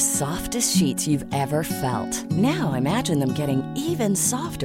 Softest sheet you ever felt no imagining even soft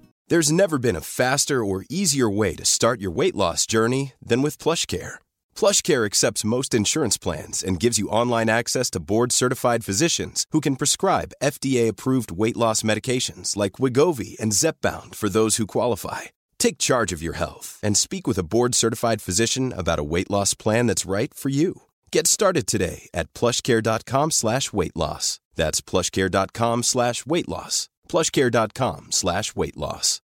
There's never been a faster or easier way to start your weight loss journey than with PlushCare. PlushCare accepts most insurance plans and gives you online access to board-certified physicians who can prescribe FDA-approved weight loss medications like Wegovy and Zepbound for those who qualify. Take charge of your health and speak with a board-certified physician about a weight loss plan that's right for you. Get started today at PlushCare.com/weight loss. That's PlushCare.com/weight loss. PlushCare.com/weight loss.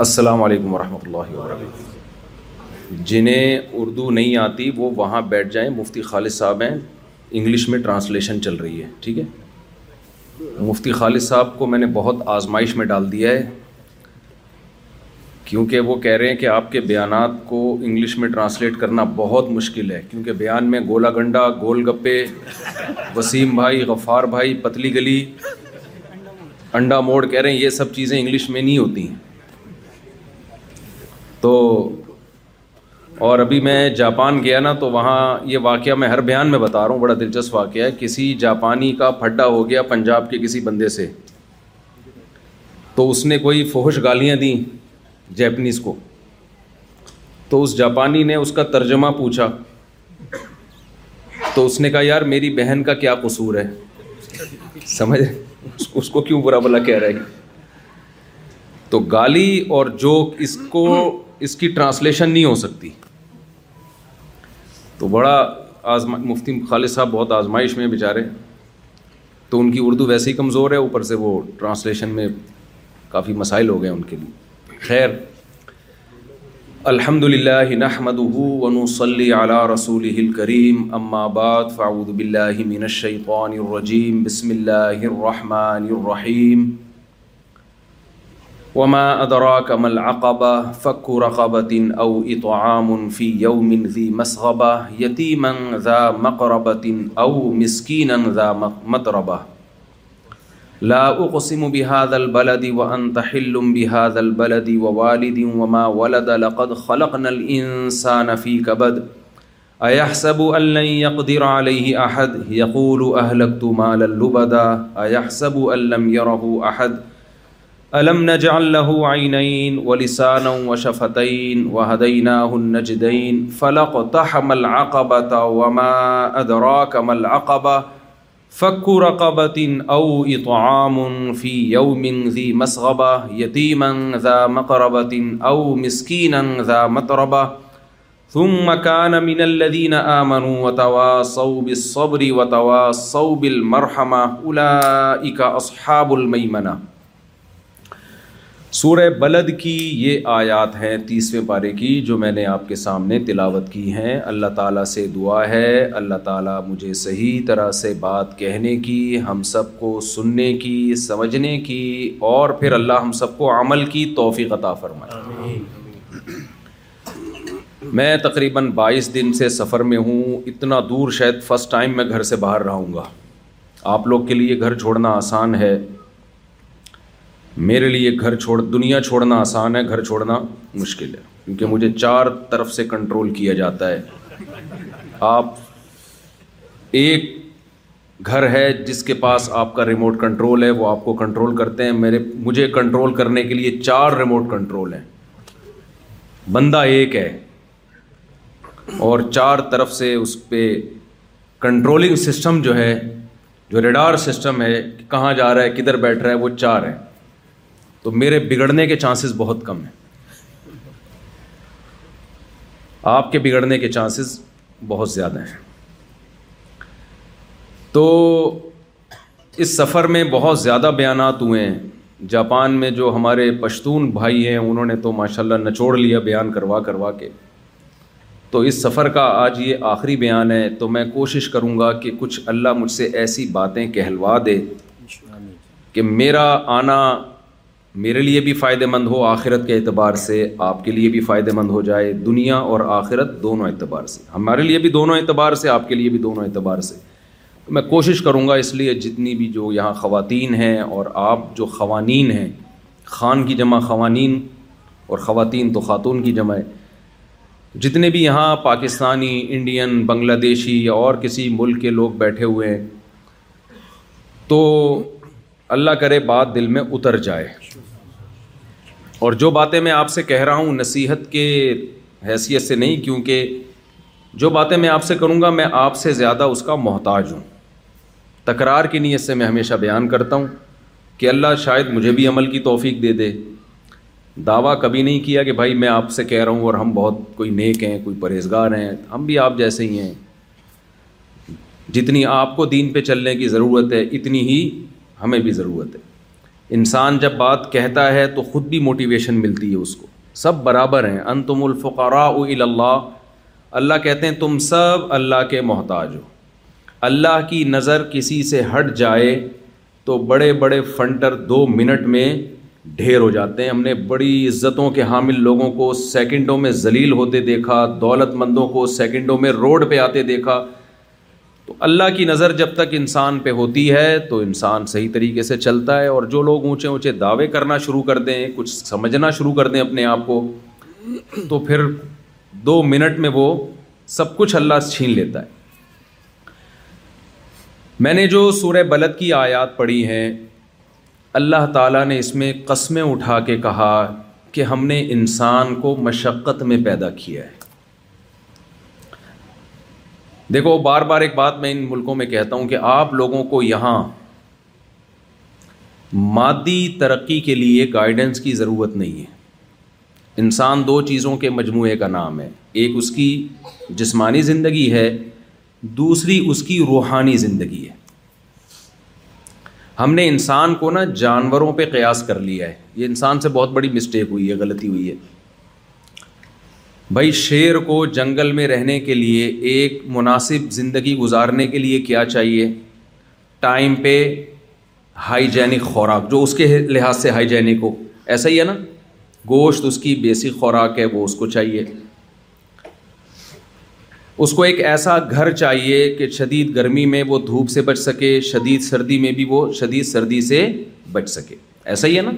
السلام علیکم ورحمۃ اللہ وبرکاتہ جنہیں اردو نہیں آتی وہ وہاں بیٹھ جائیں مفتی خالد صاحب ہیں انگلش میں ٹرانسلیشن چل رہی ہے ٹھیک ہے مفتی خالد صاحب کو میں نے بہت آزمائش میں ڈال دیا ہے کیونکہ وہ کہہ رہے ہیں کہ آپ کے بیانات کو انگلش میں ٹرانسلیٹ کرنا بہت مشکل ہے کیونکہ بیان میں گولا گنڈا گول گپے وسیم بھائی غفار بھائی پتلی گلی انڈا موڑ کہہ رہے ہیں یہ سب چیزیں انگلش میں نہیں ہوتی ہیں تو اور ابھی میں جاپان گیا نا تو وہاں یہ واقعہ میں ہر بیان میں بتا رہا ہوں بڑا دلچسپ واقعہ ہے کسی جاپانی کا پھڈا ہو گیا پنجاب کے کسی بندے سے تو اس نے کوئی فوہش گالیاں دیں جیپنیز کو تو اس جاپانی نے اس کا ترجمہ پوچھا تو اس نے کہا یار میری بہن کا کیا قصور ہے سمجھ اس کو کیوں برا بلا کہہ رہے گی تو گالی اور جوک اس کو اس کی ٹرانسلیشن نہیں ہو سکتی تو بڑا آزما مفتی خالد صاحب بہت آزمائش میں بیچارے تو ان کی اردو ویسے ہی کمزور ہے اوپر سے وہ ٹرانسلیشن میں کافی مسائل ہو گئے ان کے لیے خیر الحمد للہ نحمد ہُو صلی اعلیٰ رسول ہل کریم اماں بات فاؤد بلّہ مینشی الرجیم بسم اللہ الرحمٰن الرحیم وما ما العقبة فك رقبة أو او في يوم ذي مسغبة يتيما ذا مقربة أو مسكينا ذا مق لا أقسم بهذا البلد وأنت حل بهذا البلد ووالد وما ولد خلق نل انسانفی قبد اح صب ال یک در علیہ احد یقول مالا لبدا اح صبو لم يره احد علم نجعل له عينين ولسانا وشفتين وهديناه النجدين فلقتحم العقبة وما أدراك ما العقبة فك رقبة أو إطعام في يوم ذي مسغبة يتيما ذا مقربة أو مسكينا ذا متربة ثم كان من الذين آمنوا وتواصوا بالصبر وتواصوا بالمرحمة أولئك أصحاب الميمنة سورہ بلد کی یہ آیات ہیں تیسویں پارے کی جو میں نے آپ کے سامنے تلاوت کی ہیں اللہ تعالیٰ سے دعا ہے اللہ تعالیٰ مجھے صحیح طرح سے بات کہنے کی ہم سب کو سننے کی سمجھنے کی اور پھر اللہ ہم سب کو عمل کی توفیق عطا آمین میں تقریباً بائیس دن سے سفر میں ہوں اتنا دور شاید فسٹ ٹائم میں گھر سے باہر رہوں گا آپ لوگ کے لیے گھر چھوڑنا آسان ہے میرے لیے گھر چھوڑ دنیا چھوڑنا آسان ہے گھر چھوڑنا مشکل ہے کیونکہ مجھے چار طرف سے کنٹرول کیا جاتا ہے آپ ایک گھر ہے جس کے پاس آپ کا ریموٹ کنٹرول ہے وہ آپ کو کنٹرول کرتے ہیں میرے مجھے کنٹرول کرنے کے لیے چار ریموٹ کنٹرول ہیں بندہ ایک ہے اور چار طرف سے اس پہ کنٹرولنگ سسٹم جو ہے جو ریڈار سسٹم ہے کہاں جا رہا ہے کدھر بیٹھ رہا ہے وہ چار ہیں تو میرے بگڑنے کے چانسز بہت کم ہیں آپ کے بگڑنے کے چانسز بہت زیادہ ہیں تو اس سفر میں بہت زیادہ بیانات ہوئے ہیں جاپان میں جو ہمارے پشتون بھائی ہیں انہوں نے تو ماشاء اللہ نچوڑ لیا بیان کروا کروا کے تو اس سفر کا آج یہ آخری بیان ہے تو میں کوشش کروں گا کہ کچھ اللہ مجھ سے ایسی باتیں کہلوا دے کہ میرا آنا میرے لیے بھی فائدہ مند ہو آخرت کے اعتبار سے آپ کے لیے بھی فائدہ مند ہو جائے دنیا اور آخرت دونوں اعتبار سے ہمارے لیے بھی دونوں اعتبار سے آپ کے لیے بھی دونوں اعتبار سے میں کوشش کروں گا اس لیے جتنی بھی جو یہاں خواتین ہیں اور آپ جو خوانین ہیں خان کی جمع خوانین اور خواتین تو خاتون کی جمع ہے جتنے بھی یہاں پاکستانی انڈین بنگلہ دیشی یا اور کسی ملک کے لوگ بیٹھے ہوئے ہیں تو اللہ کرے بات دل میں اتر جائے اور جو باتیں میں آپ سے کہہ رہا ہوں نصیحت کے حیثیت سے نہیں کیونکہ جو باتیں میں آپ سے کروں گا میں آپ سے زیادہ اس کا محتاج ہوں تکرار کی نیت سے میں ہمیشہ بیان کرتا ہوں کہ اللہ شاید مجھے بھی عمل کی توفیق دے دے دعویٰ کبھی نہیں کیا کہ بھائی میں آپ سے کہہ رہا ہوں اور ہم بہت کوئی نیک ہیں کوئی پرہیزگار ہیں ہم بھی آپ جیسے ہی ہیں جتنی آپ کو دین پہ چلنے کی ضرورت ہے اتنی ہی ہمیں بھی ضرورت ہے انسان جب بات کہتا ہے تو خود بھی موٹیویشن ملتی ہے اس کو سب برابر ہیں ان تم الفقرا اللہ اللہ کہتے ہیں تم سب اللہ کے محتاج ہو اللہ کی نظر کسی سے ہٹ جائے تو بڑے بڑے فنٹر دو منٹ میں ڈھیر ہو جاتے ہیں ہم نے بڑی عزتوں کے حامل لوگوں کو سیکنڈوں میں ذلیل ہوتے دیکھا دولت مندوں کو سیکنڈوں میں روڈ پہ آتے دیکھا تو اللہ کی نظر جب تک انسان پہ ہوتی ہے تو انسان صحیح طریقے سے چلتا ہے اور جو لوگ اونچے اونچے دعوے کرنا شروع کر دیں کچھ سمجھنا شروع کر دیں اپنے آپ کو تو پھر دو منٹ میں وہ سب کچھ اللہ سے چھین لیتا ہے میں نے جو سورہ بلد کی آیات پڑھی ہیں اللہ تعالیٰ نے اس میں قسمیں اٹھا کے کہا کہ ہم نے انسان کو مشقت میں پیدا کیا ہے دیکھو بار بار ایک بات میں ان ملکوں میں کہتا ہوں کہ آپ لوگوں کو یہاں مادی ترقی کے لیے گائیڈنس کی ضرورت نہیں ہے انسان دو چیزوں کے مجموعے کا نام ہے ایک اس کی جسمانی زندگی ہے دوسری اس کی روحانی زندگی ہے ہم نے انسان کو نا جانوروں پہ قیاس کر لیا ہے یہ انسان سے بہت بڑی مسٹیک ہوئی ہے غلطی ہوئی ہے بھائی شیر کو جنگل میں رہنے کے لیے ایک مناسب زندگی گزارنے کے لیے کیا چاہیے ٹائم پہ ہائیجینک خوراک جو اس کے لحاظ سے ہائیجینک ہو ایسا ہی ہے نا گوشت اس کی بیسک خوراک ہے وہ اس کو چاہیے اس کو ایک ایسا گھر چاہیے کہ شدید گرمی میں وہ دھوپ سے بچ سکے شدید سردی میں بھی وہ شدید سردی سے بچ سکے ایسا ہی ہے نا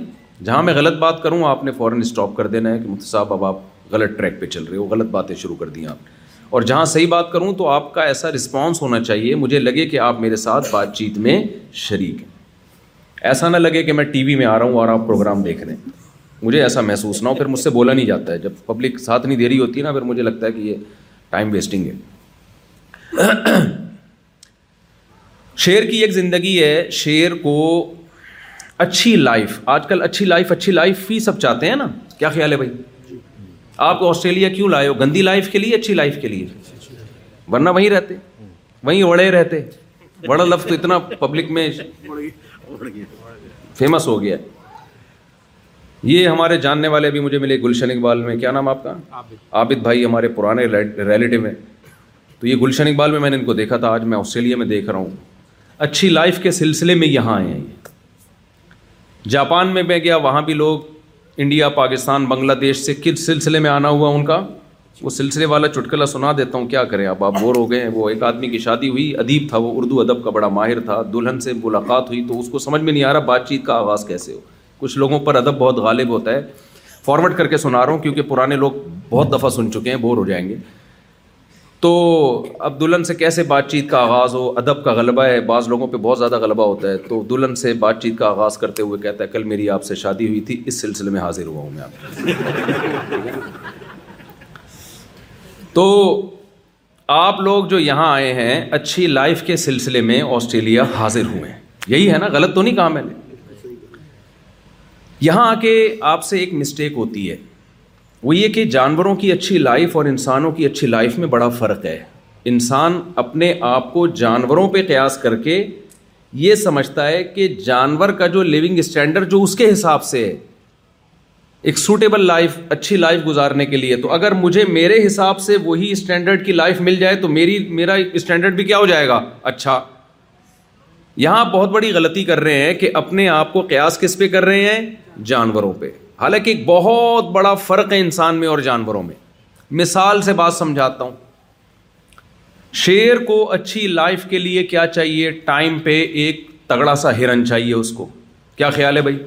جہاں میں غلط بات کروں آپ نے فوراً اسٹاپ کر دینا ہے کہ مفت صاحب اب آپ غلط ٹریک پہ چل رہے ہو غلط باتیں شروع کر دیں آپ اور جہاں صحیح بات کروں تو آپ کا ایسا رسپانس ہونا چاہیے مجھے لگے کہ آپ میرے ساتھ بات چیت میں شریک ہیں ایسا نہ لگے کہ میں ٹی وی میں آ رہا ہوں اور آپ پروگرام دیکھ رہے ہیں مجھے ایسا محسوس نہ ہو پھر مجھ سے بولا نہیں جاتا ہے جب پبلک ساتھ نہیں رہی ہوتی ہے نا پھر مجھے لگتا ہے کہ یہ ٹائم ویسٹنگ ہے شعر کی ایک زندگی ہے شعر کو اچھی لائف آج کل اچھی لائف اچھی لائف ہی سب چاہتے ہیں نا کیا خیال ہے بھائی آپ کو آسٹریلیا کیوں لائے ہو گندی لائف کے لیے اچھی لائف کے لیے ورنہ وہیں رہتے وہیں اڑے رہتے بڑا لفظ تو اتنا پبلک میں فیمس ہو گیا یہ ہمارے جاننے والے بھی مجھے ملے گلشن اقبال میں کیا نام آپ کا عابد بھائی ہمارے پرانے ریلیٹو ہیں تو یہ گلشن اقبال میں میں نے ان کو دیکھا تھا آج میں آسٹریلیا میں دیکھ رہا ہوں اچھی لائف کے سلسلے میں یہاں آئے ہیں جاپان میں میں گیا وہاں بھی لوگ انڈیا پاکستان بنگلہ دیش سے کس سلسلے میں آنا ہوا ان کا وہ سلسلے والا چٹکلا سنا دیتا ہوں کیا کریں اب آپ بور ہو گئے ہیں وہ ایک آدمی کی شادی ہوئی ادیب تھا وہ اردو ادب کا بڑا ماہر تھا دلہن سے ملاقات ہوئی تو اس کو سمجھ میں نہیں آ رہا بات چیت کا آغاز کیسے ہو کچھ لوگوں پر ادب بہت غالب ہوتا ہے فارورڈ کر کے سنا رہا ہوں کیونکہ پرانے لوگ بہت دفعہ سن چکے ہیں بور ہو جائیں گے تو اب دلہن سے کیسے بات چیت کا آغاز ہو ادب کا غلبہ ہے بعض لوگوں پہ بہت زیادہ غلبہ ہوتا ہے تو دلہن سے بات چیت کا آغاز کرتے ہوئے کہتا ہے کل میری آپ سے شادی ہوئی تھی اس سلسلے میں حاضر ہوا ہوں میں آپ تو آپ لوگ جو یہاں آئے ہیں اچھی لائف کے سلسلے میں آسٹریلیا حاضر ہوئے ہیں یہی ہے نا غلط تو نہیں کہا میں نے یہاں آ کے آپ سے ایک مسٹیک ہوتی ہے وہ یہ کہ جانوروں کی اچھی لائف اور انسانوں کی اچھی لائف میں بڑا فرق ہے انسان اپنے آپ کو جانوروں پہ قیاس کر کے یہ سمجھتا ہے کہ جانور کا جو لیونگ اسٹینڈرڈ جو اس کے حساب سے ہے ایک سوٹیبل لائف اچھی لائف گزارنے کے لیے تو اگر مجھے میرے حساب سے وہی اسٹینڈرڈ کی لائف مل جائے تو میری میرا اسٹینڈرڈ بھی کیا ہو جائے گا اچھا یہاں بہت بڑی غلطی کر رہے ہیں کہ اپنے آپ کو قیاس کس پہ کر رہے ہیں جانوروں پہ حالانکہ ایک بہت بڑا فرق ہے انسان میں اور جانوروں میں مثال سے بات سمجھاتا ہوں شیر کو اچھی لائف کے لیے کیا چاہیے ٹائم پہ ایک تگڑا سا ہرن چاہیے اس کو کیا خیال ہے بھائی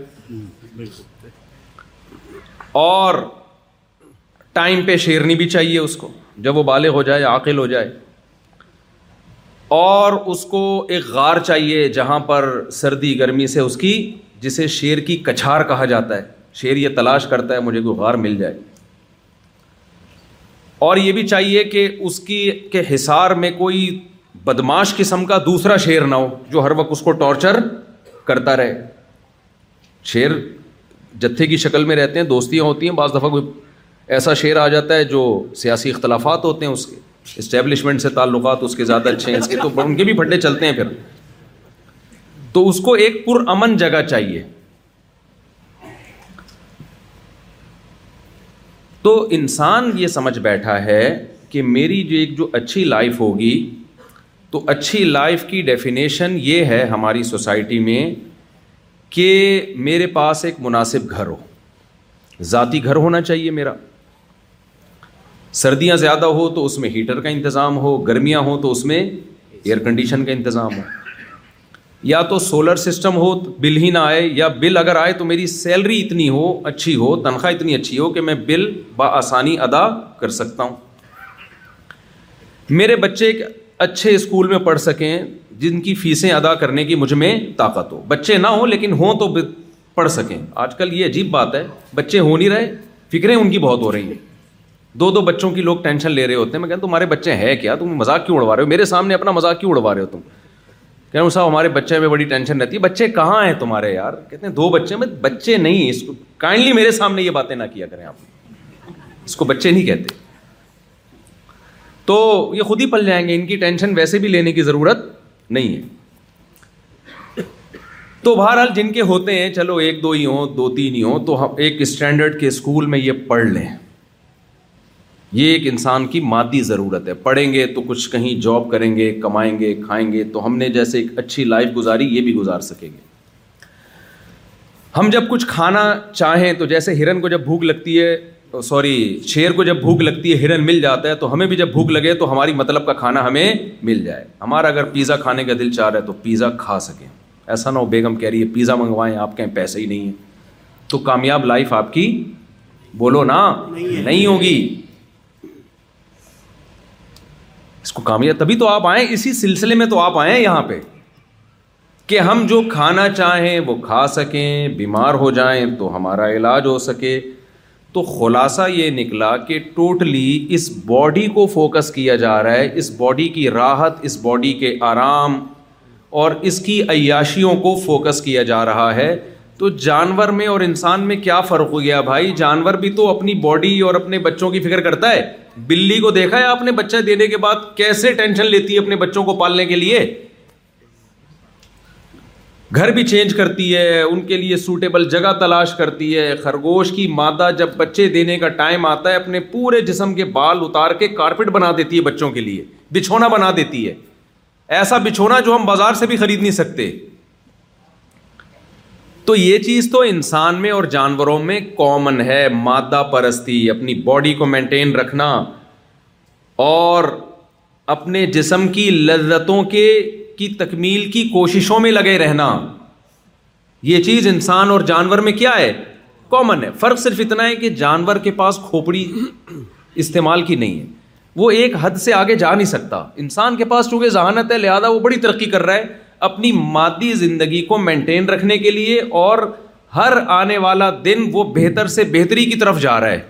اور ٹائم پہ شیرنی بھی چاہیے اس کو جب وہ بالغ ہو جائے عاقل ہو جائے اور اس کو ایک غار چاہیے جہاں پر سردی گرمی سے اس کی جسے شیر کی کچھار کہا جاتا ہے شعر یہ تلاش کرتا ہے مجھے کوئی غار مل جائے اور یہ بھی چاہیے کہ اس کی حصار میں کوئی بدماش قسم کا دوسرا شعر نہ ہو جو ہر وقت اس کو ٹارچر کرتا رہے شعر جتھے کی شکل میں رہتے ہیں دوستیاں ہوتی ہیں بعض دفعہ کوئی ایسا شعر آ جاتا ہے جو سیاسی اختلافات ہوتے ہیں اس کے اسٹیبلشمنٹ سے تعلقات اس کے زیادہ اچھے ہیں اس کے تو ان کے بھی پھٹے چلتے ہیں پھر تو اس کو ایک پرامن جگہ چاہیے تو انسان یہ سمجھ بیٹھا ہے کہ میری جو ایک جو اچھی لائف ہوگی تو اچھی لائف کی ڈیفینیشن یہ ہے ہماری سوسائٹی میں کہ میرے پاس ایک مناسب گھر ہو ذاتی گھر ہونا چاہیے میرا سردیاں زیادہ ہو تو اس میں ہیٹر کا انتظام ہو گرمیاں ہوں تو اس میں ایئر کنڈیشن کا انتظام ہو یا تو سولر سسٹم ہو بل ہی نہ آئے یا بل اگر آئے تو میری سیلری اتنی ہو اچھی ہو تنخواہ اتنی اچھی ہو کہ میں بل بآسانی ادا کر سکتا ہوں میرے بچے ایک اچھے اسکول میں پڑھ سکیں جن کی فیسیں ادا کرنے کی مجھ میں طاقت ہو بچے نہ ہوں لیکن ہوں تو پڑھ سکیں آج کل یہ عجیب بات ہے بچے ہو نہیں رہے فکریں ان کی بہت ہو رہی ہیں دو دو بچوں کی لوگ ٹینشن لے رہے ہوتے ہیں میں کہتا ہوں تمہارے بچے ہیں کیا تم مذاق کیوں اڑوا رہے ہو میرے سامنے اپنا مذاق کیوں اڑوا رہے ہو تم صاحب ہمارے بچے میں بڑی ٹینشن رہتی ہے بچے کہاں ہیں تمہارے یار کہتے ہیں دو بچے میں بچے نہیں اس کو کائنڈلی میرے سامنے یہ باتیں نہ کیا کریں آپ اس کو بچے نہیں کہتے تو یہ خود ہی پل جائیں گے ان کی ٹینشن ویسے بھی لینے کی ضرورت نہیں ہے تو بہرحال جن کے ہوتے ہیں چلو ایک دو ہی ہوں دو تین ہی ہوں تو ہم ایک اسٹینڈرڈ کے اسکول میں یہ پڑھ لیں یہ ایک انسان کی مادی ضرورت ہے پڑھیں گے تو کچھ کہیں جاب کریں گے کمائیں گے کھائیں گے تو ہم نے جیسے ایک اچھی لائف گزاری یہ بھی گزار سکیں گے ہم جب کچھ کھانا چاہیں تو جیسے ہرن کو جب بھوک لگتی ہے سوری شیر کو جب بھوک لگتی ہے ہرن مل جاتا ہے تو ہمیں بھی جب بھوک لگے تو ہماری مطلب کا کھانا ہمیں مل جائے ہمارا اگر پیزا کھانے کا دل چاہ رہا ہے تو پیزا کھا سکیں ایسا نہ ہو بیگم کہہ رہی ہے پیزا منگوائیں آپ کہیں پیسے ہی نہیں ہیں تو کامیاب لائف آپ کی بولو نا نہیں ہوگی اس کو کامیاب تبھی تو آپ آئیں اسی سلسلے میں تو آپ آئیں یہاں پہ کہ ہم جو کھانا چاہیں وہ کھا سکیں بیمار ہو جائیں تو ہمارا علاج ہو سکے تو خلاصہ یہ نکلا کہ ٹوٹلی اس باڈی کو فوکس کیا جا رہا ہے اس باڈی کی راحت اس باڈی کے آرام اور اس کی عیاشیوں کو فوکس کیا جا رہا ہے تو جانور میں اور انسان میں کیا فرق ہو گیا بھائی جانور بھی تو اپنی باڈی اور اپنے بچوں کی فکر کرتا ہے بلی کو دیکھا ہے آپ نے بچہ دینے کے بعد کیسے ٹینشن لیتی ہے اپنے بچوں کو پالنے کے لیے گھر بھی چینج کرتی ہے ان کے لیے سوٹیبل جگہ تلاش کرتی ہے خرگوش کی مادہ جب بچے دینے کا ٹائم آتا ہے اپنے پورے جسم کے بال اتار کے کارپیٹ بنا دیتی ہے بچوں کے لیے بچھونا بنا دیتی ہے ایسا بچھونا جو ہم بازار سے بھی خرید نہیں سکتے تو یہ چیز تو انسان میں اور جانوروں میں کامن ہے مادہ پرستی اپنی باڈی کو مینٹین رکھنا اور اپنے جسم کی لذتوں کے کی تکمیل کی کوششوں میں لگے رہنا یہ چیز انسان اور جانور میں کیا ہے کامن ہے فرق صرف اتنا ہے کہ جانور کے پاس کھوپڑی استعمال کی نہیں ہے وہ ایک حد سے آگے جا نہیں سکتا انسان کے پاس چونکہ ذہانت ہے لہذا وہ بڑی ترقی کر رہا ہے اپنی مادی زندگی کو مینٹین رکھنے کے لیے اور ہر آنے والا دن وہ بہتر سے بہتری کی طرف جا رہا ہے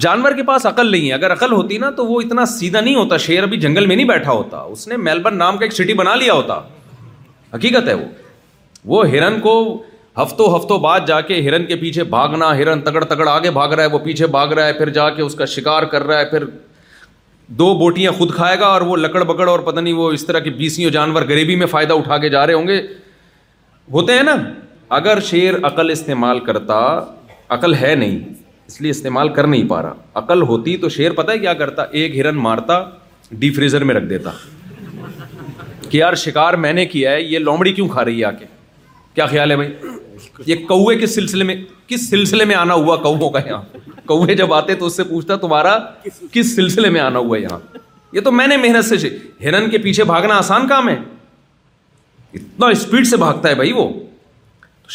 جانور کے پاس عقل نہیں ہے اگر عقل ہوتی نا تو وہ اتنا سیدھا نہیں ہوتا شیر ابھی جنگل میں نہیں بیٹھا ہوتا اس نے میلبرن نام کا ایک سٹی بنا لیا ہوتا حقیقت ہے وہ وہ ہرن کو ہفتوں ہفتوں بعد جا کے ہرن کے پیچھے بھاگنا ہرن تگڑ تگڑ آگے بھاگ رہا ہے وہ پیچھے بھاگ رہا ہے پھر جا کے اس کا شکار کر رہا ہے پھر دو بوٹیاں خود کھائے گا اور وہ لکڑ بکڑ اور پتہ نہیں وہ اس طرح کے بیسیوں جانور غریبی میں فائدہ اٹھا کے جا رہے ہوں گے ہوتے ہیں نا اگر شیر عقل استعمال کرتا عقل ہے نہیں اس لیے استعمال کر نہیں پا رہا عقل ہوتی تو شیر پتہ ہے کیا کرتا ایک ہرن مارتا ڈی فریزر میں رکھ دیتا کہ یار شکار میں نے کیا ہے یہ لومڑی کیوں کھا رہی ہے آ کے کیا خیال ہے بھائی یہ کوے کے سلسلے میں کس سلسلے میں آنا ہوا کوؤں کا یہاں کوے جب آتے تو اس سے پوچھتا تمہارا کس سلسلے میں آنا ہوا یہاں یہ تو میں نے محنت سے ہرن کے پیچھے بھاگنا آسان کام ہے اتنا اسپیڈ سے بھاگتا ہے بھائی وہ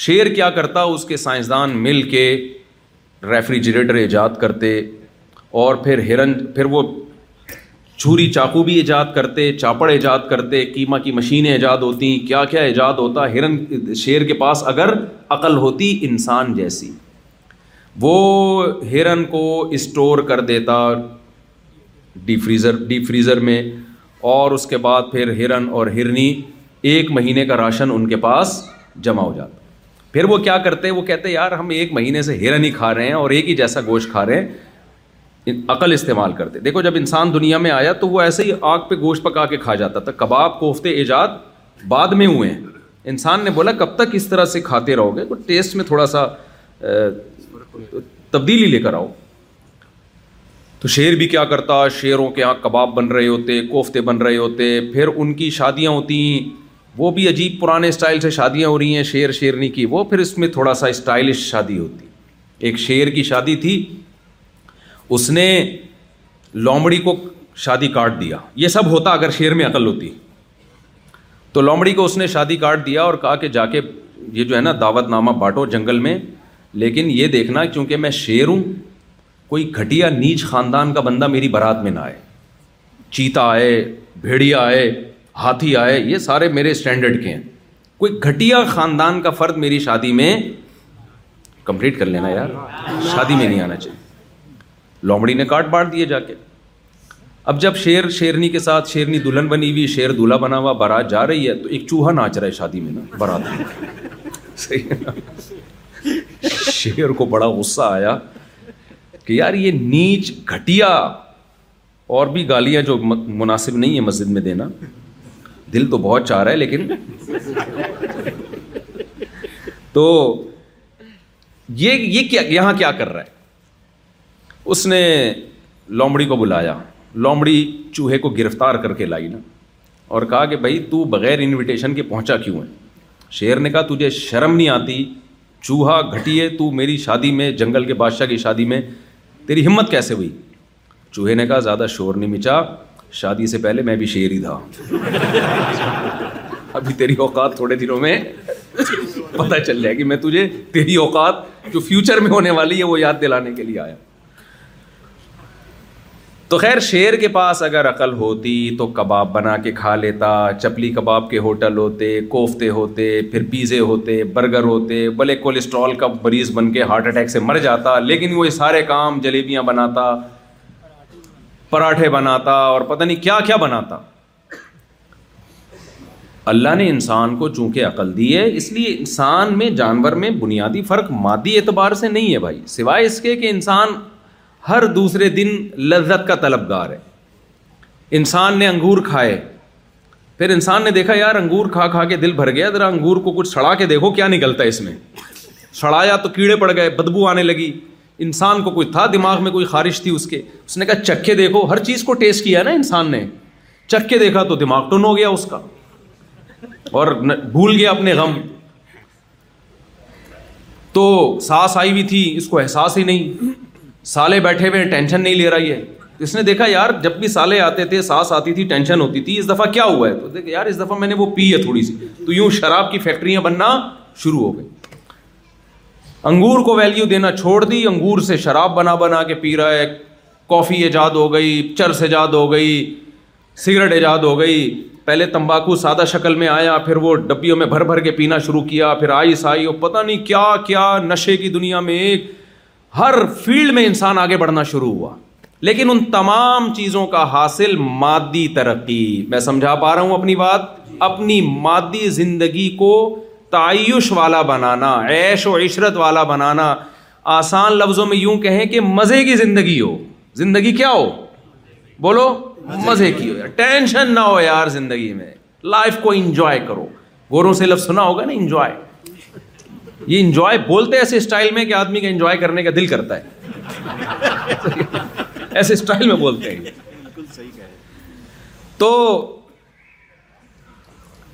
شیر کیا کرتا اس کے سائنسدان مل کے ریفریجریٹر ایجاد کرتے اور پھر ہرن پھر وہ چھری چاقو بھی ایجاد کرتے چاپڑ ایجاد کرتے قیمہ کی مشینیں ایجاد ہوتی کیا کیا ایجاد ہوتا ہرن شیر کے پاس اگر عقل ہوتی انسان جیسی وہ ہرن کو اسٹور کر دیتا ڈی فریزر ڈیپ فریزر میں اور اس کے بعد پھر ہرن اور ہرنی ایک مہینے کا راشن ان کے پاس جمع ہو جاتا پھر وہ کیا کرتے وہ کہتے یار ہم ایک مہینے سے ہرن ہی کھا رہے ہیں اور ایک ہی جیسا گوشت کھا رہے ہیں عقل استعمال کرتے دیکھو جب انسان دنیا میں آیا تو وہ ایسے ہی آگ پہ گوشت پکا کے کھا جاتا تھا کباب کوفتے ایجاد بعد میں ہوئے ہیں انسان نے بولا کب تک اس طرح سے کھاتے رہو گے ٹیسٹ میں تھوڑا سا تبدیلی لے کر آؤ تو شیر بھی کیا کرتا شیروں کے یہاں کباب بن رہے ہوتے کوفتے بن رہے ہوتے پھر ان کی شادیاں ہیں وہ بھی عجیب پرانے اسٹائل سے شادیاں ہو رہی ہیں شیر شیرنی کی وہ پھر اس میں تھوڑا سا اسٹائلش شادی ہوتی ایک شیر کی شادی تھی اس نے لومڑی کو شادی کاٹ دیا یہ سب ہوتا اگر شیر میں عقل ہوتی تو لومڑی کو اس نے شادی کاٹ دیا اور کہا کہ جا کے یہ جو ہے نا دعوت نامہ بانٹو جنگل میں لیکن یہ دیکھنا چونکہ میں شیر ہوں کوئی گھٹیا نیچ خاندان کا بندہ میری برات میں نہ آئے چیتا آئے بھیڑیا آئے ہاتھی آئے یہ سارے میرے اسٹینڈرڈ کے ہیں کوئی گھٹیا خاندان کا فرد میری شادی میں کمپلیٹ کر لینا یار شادی میں نہیں آنا چاہیے لومڑی نے کاٹ بانٹ دیے جا کے اب جب شیر شیرنی کے ساتھ شیرنی دلہن بنی ہوئی شیر دلہا بنا ہوا بارات جا رہی ہے تو ایک چوہا ناچ رہا ہے شادی میں نا صحیح ہے شیر کو بڑا غصہ آیا کہ یار یہ نیچ گھٹیا اور بھی گالیاں جو مناسب نہیں ہے مسجد میں دینا دل تو بہت چاہ رہا ہے لیکن تو یہ کیا یہاں کیا کر رہا ہے اس نے لومڑی کو بلایا لومڑی چوہے کو گرفتار کر کے لائی نا اور کہا کہ بھائی تو بغیر انویٹیشن کے پہنچا کیوں ہے شیر نے کہا تجھے شرم نہیں آتی چوہا گھٹیے تو میری شادی میں جنگل کے بادشاہ کی شادی میں تیری ہمت کیسے ہوئی چوہے نے کہا زیادہ شور نہیں مچا شادی سے پہلے میں بھی شیر ہی تھا ابھی تیری اوقات تھوڑے دنوں میں پتہ چل جائے گی میں تجھے تیری اوقات جو فیوچر میں ہونے والی ہے وہ یاد دلانے کے لیے آیا تو خیر شیر کے پاس اگر عقل ہوتی تو کباب بنا کے کھا لیتا چپلی کباب کے ہوٹل ہوتے کوفتے ہوتے پھر پیزے ہوتے برگر ہوتے بھلے کولیسٹرول کا مریض بن کے ہارٹ اٹیک سے مر جاتا لیکن وہ یہ سارے کام جلیبیاں بناتا پراٹھے بناتا اور پتہ نہیں کیا کیا بناتا اللہ نے انسان کو چونکہ عقل دی ہے اس لیے انسان میں جانور میں بنیادی فرق مادی اعتبار سے نہیں ہے بھائی سوائے اس کے کہ انسان ہر دوسرے دن لذت کا طلبگار ہے انسان نے انگور کھائے پھر انسان نے دیکھا یار انگور کھا کھا کے دل بھر گیا ذرا انگور کو کچھ سڑا کے دیکھو کیا نکلتا ہے اس میں سڑایا تو کیڑے پڑ گئے بدبو آنے لگی انسان کو کچھ تھا دماغ میں کوئی خارش تھی اس کے اس نے کہا چکھے دیکھو ہر چیز کو ٹیسٹ کیا نا انسان نے چکھ کے دیکھا تو دماغ ٹن ہو گیا اس کا اور بھول گیا اپنے غم تو سانس آئی ہوئی تھی اس کو احساس ہی نہیں سالے بیٹھے ہوئے ٹینشن نہیں لے رہا یہ اس نے دیکھا یار جب بھی سالے آتے تھے سانس آتی تھی ٹینشن ہوتی تھی اس دفعہ کیا ہوا ہے تو تو یار اس دفعہ میں نے وہ پی ہے تھوڑی سی یوں شراب کی فیکٹریاں بننا شروع ہو گئی انگور کو ویلیو دینا چھوڑ دی انگور سے شراب بنا بنا کے پی رہا ہے کافی ایجاد ہو گئی چرس ایجاد ہو گئی سگریٹ ایجاد ہو گئی پہلے تمباکو سادہ شکل میں آیا پھر وہ ڈبیوں میں بھر بھر کے پینا شروع کیا پھر آئی سائی پتہ نہیں کیا کیا نشے کی دنیا میں ایک ہر فیلڈ میں انسان آگے بڑھنا شروع ہوا لیکن ان تمام چیزوں کا حاصل مادی ترقی میں سمجھا پا رہا ہوں اپنی بات اپنی مادی زندگی کو تعیش والا بنانا عیش و عشرت والا بنانا آسان لفظوں میں یوں کہیں کہ مزے کی زندگی ہو زندگی کیا ہو بولو مزے کی ہو ٹینشن نہ ہو یار زندگی میں لائف کو انجوائے کرو گوروں سے لفظ سنا ہوگا نا انجوائے یہ انجوائے بولتے ایسے اسٹائل میں کہ آدمی کا انجوائے کرنے کا دل کرتا ہے ایسے اسٹائل میں بولتے ہیں تو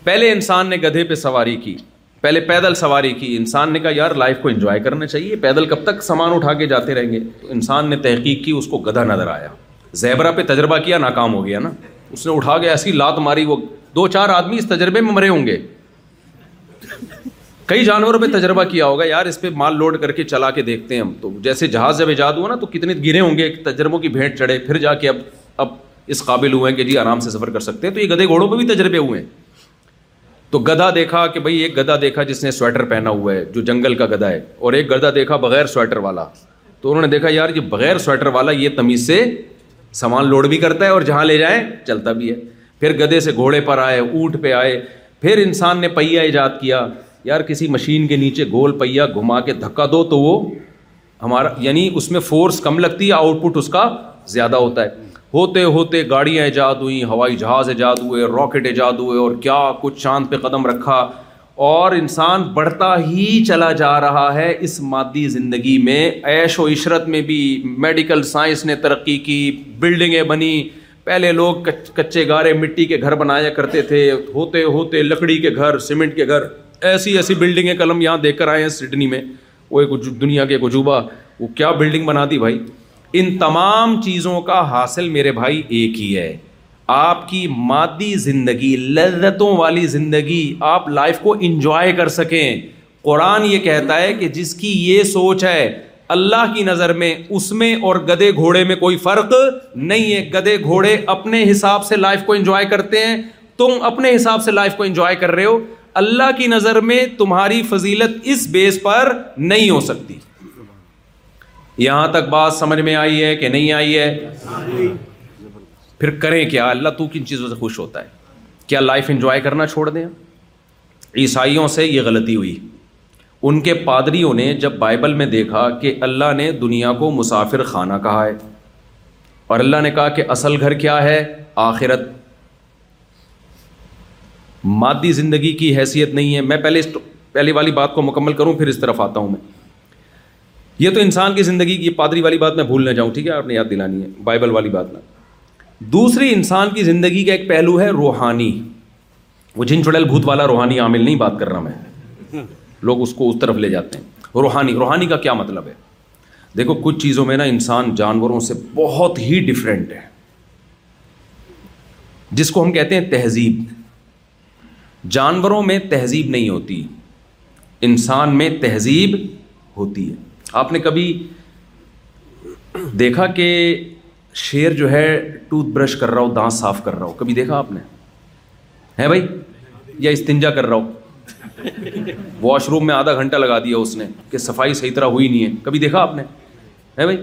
پہلے انسان نے گدھے پہ سواری کی پہلے پیدل سواری کی انسان نے کہا یار لائف کو انجوائے کرنا چاہیے پیدل کب تک سامان اٹھا کے جاتے رہیں گے تو انسان نے تحقیق کی اس کو گدھا نظر آیا زیبرا پہ تجربہ کیا ناکام ہو گیا نا اس نے اٹھا کے ایسی لات ماری وہ دو چار آدمی اس تجربے میں مرے ہوں گے کئی جانوروں پہ تجربہ کیا ہوگا یار اس پہ مال لوڈ کر کے چلا کے دیکھتے ہیں ہم تو جیسے جہاز جب ایجاد ہوا نا تو کتنے گرے ہوں گے تجربوں کی بھیٹ چڑھے پھر جا کے اب اب اس قابل ہوئے ہیں کہ جی آرام سے سفر کر سکتے ہیں تو یہ گدھے گھوڑوں پہ بھی تجربے ہوئے ہیں تو گدھا دیکھا کہ بھائی ایک گدھا دیکھا جس نے سویٹر پہنا ہوا ہے جو جنگل کا گدھا ہے اور ایک گدھا دیکھا بغیر سویٹر والا تو انہوں نے دیکھا یار یہ بغیر سویٹر والا یہ تمیز سے سامان لوڈ بھی کرتا ہے اور جہاں لے جائیں چلتا بھی ہے پھر گدھے سے گھوڑے پر آئے اونٹ پہ آئے پھر انسان نے پہیا ایجاد کیا یار کسی مشین کے نیچے گول پہیا گھما کے دھکا دو تو وہ ہمارا یعنی اس میں فورس کم لگتی ہے آؤٹ پٹ اس کا زیادہ ہوتا ہے ہوتے ہوتے گاڑیاں ایجاد ہوئیں ہوائی جہاز ایجاد ہوئے راکٹ ایجاد ہوئے اور کیا کچھ چاند پہ قدم رکھا اور انسان بڑھتا ہی چلا جا رہا ہے اس مادی زندگی میں عیش و عشرت میں بھی میڈیکل سائنس نے ترقی کی بلڈنگیں بنی پہلے لوگ کچے گارے مٹی کے گھر بنایا کرتے تھے ہوتے ہوتے لکڑی کے گھر سیمنٹ کے گھر ایسی ایسی بلڈنگیں قلم یہاں دیکھ کر آئے ہیں سڈنی میں وہ ایک دنیا کے عجوبہ وہ کیا بلڈنگ بنا دی بھائی ان تمام چیزوں کا حاصل میرے بھائی ایک ہی ہے آپ کی مادی زندگی لذتوں والی زندگی آپ لائف کو انجوائے کر سکیں قرآن یہ کہتا ہے کہ جس کی یہ سوچ ہے اللہ کی نظر میں اس میں اور گدے گھوڑے میں کوئی فرق نہیں ہے گدے گھوڑے اپنے حساب سے لائف کو انجوائے کرتے ہیں تم اپنے حساب سے لائف کو انجوائے کر رہے ہو اللہ کی نظر میں تمہاری فضیلت اس بیس پر نہیں ہو سکتی یہاں تک بات سمجھ میں آئی ہے کہ نہیں آئی ہے پھر کریں کیا اللہ تو کن چیزوں سے خوش ہوتا ہے کیا لائف انجوائے کرنا چھوڑ دیں عیسائیوں سے یہ غلطی ہوئی ان کے پادریوں نے جب بائبل میں دیکھا کہ اللہ نے دنیا کو مسافر خانہ کہا ہے اور اللہ نے کہا کہ اصل گھر کیا ہے آخرت مادی زندگی کی حیثیت نہیں ہے میں پہلے پہلے والی بات کو مکمل کروں پھر اس طرف آتا ہوں میں یہ تو انسان کی زندگی کی پادری والی بات میں بھول نہ جاؤں ٹھیک ہے آپ نے یاد دلانی ہے بائبل والی بات نہ دوسری انسان کی زندگی کا ایک پہلو ہے روحانی وہ جن چڑیل بھوت والا روحانی عامل نہیں بات کر رہا میں لوگ اس کو اس طرف لے جاتے ہیں روحانی روحانی کا کیا مطلب ہے دیکھو کچھ چیزوں میں نا انسان جانوروں سے بہت ہی ڈفرینٹ ہے جس کو ہم کہتے ہیں تہذیب جانوروں میں تہذیب نہیں ہوتی انسان میں تہذیب ہوتی ہے آپ نے کبھی دیکھا کہ شیر جو ہے ٹوتھ برش کر رہا ہو دانت صاف کر رہا ہو کبھی دیکھا آپ نے ہے بھائی یا استنجا کر رہا ہو واش روم میں آدھا گھنٹہ لگا دیا اس نے کہ صفائی صحیح طرح ہوئی نہیں ہے کبھی دیکھا آپ نے ہے بھائی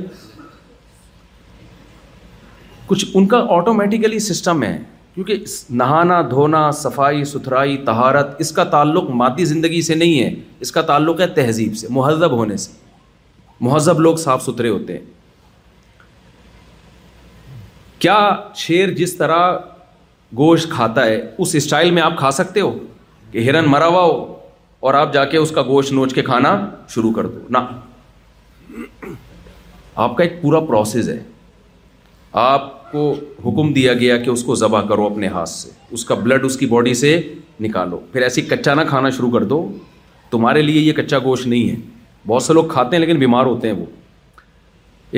کچھ ان کا آٹومیٹیکلی سسٹم ہے کیونکہ نہانا دھونا صفائی ستھرائی تہارت اس کا تعلق مادی زندگی سے نہیں ہے اس کا تعلق ہے تہذیب سے مہذب ہونے سے مہذب لوگ صاف ستھرے ہوتے ہیں کیا شیر جس طرح گوشت کھاتا ہے اس اسٹائل میں آپ کھا سکتے ہو کہ ہرن مرا ہوا ہو اور آپ جا کے اس کا گوشت نوچ کے کھانا شروع کر دو نہ آپ کا ایک پورا پروسیس ہے آپ کو حکم دیا گیا کہ اس کو ذبح کرو اپنے ہاتھ سے اس کا بلڈ اس کی باڈی سے نکالو پھر ایسی کچا نہ کھانا شروع کر دو تمہارے لیے یہ کچا گوشت نہیں ہے بہت سے لوگ کھاتے ہیں لیکن بیمار ہوتے ہیں وہ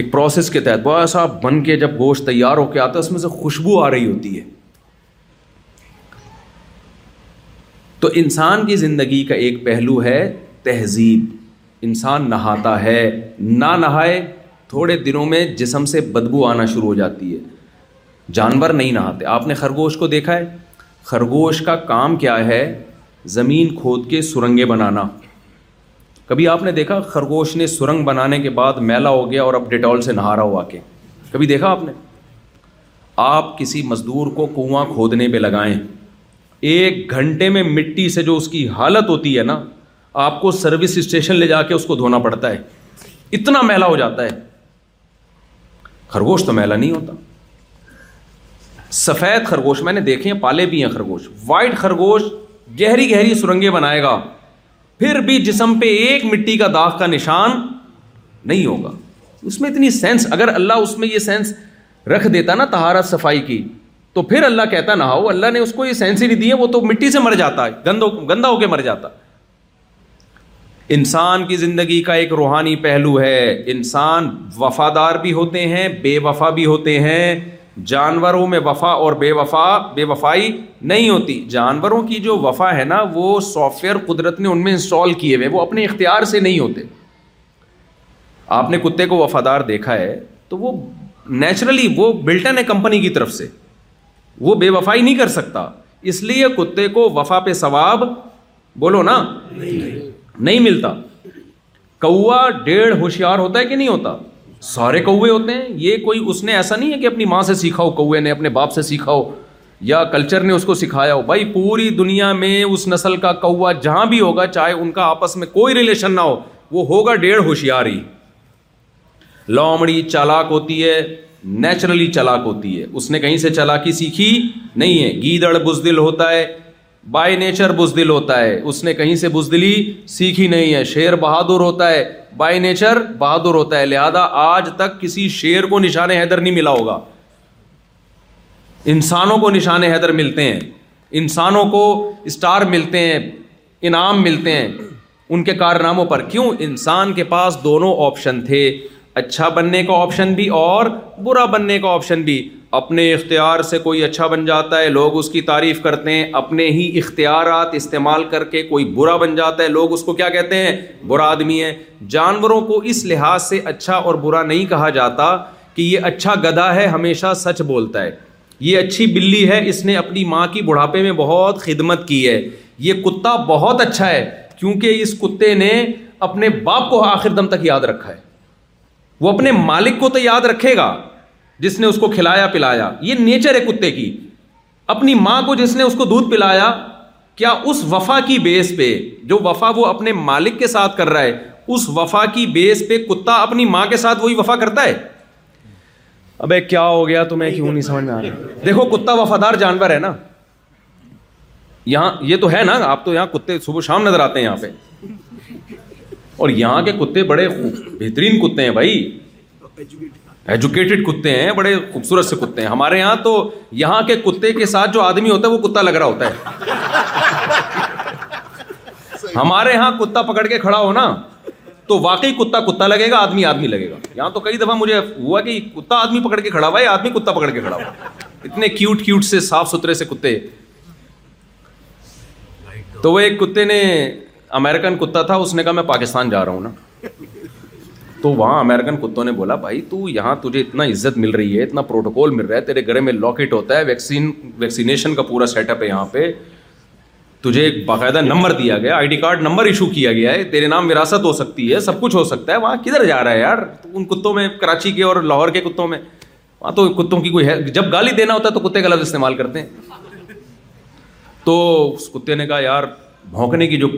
ایک پروسیس کے تحت بہت بن کے جب گوشت تیار ہو کے آتا ہے اس میں سے خوشبو آ رہی ہوتی ہے تو انسان کی زندگی کا ایک پہلو ہے تہذیب انسان نہاتا ہے نہ نہائے تھوڑے دنوں میں جسم سے بدبو آنا شروع ہو جاتی ہے جانور نہیں نہاتے آپ نے خرگوش کو دیکھا ہے خرگوش کا کام کیا ہے زمین کھود کے سرنگیں بنانا کبھی آپ نے دیکھا خرگوش نے سرنگ بنانے کے بعد میلا ہو گیا اور اب ڈیٹول سے نہارا ہوا کے کبھی دیکھا آپ نے آپ کسی مزدور کو کنواں کھودنے پہ لگائیں ایک گھنٹے میں مٹی سے جو اس کی حالت ہوتی ہے نا آپ کو سروس اسٹیشن لے جا کے اس کو دھونا پڑتا ہے اتنا میلا ہو جاتا ہے خرگوش تو میلا نہیں ہوتا سفید خرگوش میں نے دیکھے ہیں پالے بھی ہیں خرگوش وائٹ خرگوش گہری گہری سرنگیں بنائے گا پھر بھی جسم پہ ایک مٹی کا داغ کا نشان نہیں ہوگا اس میں اتنی سینس اگر اللہ اس میں یہ سینس رکھ دیتا نا تہارت صفائی کی تو پھر اللہ کہتا نہ ہو اللہ نے اس کو یہ سینس ہی نہیں دی ہے وہ تو مٹی سے مر جاتا گند ہو گندا ہو کے مر جاتا انسان کی زندگی کا ایک روحانی پہلو ہے انسان وفادار بھی ہوتے ہیں بے وفا بھی ہوتے ہیں جانوروں میں وفا اور بے وفا بے وفائی نہیں ہوتی جانوروں کی جو وفا ہے نا وہ سافٹ ویئر قدرت نے ان میں انسٹال کیے ہوئے وہ اپنے اختیار سے نہیں ہوتے آپ نے کتے کو وفادار دیکھا ہے تو وہ نیچرلی وہ بلٹن ہے کمپنی کی طرف سے وہ بے وفائی نہیں کر سکتا اس لیے کتے کو وفا پہ ثواب بولو نا نہیں ملتا کوا ڈیڑھ ہوشیار ہوتا ہے کہ نہیں ہوتا سارے کوے ہوتے ہیں یہ کوئی اس نے ایسا نہیں ہے کہ اپنی ماں سے سیکھا ہو کوے نے اپنے باپ سے سیکھا ہو یا کلچر نے اس کو سکھایا ہو بھائی پوری دنیا میں اس نسل کا کوا جہاں بھی ہوگا چاہے ان کا آپس میں کوئی ریلیشن نہ ہو وہ ہوگا ڈیڑھ ہوشیاری لومڑی چالاک ہوتی ہے نیچرلی چالاک ہوتی ہے اس نے کہیں سے چلاکی سیکھی نہیں ہے گیدڑ بزدل ہوتا ہے بائی نیچر بزدل ہوتا ہے اس نے کہیں سے بزدلی سیکھی نہیں ہے شیر بہادر ہوتا ہے بائی نیچر بہادر ہوتا ہے لہذا آج تک کسی شیر کو نشان حیدر نہیں ملا ہوگا انسانوں کو نشان حیدر ملتے ہیں انسانوں کو اسٹار ملتے ہیں انعام ملتے ہیں ان کے کارناموں پر کیوں انسان کے پاس دونوں آپشن تھے اچھا بننے کا آپشن بھی اور برا بننے کا آپشن بھی اپنے اختیار سے کوئی اچھا بن جاتا ہے لوگ اس کی تعریف کرتے ہیں اپنے ہی اختیارات استعمال کر کے کوئی برا بن جاتا ہے لوگ اس کو کیا کہتے ہیں برا آدمی ہے جانوروں کو اس لحاظ سے اچھا اور برا نہیں کہا جاتا کہ یہ اچھا گدھا ہے ہمیشہ سچ بولتا ہے یہ اچھی بلی ہے اس نے اپنی ماں کی بڑھاپے میں بہت خدمت کی ہے یہ کتا بہت اچھا ہے کیونکہ اس کتے نے اپنے باپ کو آخر دم تک یاد رکھا ہے وہ اپنے مالک کو تو یاد رکھے گا جس نے اس کو کھلایا پلایا یہ نیچر ہے کتے کی اپنی ماں کو جس نے اس کو دودھ پلایا کیا اس وفا کی بیس پہ جو وفا وہ اپنے مالک کے ساتھ کر رہا ہے اس وفا کی بیس پہ کتا اپنی ماں کے ساتھ وہی وفا کرتا ہے ابے کیا ہو گیا تو میں کیوں نہیں سمجھ میں آ رہا دیکھو کتا وفادار جانور ہے نا یہاں یہ تو ہے نا آپ تو یہاں کتے صبح شام نظر آتے ہیں یہاں پہ اور یہاں کے کتے بڑے بہترین کتے ہیں بھائی ایجوکیٹڈ کتے ہیں بڑے خوبصورت سے کتے ہیں ہمارے یہاں تو یہاں کے کتے کے ساتھ جو آدمی ہوتا ہے وہ کتا لگ رہا ہوتا ہے ہمارے یہاں کتا پکڑ کے کھڑا ہو نا تو واقعی کتا کتا لگے گا آدمی آدمی لگے گا یہاں تو کئی دفعہ مجھے ہوا کہ کتا آدمی پکڑ کے کھڑا ہوا ہے آدمی کتا پکڑ کے کھڑا ہوا اتنے کیوٹ کیوٹ سے صاف ستھرے سے کتے تو وہ ایک کتے نے امیرکن کتا تھا اس نے کہا میں پاکستان جا رہا ہوں نا تو وہاں امیرکن کتوں نے بولا بھائی تو یہاں تجھے اتنا عزت مل رہی ہے اتنا پروٹوکول مل رہا ہے تیرے گھر میں لاکٹ ہوتا ہے ویکسین ویکسینیشن کا پورا سیٹ اپ ہے یہاں پہ تجھے ایک باقاعدہ نمبر دیا گیا I D card number issue کیا گیا ہے تیرے نام وراثت ہو سکتی ہے سب کچھ ہو سکتا ہے وہاں کدھر جا رہا ہے یار ان کتوں میں کراچی کے اور لاہور کے کتوں میں وہاں تو کتوں کی کوئی ہے جب گالی دینا ہوتا ہے تو کتے کا لفظ استعمال کرتے ہیں تو اس کتے نے کہا یار بھونکنے کی جو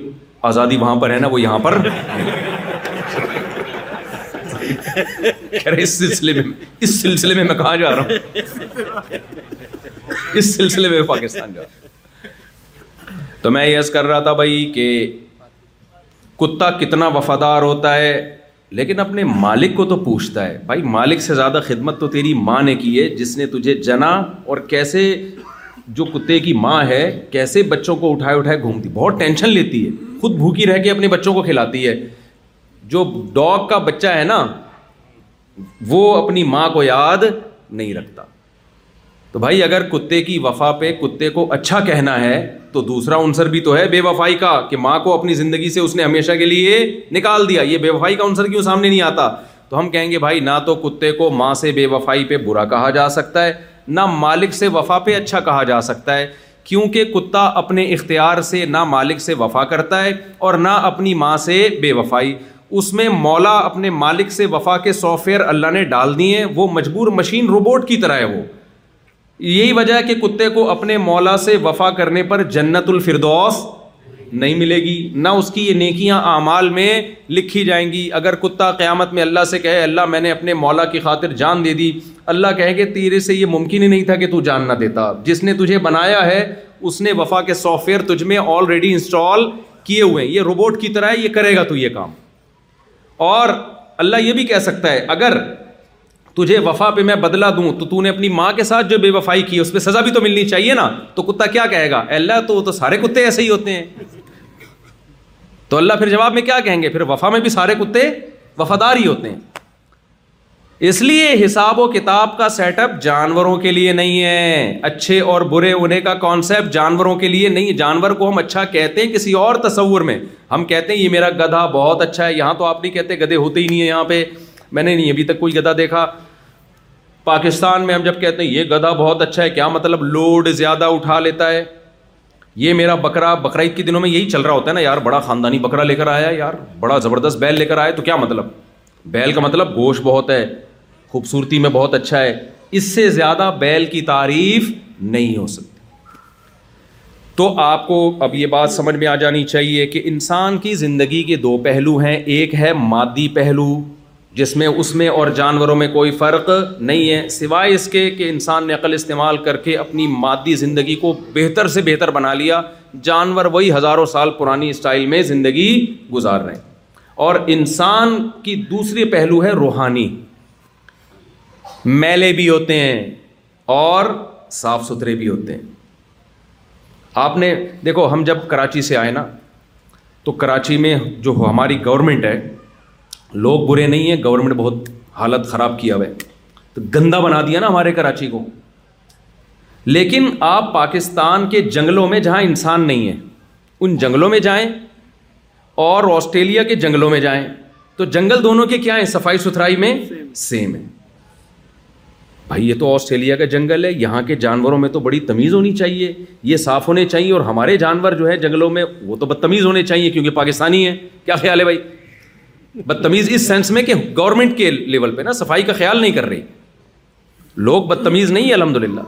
آزادی وہاں پر ہے نا وہ یہاں پر اس سلسلے میں اس سلسلے میں میں کہاں جا رہا ہوں اس سلسلے میں پاکستان جا رہا ہوں تو میں یس کر رہا تھا بھائی کہ کتا کتنا وفادار ہوتا ہے لیکن اپنے مالک کو تو پوچھتا ہے بھائی مالک سے زیادہ خدمت تو تیری ماں نے کی ہے جس نے تجھے جنا اور کیسے جو کتے کی ماں ہے کیسے بچوں کو اٹھائے اٹھائے گھومتی بہت ٹینشن لیتی ہے خود بھوکی رہ کے اپنے بچوں کو کھلاتی ہے جو ڈاگ کا بچہ ہے نا وہ اپنی ماں کو یاد نہیں رکھتا تو بھائی اگر کتے کی وفا پہ کتے کو اچھا کہنا ہے تو دوسرا عنصر بھی تو ہے بے وفائی کا کہ ماں کو اپنی زندگی سے اس نے ہمیشہ کے لیے نکال دیا یہ بے وفائی کا انصر کیوں سامنے نہیں آتا تو ہم کہیں گے بھائی نہ تو کتے کو ماں سے بے وفائی پہ برا کہا جا سکتا ہے نہ مالک سے وفا پہ اچھا کہا جا سکتا ہے کیونکہ کتا اپنے اختیار سے نہ مالک سے وفا کرتا ہے اور نہ اپنی ماں سے بے وفائی اس میں مولا اپنے مالک سے وفا کے سافٹ ویئر اللہ نے ڈال دیے ہیں وہ مجبور مشین روبوٹ کی طرح ہے وہ یہی وجہ ہے کہ کتے کو اپنے مولا سے وفا کرنے پر جنت الفردوس نہیں ملے گی نہ اس کی یہ نیکیاں اعمال میں لکھی جائیں گی اگر کتا قیامت میں اللہ سے کہے اللہ میں نے اپنے مولا کی خاطر جان دے دی اللہ کہے کہ تیرے سے یہ ممکن ہی نہیں تھا کہ تو جان نہ دیتا جس نے تجھے بنایا ہے اس نے وفا کے سافٹ ویئر تجھ میں آلریڈی انسٹال کیے ہوئے ہیں یہ روبوٹ کی طرح ہے یہ کرے گا تو یہ کام اور اللہ یہ بھی کہہ سکتا ہے اگر تجھے وفا پہ میں بدلا دوں تو تو نے اپنی ماں کے ساتھ جو بے وفائی کی اس پہ سزا بھی تو ملنی چاہیے نا تو کتا کیا کہے گا اللہ تو تو سارے کتے ایسے ہی ہوتے ہیں تو اللہ پھر جواب میں کیا کہیں گے پھر وفا میں بھی سارے کتے وفادار ہی ہوتے ہیں اس لیے حساب و کتاب کا سیٹ اپ جانوروں کے لیے نہیں ہے اچھے اور برے ہونے کا کانسیپٹ جانوروں کے لیے نہیں جانور کو ہم اچھا کہتے ہیں کسی اور تصور میں ہم کہتے ہیں یہ میرا گدھا بہت اچھا ہے یہاں تو آپ نہیں کہتے گدھے ہوتے ہی نہیں ہیں یہاں پہ میں نے نہیں ابھی تک کوئی گدھا دیکھا پاکستان میں ہم جب کہتے ہیں یہ گدھا بہت اچھا ہے کیا مطلب لوڈ زیادہ اٹھا لیتا ہے یہ میرا بکرا بکرا عید کے دنوں میں یہی چل رہا ہوتا ہے نا یار بڑا خاندانی بکرا لے کر آیا یار بڑا زبردست بیل لے کر آیا تو کیا مطلب بیل کا مطلب گوشت بہت ہے خوبصورتی میں بہت اچھا ہے اس سے زیادہ بیل کی تعریف نہیں ہو سکتی تو آپ کو اب یہ بات سمجھ میں آ جانی چاہیے کہ انسان کی زندگی کے دو پہلو ہیں ایک ہے مادی پہلو جس میں اس میں اور جانوروں میں کوئی فرق نہیں ہے سوائے اس کے کہ انسان نے عقل استعمال کر کے اپنی مادی زندگی کو بہتر سے بہتر بنا لیا جانور وہی ہزاروں سال پرانی اسٹائل میں زندگی گزار رہے ہیں اور انسان کی دوسری پہلو ہے روحانی میلے بھی ہوتے ہیں اور صاف ستھرے بھی ہوتے ہیں آپ نے دیکھو ہم جب کراچی سے آئے نا تو کراچی میں جو ہماری گورنمنٹ ہے لوگ برے نہیں ہیں گورنمنٹ بہت حالت خراب کیا ہوا ہے تو گندا بنا دیا نا ہمارے کراچی کو لیکن آپ پاکستان کے جنگلوں میں جہاں انسان نہیں ہے ان جنگلوں میں جائیں اور آسٹریلیا کے جنگلوں میں جائیں تو جنگل دونوں کے کیا ہیں صفائی ستھرائی میں سیم ہے بھائی یہ تو آسٹریلیا کا جنگل ہے یہاں کے جانوروں میں تو بڑی تمیز ہونی چاہیے یہ صاف ہونے چاہیے اور ہمارے جانور جو ہے جنگلوں میں وہ تو بدتمیز ہونے چاہیے کیونکہ پاکستانی ہے کیا خیال ہے بھائی بدتمیز اس سینس میں کہ گورنمنٹ کے لیول پہ نا صفائی کا خیال نہیں کر رہی لوگ بدتمیز نہیں الحمد للہ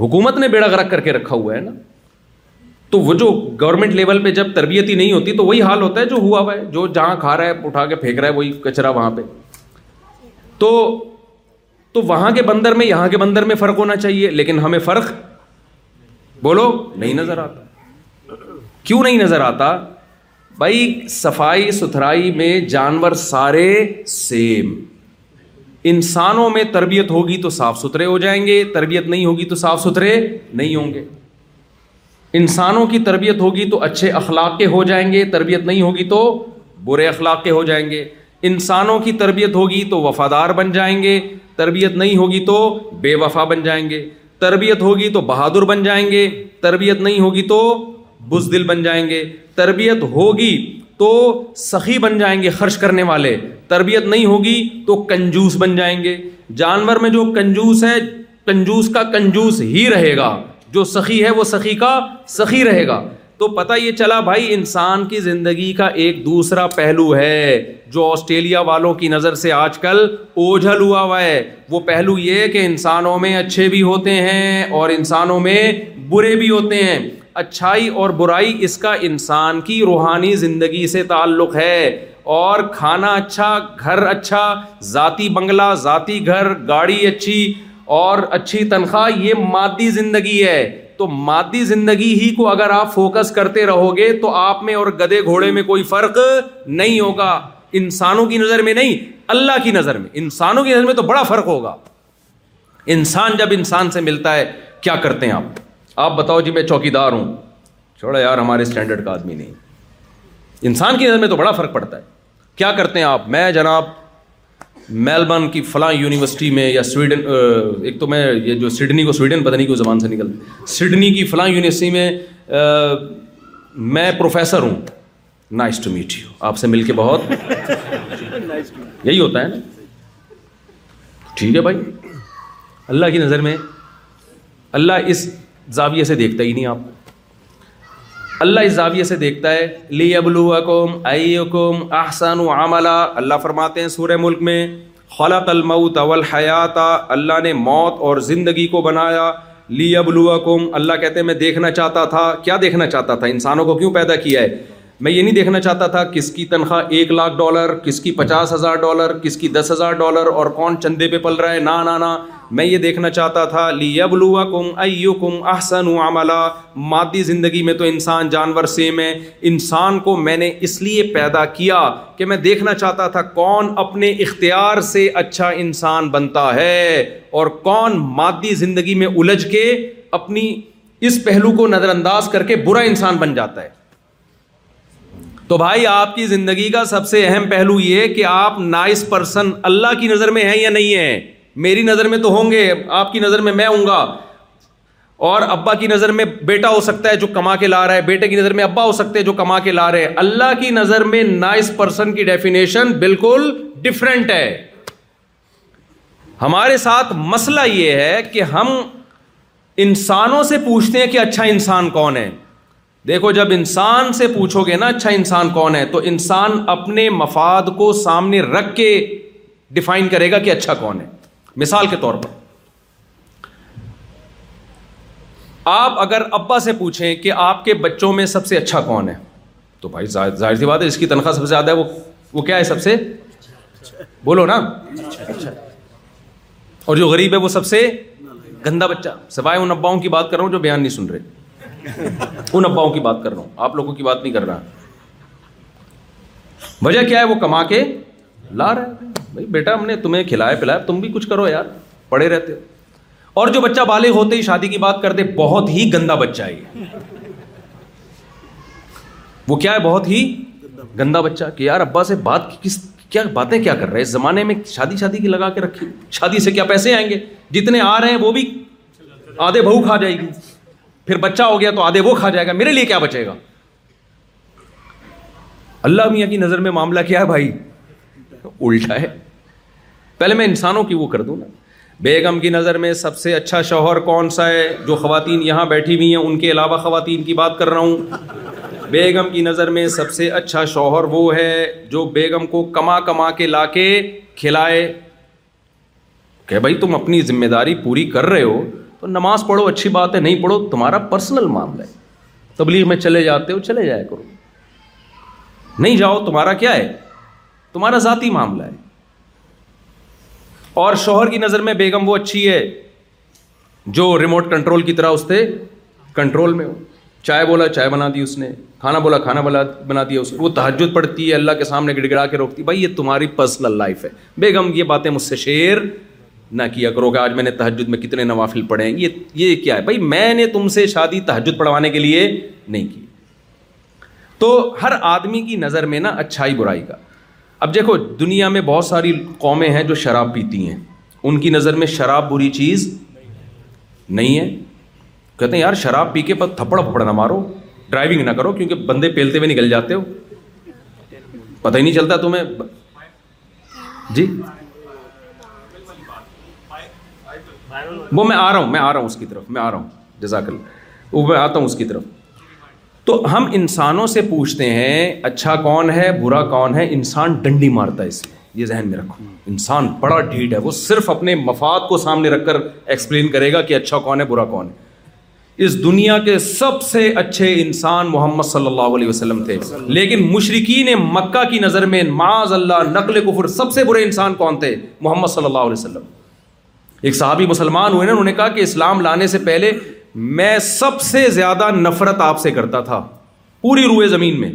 حکومت نے بیڑا غرق کر کے رکھا ہوا ہے نا تو وہ جو گورنمنٹ لیول پہ جب تربیتی نہیں ہوتی تو وہی حال ہوتا ہے جو ہوا ہوا ہے جو جہاں کھا رہا ہے اٹھا کے پھینک رہا ہے وہی کچرا وہاں پہ تو تو وہاں کے بندر میں یہاں کے بندر میں فرق ہونا چاہیے لیکن ہمیں فرق بولو نہیں نظر آتا کیوں نہیں نظر آتا بھائی صفائی ستھرائی میں جانور سارے سیم انسانوں میں تربیت ہوگی تو صاف ستھرے ہو جائیں گے تربیت نہیں ہوگی تو صاف ستھرے نہیں ہوں گے انسانوں کی تربیت ہوگی تو اچھے اخلاق کے ہو جائیں گے تربیت نہیں ہوگی تو برے اخلاق کے ہو جائیں گے انسانوں کی تربیت ہوگی تو وفادار بن جائیں گے تربیت نہیں ہوگی تو بے وفا بن جائیں گے تربیت ہوگی تو بہادر بن جائیں گے تربیت نہیں ہوگی تو بز دل بن جائیں گے تربیت ہوگی تو سخی بن جائیں گے خرچ کرنے والے تربیت نہیں ہوگی تو کنجوس بن جائیں گے جانور میں جو کنجوس ہے کنجوس کا کنجوس ہی رہے گا جو سخی ہے وہ سخی کا سخی رہے گا تو پتہ یہ چلا بھائی انسان کی زندگی کا ایک دوسرا پہلو ہے جو آسٹریلیا والوں کی نظر سے آج کل اوجھل ہوا ہوا ہے وہ پہلو یہ کہ انسانوں میں اچھے بھی ہوتے ہیں اور انسانوں میں برے بھی ہوتے ہیں اچھائی اور برائی اس کا انسان کی روحانی زندگی سے تعلق ہے اور کھانا اچھا گھر اچھا ذاتی بنگلہ ذاتی گھر گاڑی اچھی اور اچھی تنخواہ یہ مادی زندگی ہے تو مادی زندگی ہی کو اگر آپ فوکس کرتے رہو گے تو آپ میں اور گدے گھوڑے میں کوئی فرق نہیں ہوگا انسانوں کی نظر میں نہیں اللہ کی نظر میں انسانوں کی نظر میں تو بڑا فرق ہوگا انسان جب انسان سے ملتا ہے کیا کرتے ہیں آپ آپ بتاؤ جی میں چوکیدار ہوں چھوڑا یار ہمارے اسٹینڈرڈ کا آدمی نہیں انسان کی نظر میں تو بڑا فرق پڑتا ہے کیا کرتے ہیں آپ میں جناب میلبرن کی فلاں یونیورسٹی میں یا سویڈن ایک تو میں یہ جو سڈنی کو سویڈن پتہ نہیں کیوں زبان سے نکل سڈنی کی فلاں یونیورسٹی میں میں پروفیسر ہوں نائس ٹو میٹ یو آپ سے مل کے بہت یہی ہوتا ہے نا ٹھیک ہے بھائی اللہ کی نظر میں اللہ اس زاویے سے دیکھتا ہی نہیں آپ اللہ اس زاویے سے دیکھتا ہے لی احسن و اللہ اللہ فرماتے ہیں سورہ ملک میں نے موت اور زندگی کو بنایا لی اکم اللہ کہتے ہیں میں دیکھنا چاہتا تھا کیا دیکھنا چاہتا تھا انسانوں کو کیوں پیدا کیا ہے میں یہ نہیں دیکھنا چاہتا تھا کس کی تنخواہ ایک لاکھ ڈالر کس کی پچاس ہزار ڈالر کس کی دس ہزار ڈالر اور کون چندے پہ پل رہا ہے نہ میں یہ دیکھنا چاہتا تھا لیبل کم ایو کم احسن مادی زندگی میں تو انسان جانور سیم ہے انسان کو میں نے اس لیے پیدا کیا کہ میں دیکھنا چاہتا تھا کون اپنے اختیار سے اچھا انسان بنتا ہے اور کون مادی زندگی میں الجھ کے اپنی اس پہلو کو نظر انداز کر کے برا انسان بن جاتا ہے تو بھائی آپ کی زندگی کا سب سے اہم پہلو یہ کہ آپ نائس پرسن اللہ کی نظر میں ہیں یا نہیں ہیں میری نظر میں تو ہوں گے آپ کی نظر میں میں ہوں گا اور ابا کی نظر میں بیٹا ہو سکتا ہے جو کما کے لا رہا ہے بیٹے کی نظر میں ابا ہو سکتے ہیں جو کما کے لا رہے ہیں اللہ کی نظر میں نائس پرسن کی ڈیفینیشن بالکل ڈفرینٹ ہے ہمارے ساتھ مسئلہ یہ ہے کہ ہم انسانوں سے پوچھتے ہیں کہ اچھا انسان کون ہے دیکھو جب انسان سے پوچھو گے نا اچھا انسان کون ہے تو انسان اپنے مفاد کو سامنے رکھ کے ڈیفائن کرے گا کہ اچھا کون ہے مثال کے طور پر آپ اگر ابا سے پوچھیں کہ آپ کے بچوں میں سب سے اچھا کون ہے تو بھائی ظاہر سی بات ہے اس کی تنخواہ سب سے زیادہ ہے ہے وہ وہ کیا سب سے بولو نا اور جو غریب ہے وہ سب سے گندا بچہ سوائے ان اباؤں کی بات کر رہا ہوں جو بیان نہیں سن رہے ان اباؤں کی بات کر رہا ہوں آپ لوگوں کی بات نہیں کر رہا وجہ کیا ہے وہ کما کے لا رہے بھائی بیٹا ہم نے تمہیں کھلایا پلایا تم بھی کچھ کرو یار پڑے رہتے ہو اور جو بچہ ہوتے ہی شادی کی بات کرتے زمانے میں شادی شادی کی لگا کے رکھی شادی سے کیا پیسے آئیں گے جتنے آ رہے ہیں وہ بھی آدھے بہو کھا جائے گی پھر بچہ ہو گیا تو آدھے وہ کھا جائے گا میرے لیے کیا بچے گا اللہ میاں کی نظر میں معاملہ کیا ہے بھائی الٹا ہے پہلے میں انسانوں کی وہ کر دوں نا بیگم کی نظر میں سب سے اچھا شوہر کون سا ہے جو خواتین یہاں بیٹھی ہوئی ہیں ان کے علاوہ خواتین کی بات کر رہا ہوں بیگم کی نظر میں سب سے اچھا شوہر وہ ہے جو بیگم کو کما کما کے لا کے کھلائے کہ بھائی تم اپنی ذمہ داری پوری کر رہے ہو تو نماز پڑھو اچھی بات ہے نہیں پڑھو تمہارا پرسنل معاملہ ہے تبلیغ میں چلے جاتے ہو چلے جائے کرو نہیں جاؤ تمہارا کیا ہے تمہارا ذاتی معاملہ ہے اور شوہر کی نظر میں بیگم وہ اچھی ہے جو ریموٹ کنٹرول کی طرح اس سے کنٹرول میں ہو چائے بولا چائے بنا دی اس نے کھانا بولا کھانا بولا بنا دیا اس نے وہ تحجد پڑتی ہے اللہ کے سامنے گڑ گڑا کے روکتی بھائی یہ تمہاری پرسنل لائف ہے بیگم یہ باتیں مجھ سے شیئر نہ کیا کرو گے آج میں نے تحجد میں کتنے نوافل پڑھے ہیں یہ یہ کیا ہے بھائی میں نے تم سے شادی تحجد پڑھوانے کے لیے نہیں کی تو ہر آدمی کی نظر میں نا اچھائی برائی کا اب دیکھو دنیا میں بہت ساری قومیں ہیں جو شراب پیتی ہیں ان کی نظر میں شراب بری چیز نہیں ہے کہتے ہیں یار شراب پی کے پر تھپڑ پھپڑ نہ مارو ڈرائیونگ نہ کرو کیونکہ بندے پیلتے ہوئے نکل جاتے ہو پتہ ہی نہیں چلتا تمہیں جی وہ میں آ رہا ہوں میں آ رہا ہوں اس کی طرف میں آ رہا ہوں جزاک اللہ وہ میں آتا ہوں اس کی طرف تو ہم انسانوں سے پوچھتے ہیں اچھا کون ہے برا کون ہے انسان ڈنڈی مارتا ہے اس میں یہ ذہن میں رکھو انسان بڑا ڈھیٹ ہے وہ صرف اپنے مفاد کو سامنے رکھ کر ایکسپلین کرے گا کہ اچھا کون ہے برا کون ہے اس دنیا کے سب سے اچھے انسان محمد صلی اللہ علیہ وسلم تھے لیکن مشرقین مکہ کی نظر میں معاذ اللہ نقل کفر سب سے برے انسان کون تھے محمد صلی اللہ علیہ وسلم ایک صحابی مسلمان ہوئے نا انہوں نے کہا کہ اسلام لانے سے پہلے میں سب سے زیادہ نفرت آپ سے کرتا تھا پوری روئے زمین میں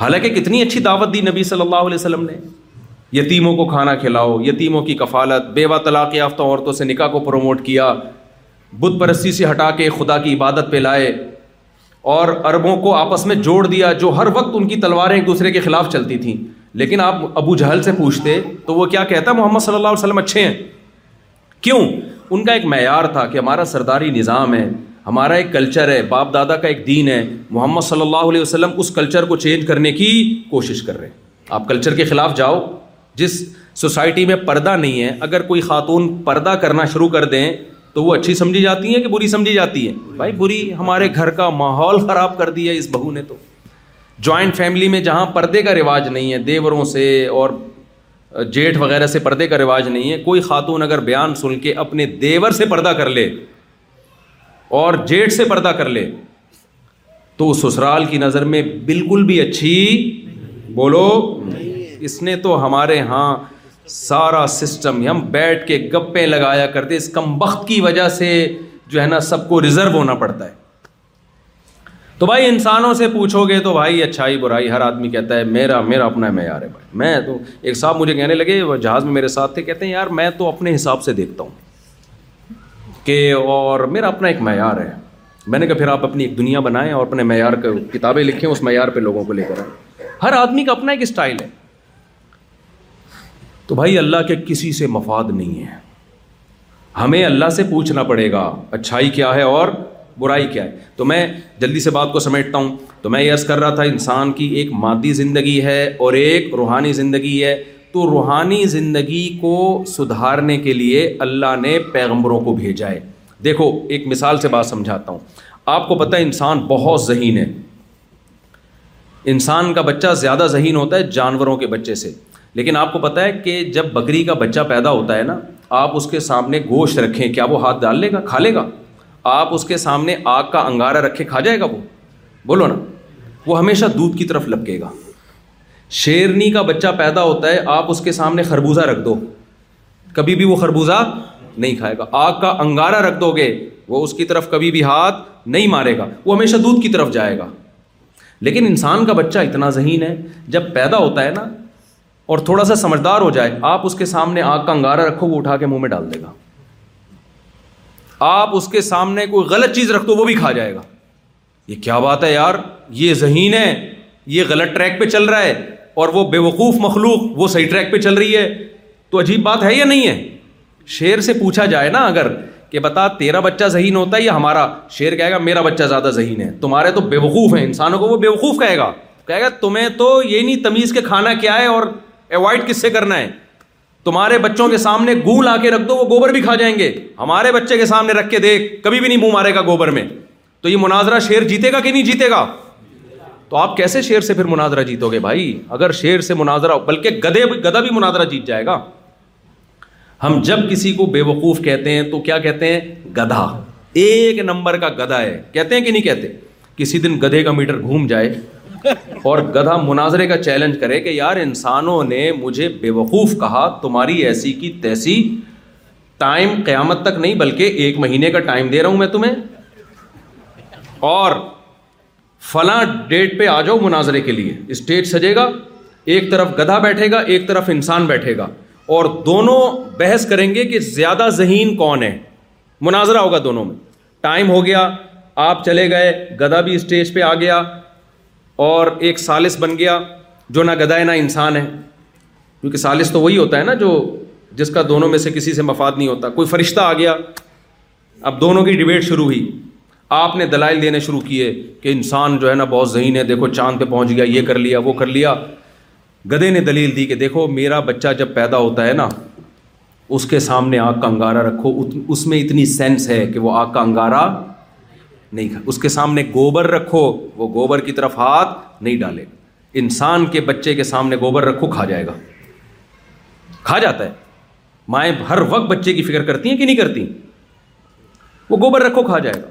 حالانکہ کتنی اچھی دعوت دی نبی صلی اللہ علیہ وسلم نے یتیموں کو کھانا کھلاؤ یتیموں کی کفالت بیوہ طلاق یافتہ عورتوں سے نکاح کو پروموٹ کیا بت پرستی سے ہٹا کے خدا کی عبادت پہ لائے اور عربوں کو آپس میں جوڑ دیا جو ہر وقت ان کی تلواریں ایک دوسرے کے خلاف چلتی تھیں لیکن آپ ابو جہل سے پوچھتے تو وہ کیا کہتا محمد صلی اللہ علیہ وسلم اچھے ہیں کیوں ان کا ایک معیار تھا کہ ہمارا سرداری نظام ہے ہمارا ایک کلچر ہے باپ دادا کا ایک دین ہے محمد صلی اللہ علیہ وسلم اس کلچر کو چینج کرنے کی کوشش کر رہے ہیں آپ کلچر کے خلاف جاؤ جس سوسائٹی میں پردہ نہیں ہے اگر کوئی خاتون پردہ کرنا شروع کر دیں تو وہ اچھی سمجھی جاتی ہیں کہ بری سمجھی جاتی ہیں بھائی بری ہمارے گھر کا ماحول خراب کر دیا اس بہو نے تو جوائنٹ فیملی میں جہاں پردے کا رواج نہیں ہے دیوروں سے اور جیٹھ وغیرہ سے پردے کا رواج نہیں ہے کوئی خاتون اگر بیان سن کے اپنے دیور سے پردہ کر لے اور جیٹھ سے پردہ کر لے تو سسرال کی نظر میں بالکل بھی اچھی بولو اس نے تو ہمارے ہاں سارا سسٹم ہم بیٹھ کے گپیں لگایا کرتے اس کم وقت کی وجہ سے جو ہے نا سب کو ریزرو ہونا پڑتا ہے تو بھائی انسانوں سے پوچھو گے تو بھائی اچھائی برائی ہر آدمی کہتا ہے میرا میرا اپنا معیار ہے بھائی میں تو ایک صاحب مجھے کہنے لگے وہ جہاز میں میرے ساتھ تھے کہتے ہیں یار میں تو اپنے حساب سے دیکھتا ہوں کہ اور میرا اپنا ایک معیار ہے میں نے کہا پھر آپ اپنی ایک دنیا بنائیں اور اپنے معیار کا کتابیں لکھیں اس معیار پہ لوگوں کو لے کر آئیں ہر آدمی کا اپنا ایک اسٹائل ہے تو بھائی اللہ کے کسی سے مفاد نہیں ہے ہمیں اللہ سے پوچھنا پڑے گا اچھائی کیا ہے اور برائی کیا ہے تو میں جلدی سے بات کو سمیٹتا ہوں تو میں یہ عرض کر رہا تھا انسان کی ایک مادی زندگی ہے اور ایک روحانی زندگی ہے تو روحانی زندگی کو سدھارنے کے لیے اللہ نے پیغمبروں کو بھیجا ہے دیکھو ایک مثال سے بات سمجھاتا ہوں آپ کو پتہ ہے انسان بہت ذہین ہے انسان کا بچہ زیادہ ذہین ہوتا ہے جانوروں کے بچے سے لیکن آپ کو پتہ ہے کہ جب بکری کا بچہ پیدا ہوتا ہے نا آپ اس کے سامنے گوشت رکھیں کیا وہ ہاتھ ڈال لے گا کھا لے گا آپ اس کے سامنے آگ کا انگارہ رکھے کھا جائے گا وہ بولو نا وہ ہمیشہ دودھ کی طرف لپکے گا شیرنی کا بچہ پیدا ہوتا ہے آپ اس کے سامنے خربوزہ رکھ دو کبھی بھی وہ خربوزہ نہیں کھائے گا آگ کا انگارہ رکھ دو گے وہ اس کی طرف کبھی بھی ہاتھ نہیں مارے گا وہ ہمیشہ دودھ کی طرف جائے گا لیکن انسان کا بچہ اتنا ذہین ہے جب پیدا ہوتا ہے نا اور تھوڑا سا سمجھدار ہو جائے آپ اس کے سامنے آگ کا انگارہ رکھو وہ اٹھا کے منہ میں ڈال دے گا آپ اس کے سامنے کوئی غلط چیز رکھ دو وہ بھی کھا جائے گا یہ کیا بات ہے یار یہ ذہین ہے یہ غلط ٹریک پہ چل رہا ہے اور وہ بے وقوف مخلوق وہ صحیح ٹریک پہ چل رہی ہے تو عجیب بات ہے یا نہیں ہے شیر سے پوچھا جائے نا اگر کہ بتا تیرا بچہ ذہین ہوتا ہے یا ہمارا شیر کہے گا میرا بچہ زیادہ ذہین ہے تمہارے تو بے وقوف ہیں انسانوں کو وہ بے وقوف کہے گا کہے گا تمہیں تو یہ نہیں تمیز کے کھانا کیا ہے اور اوائڈ کس سے کرنا ہے تمہارے بچوں کے سامنے گو لا کے رکھ دو وہ گوبر بھی کھا جائیں گے ہمارے بچے کے سامنے رکھ کے دیکھ کبھی بھی نہیں منہ مارے گا گوبر میں تو یہ مناظرہ شیر جیتے گا کہ نہیں جیتے گا تو آپ کیسے شیر سے پھر مناظرہ جیتو گے بھائی اگر شیر سے مناظرہ بلکہ گدے گدا بھی مناظرہ جیت جائے گا ہم جب کسی کو بے وقوف کہتے ہیں تو کیا کہتے ہیں گدھا ایک نمبر کا گدھا ہے کہتے ہیں کہ نہیں کہتے کسی دن گدھے کا میٹر گھوم جائے اور گدھا مناظرے کا چیلنج کرے کہ یار انسانوں نے مجھے بے وقوف کہا تمہاری ایسی کی تیسی ٹائم قیامت تک نہیں بلکہ ایک مہینے کا ٹائم دے رہا ہوں میں تمہیں اور فلاں ڈیٹ پہ آ جاؤ مناظرے کے لیے اسٹیج سجے گا ایک طرف گدھا بیٹھے گا ایک طرف انسان بیٹھے گا اور دونوں بحث کریں گے کہ زیادہ ذہین کون ہے مناظرہ ہوگا دونوں میں ٹائم ہو گیا آپ چلے گئے گدھا بھی اسٹیج پہ آ گیا اور ایک سالس بن گیا جو نہ گدائے نہ انسان ہے کیونکہ سالس تو وہی ہوتا ہے نا جو جس کا دونوں میں سے کسی سے مفاد نہیں ہوتا کوئی فرشتہ آ گیا اب دونوں کی ڈبیٹ شروع ہوئی آپ نے دلائل دینے شروع کیے کہ انسان جو ہے نا بہت ذہین ہے دیکھو چاند پہ پہنچ گیا یہ کر لیا وہ کر لیا گدے نے دلیل دی کہ دیکھو میرا بچہ جب پیدا ہوتا ہے نا اس کے سامنے آگ کا انگارہ رکھو اس میں اتنی سینس ہے کہ وہ آگ کا انگارہ نہیں کھا اس کے سامنے گوبر رکھو وہ گوبر کی طرف ہاتھ نہیں ڈالے انسان کے بچے کے سامنے گوبر رکھو کھا جائے گا کھا جاتا ہے مائیں ہر وقت بچے کی فکر کرتی ہیں کہ نہیں کرتی وہ گوبر رکھو کھا جائے گا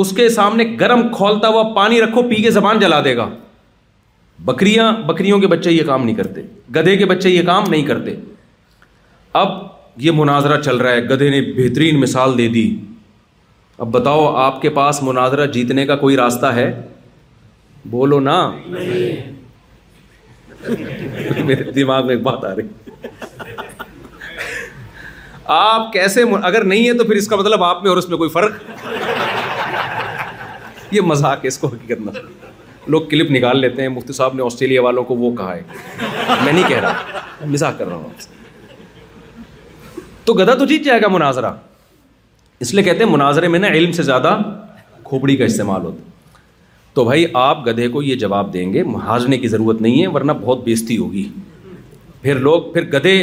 اس کے سامنے گرم کھولتا ہوا پانی رکھو پی کے زبان جلا دے گا بکریاں بکریوں کے بچے یہ کام نہیں کرتے گدھے کے بچے یہ کام نہیں کرتے اب یہ مناظرہ چل رہا ہے گدھے نے بہترین مثال دے دی اب بتاؤ آپ کے پاس مناظرہ جیتنے کا کوئی راستہ ہے بولو نا میرے دماغ میں ایک بات آ رہی آپ کیسے اگر نہیں ہے تو پھر اس کا مطلب آپ میں اور اس میں کوئی فرق یہ مذاق ہے اس کو حقیقت نہ لوگ کلپ نکال لیتے ہیں مفتی صاحب نے آسٹریلیا والوں کو وہ کہا ہے میں نہیں کہہ رہا مزاق کر رہا ہوں تو گدا تو جیت جائے گا مناظرہ اس لیے کہتے ہیں مناظرے میں نا علم سے زیادہ کھوپڑی کا استعمال ہوتا تو بھائی آپ گدھے کو یہ جواب دیں گے ہارنے کی ضرورت نہیں ہے ورنہ بہت بیزتی ہوگی پھر لوگ پھر گدھے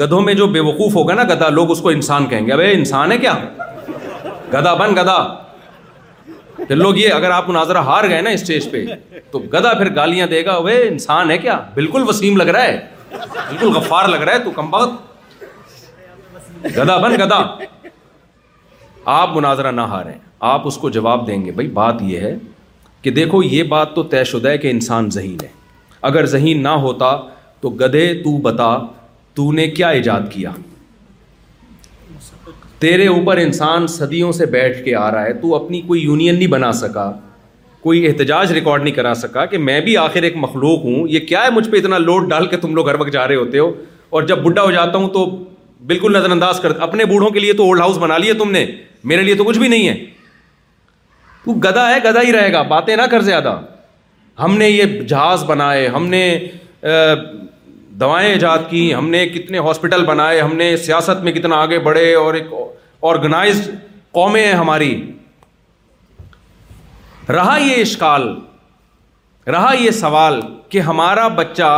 گدھوں میں جو بے وقوف ہوگا نا گدھا لوگ اس کو انسان کہیں گے ابھی انسان ہے کیا گدا بن گدا پھر لوگ یہ اگر آپ مناظرہ ہار گئے نا اسٹیج پہ تو گدا پھر گالیاں دے گا وہ انسان ہے کیا بالکل وسیم لگ رہا ہے بالکل غفار لگ رہا ہے تو کم بہت گدا بن گدا آپ مناظرہ نہ ہاریں آپ اس کو جواب دیں گے بھائی بات یہ ہے کہ دیکھو یہ بات تو طے شدہ ہے کہ انسان ذہین ہے اگر ذہین نہ ہوتا تو گدھے تو بتا تو نے کیا ایجاد کیا تیرے اوپر انسان صدیوں سے بیٹھ کے آ رہا ہے تو اپنی کوئی یونین نہیں بنا سکا کوئی احتجاج ریکارڈ نہیں کرا سکا کہ میں بھی آخر ایک مخلوق ہوں یہ کیا ہے مجھ پہ اتنا لوڈ ڈال کے تم لوگ ہر وقت جا رہے ہوتے ہو اور جب بڈھا ہو جاتا ہوں تو بالکل نظر انداز کر اپنے بوڑھوں کے لیے تو اولڈ ہاؤس بنا لیے تم نے میرے لیے تو کچھ بھی نہیں ہے تو گدا ہے گدا ہی رہے گا باتیں نہ کر زیادہ ہم نے یہ جہاز بنائے ہم نے دوائیں ایجاد کی ہم نے کتنے ہاسپٹل بنائے ہم نے سیاست میں کتنا آگے بڑھے اور ایک آرگنائز قومیں ہیں ہماری رہا یہ اشکال رہا یہ سوال کہ ہمارا بچہ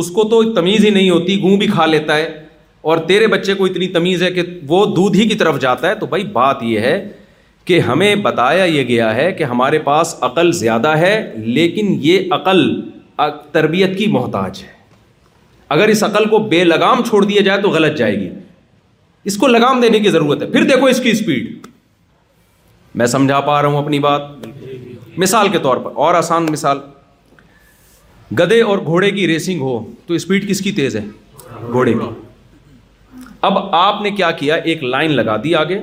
اس کو تو تمیز ہی نہیں ہوتی گوں بھی کھا لیتا ہے اور تیرے بچے کو اتنی تمیز ہے کہ وہ دودھ ہی کی طرف جاتا ہے تو بھائی بات یہ ہے کہ ہمیں بتایا یہ گیا ہے کہ ہمارے پاس عقل زیادہ ہے لیکن یہ عقل تربیت کی محتاج ہے اگر اس عقل کو بے لگام چھوڑ دیا جائے تو غلط جائے گی اس کو لگام دینے کی ضرورت ہے پھر دیکھو اس کی اسپیڈ میں سمجھا پا رہا ہوں اپنی بات مثال کے طور پر اور آسان مثال گدے اور گھوڑے کی ریسنگ ہو تو اسپیڈ کس کی تیز ہے گھوڑے کی اب آپ نے کیا کیا ایک لائن لگا دی آگے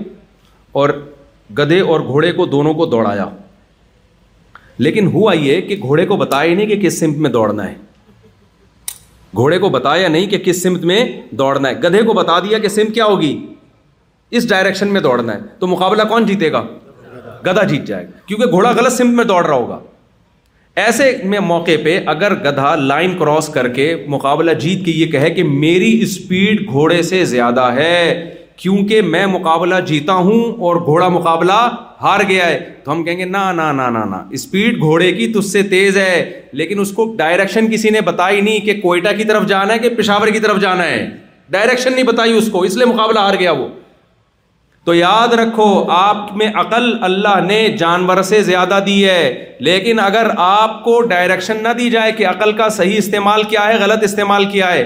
اور گدھے اور گھوڑے کو دونوں کو دوڑایا لیکن ہوا یہ کہ گھوڑے کو بتایا نہیں کہ کس سمت میں دوڑنا ہے گھوڑے کو بتایا نہیں کہ کس سمت میں دوڑنا ہے گدھے کو بتا دیا کہ سمت کیا ہوگی اس ڈائریکشن میں دوڑنا ہے تو مقابلہ کون جیتے گا گدھا جیت جائے گا کیونکہ گھوڑا غلط سمت میں دوڑ رہا ہوگا ایسے میں موقع پہ اگر گدھا لائن کراس کر کے مقابلہ جیت کے یہ کہے کہ میری اسپیڈ گھوڑے سے زیادہ ہے کیونکہ میں مقابلہ جیتا ہوں اور گھوڑا مقابلہ ہار گیا ہے تو ہم کہیں گے نہ اسپیڈ گھوڑے کی تو اس سے تیز ہے لیکن اس کو ڈائریکشن کسی نے بتائی نہیں کہ کوئٹہ کی طرف جانا ہے کہ پشاور کی طرف جانا ہے ڈائریکشن نہیں بتائی اس کو اس لیے مقابلہ ہار گیا وہ تو یاد رکھو آپ میں عقل اللہ نے جانور سے زیادہ دی ہے لیکن اگر آپ کو ڈائریکشن نہ دی جائے کہ عقل کا صحیح استعمال کیا ہے غلط استعمال کیا ہے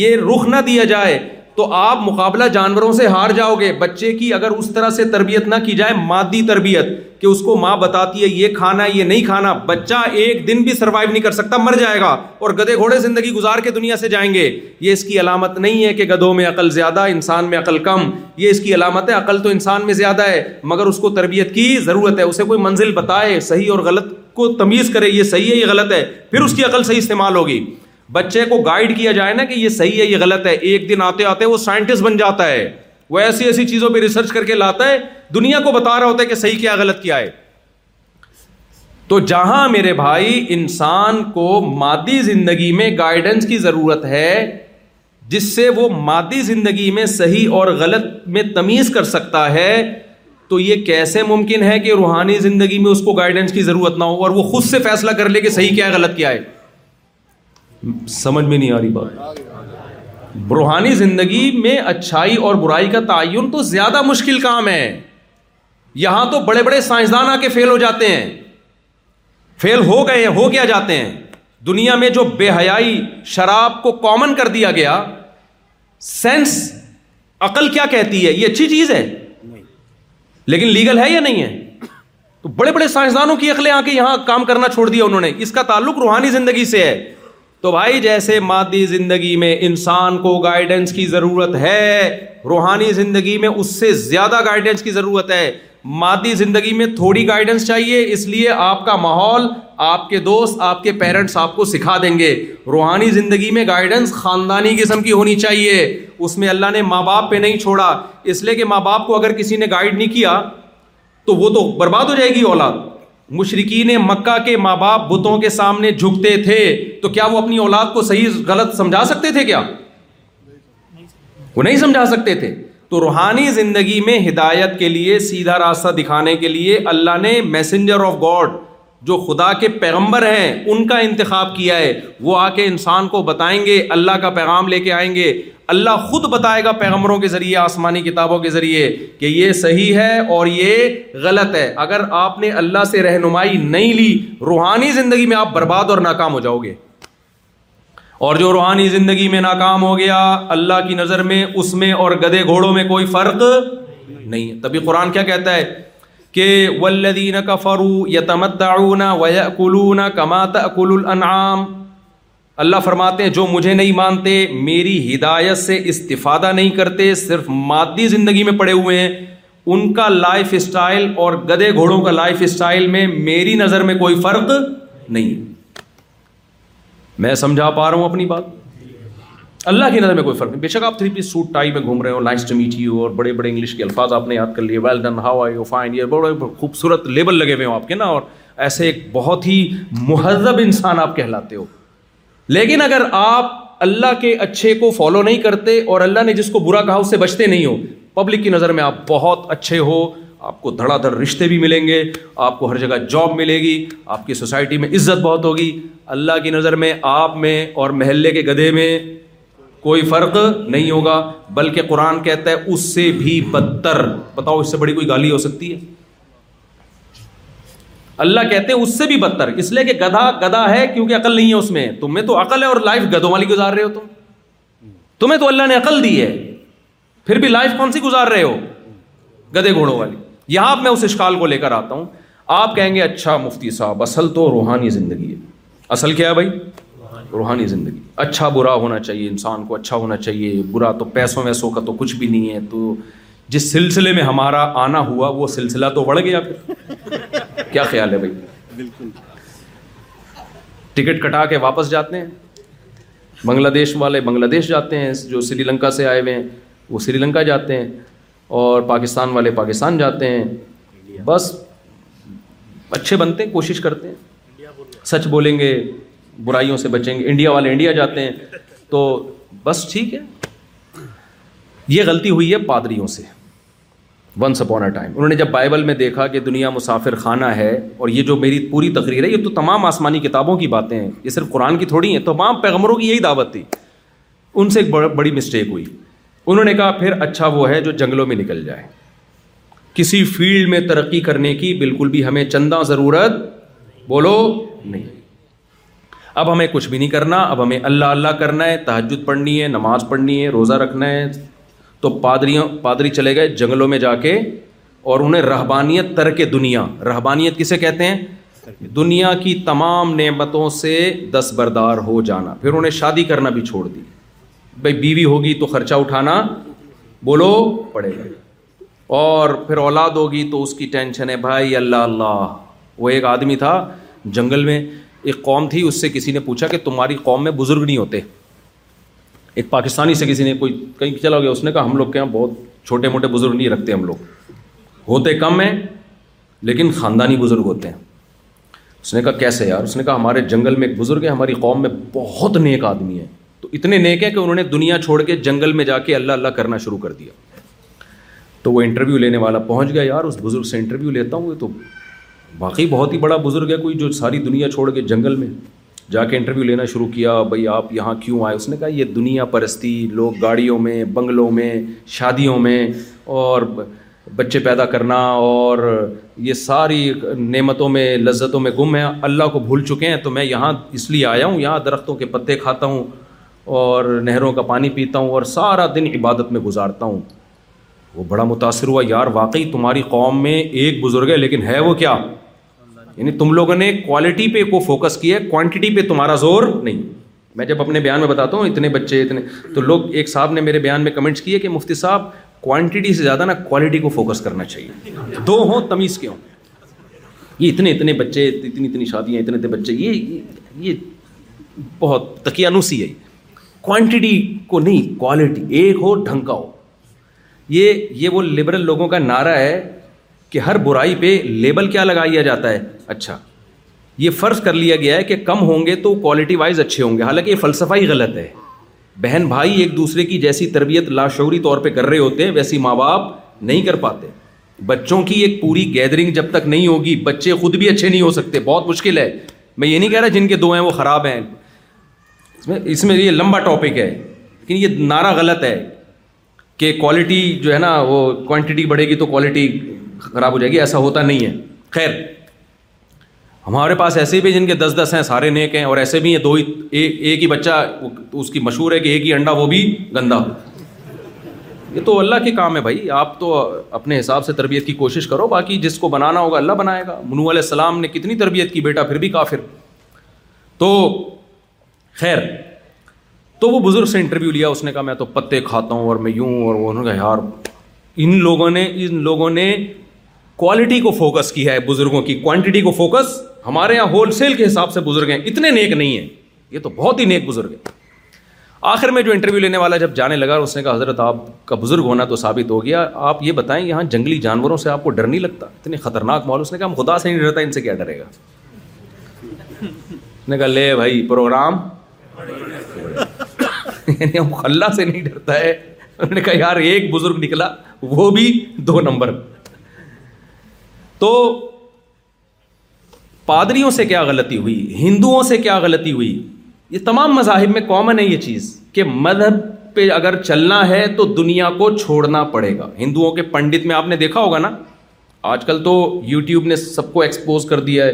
یہ رخ نہ دیا جائے تو آپ مقابلہ جانوروں سے ہار جاؤ گے بچے کی اگر اس طرح سے تربیت نہ کی جائے مادی تربیت کہ اس کو ماں بتاتی ہے یہ کھانا یہ نہیں کھانا بچہ ایک دن بھی سروائیو نہیں کر سکتا مر جائے گا اور گدے گھوڑے زندگی گزار کے دنیا سے جائیں گے یہ اس کی علامت نہیں ہے کہ گدوں میں عقل زیادہ انسان میں عقل کم یہ اس کی علامت ہے عقل تو انسان میں زیادہ ہے مگر اس کو تربیت کی ضرورت ہے اسے کوئی منزل بتائے صحیح اور غلط کو تمیز کرے یہ صحیح ہے یہ غلط ہے پھر اس کی عقل صحیح استعمال ہوگی بچے کو گائیڈ کیا جائے نا کہ یہ صحیح ہے یہ غلط ہے ایک دن آتے آتے وہ سائنٹسٹ بن جاتا ہے وہ ایسی ایسی چیزوں پہ ریسرچ کر کے لاتا ہے دنیا کو بتا رہا ہوتا ہے کہ صحیح کیا غلط کیا ہے تو جہاں میرے بھائی انسان کو مادی زندگی میں گائیڈنس کی ضرورت ہے جس سے وہ مادی زندگی میں صحیح اور غلط میں تمیز کر سکتا ہے تو یہ کیسے ممکن ہے کہ روحانی زندگی میں اس کو گائیڈنس کی ضرورت نہ ہو اور وہ خود سے فیصلہ کر لے کہ صحیح کیا ہے غلط کیا ہے سمجھ میں نہیں آ رہی بات روحانی زندگی میں اچھائی اور برائی کا تعین تو زیادہ مشکل کام ہے یہاں تو بڑے بڑے سائنسدان آ کے فیل ہو جاتے ہیں فیل ہو گئے ہو کیا جاتے ہیں دنیا میں جو بے حیائی شراب کو کامن کر دیا گیا سینس عقل کیا کہتی ہے یہ اچھی چیز ہے لیکن لیگل ہے یا نہیں ہے تو بڑے بڑے سائنسدانوں کی عقلیں آ کے یہاں کام کرنا چھوڑ دیا انہوں نے اس کا تعلق روحانی زندگی سے ہے تو بھائی جیسے مادی زندگی میں انسان کو گائیڈنس کی ضرورت ہے روحانی زندگی میں اس سے زیادہ گائیڈنس کی ضرورت ہے مادی زندگی میں تھوڑی گائیڈنس چاہیے اس لیے آپ کا ماحول آپ کے دوست آپ کے پیرنٹس آپ کو سکھا دیں گے روحانی زندگی میں گائیڈنس خاندانی قسم کی ہونی چاہیے اس میں اللہ نے ماں باپ پہ نہیں چھوڑا اس لیے کہ ماں باپ کو اگر کسی نے گائیڈ نہیں کیا تو وہ تو برباد ہو جائے گی اولاد مشرقین مکہ کے ماں باپ بتوں کے سامنے جھکتے تھے تو کیا وہ اپنی اولاد کو صحیح غلط سمجھا سکتے تھے کیا وہ نہیں سمجھا سکتے تھے تو روحانی زندگی میں ہدایت کے لیے سیدھا راستہ دکھانے کے لیے اللہ نے میسنجر آف گاڈ جو خدا کے پیغمبر ہیں ان کا انتخاب کیا ہے وہ آ کے انسان کو بتائیں گے اللہ کا پیغام لے کے آئیں گے اللہ خود بتائے گا پیغمبروں کے ذریعے آسمانی کتابوں کے ذریعے کہ یہ صحیح ہے اور یہ غلط ہے اگر آپ نے اللہ سے رہنمائی نہیں لی روحانی زندگی میں آپ برباد اور ناکام ہو جاؤ گے اور جو روحانی زندگی میں ناکام ہو گیا اللہ کی نظر میں اس میں اور گدے گھوڑوں میں کوئی فرق نہیں تبھی قرآن کیا کہتا ہے کہ فرو یمنا کمات اللہ فرماتے ہیں جو مجھے نہیں مانتے میری ہدایت سے استفادہ نہیں کرتے صرف مادی زندگی میں پڑے ہوئے ہیں ان کا لائف اسٹائل اور گدے گھوڑوں کا لائف اسٹائل میں میری نظر میں کوئی فرق نہیں میں سمجھا پا رہا ہوں اپنی بات اللہ کی نظر میں کوئی فرق نہیں بے شک آپ تھری پیس سوٹ ٹائی میں گھوم رہے ہو نائس ٹو میٹ یو اور بڑے بڑے انگلش کے الفاظ آپ نے یاد کر لیے well done how I you fine یہ بڑے خوبصورت لیبل لگے ہوئے ہو آپ کے نا اور ایسے ایک بہت ہی مہذب انسان آپ کہلاتے ہو لیکن اگر آپ اللہ کے اچھے کو فالو نہیں کرتے اور اللہ نے جس کو برا کہا اس سے بچتے نہیں ہو پبلک کی نظر میں آپ بہت اچھے ہو آپ کو دھڑا دھڑ رشتے بھی ملیں گے آپ کو ہر جگہ جاب ملے گی آپ کی سوسائٹی میں عزت بہت ہوگی اللہ کی نظر میں آپ میں اور محلے کے گدھے میں کوئی فرق نہیں ہوگا بلکہ قرآن کہتا ہے اس سے بھی بدتر بتاؤ اس سے بڑی کوئی گالی ہو سکتی ہے اللہ کہتے ہیں اس سے بھی بدتر اس لیے کہ گدھا گدھا ہے کیونکہ عقل نہیں ہے اس میں تمہیں تو عقل ہے اور لائف گدوں والی گزار رہے ہو تم تمہیں تو اللہ نے عقل دی ہے پھر بھی لائف کون سی گزار رہے ہو گدے گھوڑوں والی یہاں میں اس اشکال کو لے کر آتا ہوں آپ کہیں گے اچھا مفتی صاحب اصل تو روحانی زندگی ہے اصل کیا ہے بھائی روحانی زندگی اچھا برا ہونا چاہیے انسان کو اچھا ہونا چاہیے برا تو پیسوں ویسوں کا تو کچھ بھی نہیں ہے تو جس سلسلے میں ہمارا آنا ہوا وہ سلسلہ تو بڑھ گیا پھر کیا خیال ہے بھائی بالکل ٹکٹ کٹا کے واپس جاتے ہیں بنگلہ دیش والے بنگلہ دیش جاتے ہیں جو سری لنکا سے آئے ہوئے ہیں وہ سری لنکا جاتے ہیں اور پاکستان والے پاکستان جاتے ہیں بس اچھے بنتے ہیں کوشش کرتے ہیں سچ بولیں گے برائیوں سے بچیں گے انڈیا والے انڈیا جاتے ہیں تو بس ٹھیک ہے یہ غلطی ہوئی ہے پادریوں سے ونس اپون اے ٹائم انہوں نے جب بائبل میں دیکھا کہ دنیا مسافر خانہ ہے اور یہ جو میری پوری تقریر ہے یہ تو تمام آسمانی کتابوں کی باتیں ہیں یہ صرف قرآن کی تھوڑی ہیں تمام پیغمروں کی یہی دعوت تھی ان سے ایک بڑی مسٹیک ہوئی انہوں نے کہا پھر اچھا وہ ہے جو جنگلوں میں نکل جائے کسی فیلڈ میں ترقی کرنے کی بالکل بھی ہمیں چندہ ضرورت بولو نہیں اب ہمیں کچھ بھی نہیں کرنا اب ہمیں اللہ اللہ کرنا ہے تحجد پڑھنی ہے نماز پڑھنی ہے روزہ رکھنا ہے تو پادریوں پادری چلے گئے جنگلوں میں جا کے اور انہیں رہبانیت ترک دنیا رہبانیت کسے کہتے ہیں دنیا کی تمام نعمتوں سے دس بردار ہو جانا پھر انہیں شادی کرنا بھی چھوڑ دی بھائی بیوی ہوگی تو خرچہ اٹھانا بولو پڑے گا اور پھر اولاد ہوگی تو اس کی ٹینشن ہے بھائی اللہ اللہ وہ ایک آدمی تھا جنگل میں ایک قوم تھی اس سے کسی نے پوچھا کہ تمہاری قوم میں بزرگ نہیں ہوتے ایک پاکستانی سے کسی نے کوئی کہیں چلا گیا اس نے کہا ہم لوگ کے یہاں بہت چھوٹے موٹے بزرگ نہیں رکھتے ہم لوگ ہوتے کم ہیں لیکن خاندانی بزرگ ہوتے ہیں اس نے کہا کیسے یار اس نے کہا ہمارے جنگل میں ایک بزرگ ہے ہماری قوم میں بہت نیک آدمی ہے تو اتنے نیک ہیں کہ انہوں نے دنیا چھوڑ کے جنگل میں جا کے اللہ اللہ کرنا شروع کر دیا تو وہ انٹرویو لینے والا پہنچ گیا یار اس بزرگ سے انٹرویو لیتا ہوں یہ تو باقی بہت ہی بڑا بزرگ ہے کوئی جو ساری دنیا چھوڑ کے جنگل میں جا کے انٹرویو لینا شروع کیا بھائی آپ یہاں کیوں آئے اس نے کہا یہ دنیا پرستی لوگ گاڑیوں میں بنگلوں میں شادیوں میں اور بچے پیدا کرنا اور یہ ساری نعمتوں میں لذتوں میں گم ہے اللہ کو بھول چکے ہیں تو میں یہاں اس لیے آیا ہوں یہاں درختوں کے پتے کھاتا ہوں اور نہروں کا پانی پیتا ہوں اور سارا دن عبادت میں گزارتا ہوں وہ بڑا متاثر ہوا یار واقعی تمہاری قوم میں ایک بزرگ ہے لیکن ہے وہ کیا یعنی تم لوگوں نے کوالٹی پہ کو فوکس کیا ہے کوانٹٹی پہ تمہارا زور نہیں میں جب اپنے بیان میں بتاتا ہوں اتنے بچے اتنے تو لوگ ایک صاحب نے میرے بیان میں کمنٹس کیے کہ مفتی صاحب کوانٹٹی سے زیادہ نا کوالٹی کو فوکس کرنا چاہیے دو ہوں تمیز کے ہوں یہ اتنے اتنے بچے اتنی اتنی شادیاں اتنے اتنے بچے یہ یہ بہت تقیانوسی ہے کوانٹٹی کو نہیں کوالٹی ایک ہو ڈھنگ کا ہو یہ یہ وہ لبرل لوگوں کا نعرہ ہے کہ ہر برائی پہ لیبل کیا لگایا جاتا ہے اچھا یہ فرض کر لیا گیا ہے کہ کم ہوں گے تو کوالٹی وائز اچھے ہوں گے حالانکہ یہ فلسفہ ہی غلط ہے بہن بھائی ایک دوسرے کی جیسی تربیت لاشوری طور پہ کر رہے ہوتے ہیں ویسی ماں باپ نہیں کر پاتے بچوں کی ایک پوری گیدرنگ جب تک نہیں ہوگی بچے خود بھی اچھے نہیں ہو سکتے بہت مشکل ہے میں یہ نہیں کہہ رہا جن کے دو ہیں وہ خراب ہیں اس میں اس میں یہ لمبا ٹاپک ہے لیکن یہ نعرہ غلط ہے کہ کوالٹی جو ہے نا وہ کوانٹٹی بڑھے گی تو کوالٹی خراب ہو جائے گی ایسا ہوتا نہیں ہے خیر ہمارے پاس ایسے بھی جن کے دس دس ہیں سارے نیک ہیں اور ایسے بھی ہیں دو ہی ایک ہی بچہ اس کی مشہور ہے کہ ایک ہی انڈا وہ بھی گندا ہو یہ تو اللہ کے کام ہے بھائی آپ تو اپنے حساب سے تربیت کی کوشش کرو باقی جس کو بنانا ہوگا اللہ بنائے گا منو علیہ السلام نے کتنی تربیت کی بیٹا پھر بھی کافر تو خیر تو وہ بزرگ سے انٹرویو لیا اس نے کہا میں تو پتے کھاتا ہوں اور میں یوں اور یار ان لوگوں نے ان لوگوں نے کوالٹی کو فوکس کیا ہے بزرگوں کی کوانٹٹی کو فوکس ہمارے یہاں ہول سیل کے حساب سے بزرگ ہیں اتنے نیک نہیں ہیں یہ تو بہت ہی نیک بزرگ ہے آخر میں جو انٹرویو لینے والا جب جانے لگا اس نے کہا حضرت آپ کا بزرگ ہونا تو ثابت ہو گیا آپ یہ بتائیں یہاں جنگلی جانوروں سے آپ کو ڈر نہیں لگتا اتنے خطرناک ماحول اس نے کہا ہم خدا سے نہیں ڈرتا ان سے کیا ڈرے گا اس نے کہا لے بھائی پروگرام یعنی اللہ سے نہیں ڈرتا ہے انہوں نے کہا یار ایک بزرگ نکلا وہ بھی دو نمبر تو پادریوں سے کیا غلطی ہوئی ہندوؤں سے کیا غلطی ہوئی یہ تمام مذاہب میں کامن ہے یہ چیز کہ مذہب پہ اگر چلنا ہے تو دنیا کو چھوڑنا پڑے گا ہندوؤں کے پنڈت میں آپ نے دیکھا ہوگا نا آج کل تو یوٹیوب نے سب کو ایکسپوز کر دیا ہے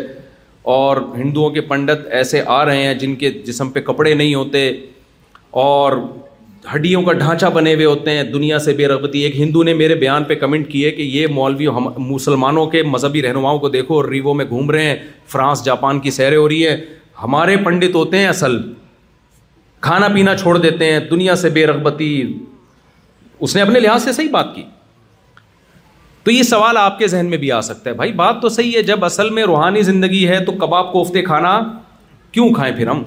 اور ہندوؤں کے پنڈت ایسے آ رہے ہیں جن کے جسم پہ کپڑے نہیں ہوتے اور ہڈیوں کا ڈھانچہ بنے ہوئے ہوتے ہیں دنیا سے بے رغبتی ایک ہندو نے میرے بیان پہ کمنٹ کیے کہ یہ مولوی ہم مسلمانوں کے مذہبی رہنماؤں کو دیکھو اور ریوو میں گھوم رہے ہیں فرانس جاپان کی سیریں ہو رہی ہیں ہمارے پنڈت ہوتے ہیں اصل کھانا پینا چھوڑ دیتے ہیں دنیا سے بے رغبتی اس نے اپنے لحاظ سے صحیح بات کی تو یہ سوال آپ کے ذہن میں بھی آ سکتا ہے بھائی بات تو صحیح ہے جب اصل میں روحانی زندگی ہے تو کباب کوفتے کھانا کیوں کھائیں پھر ہم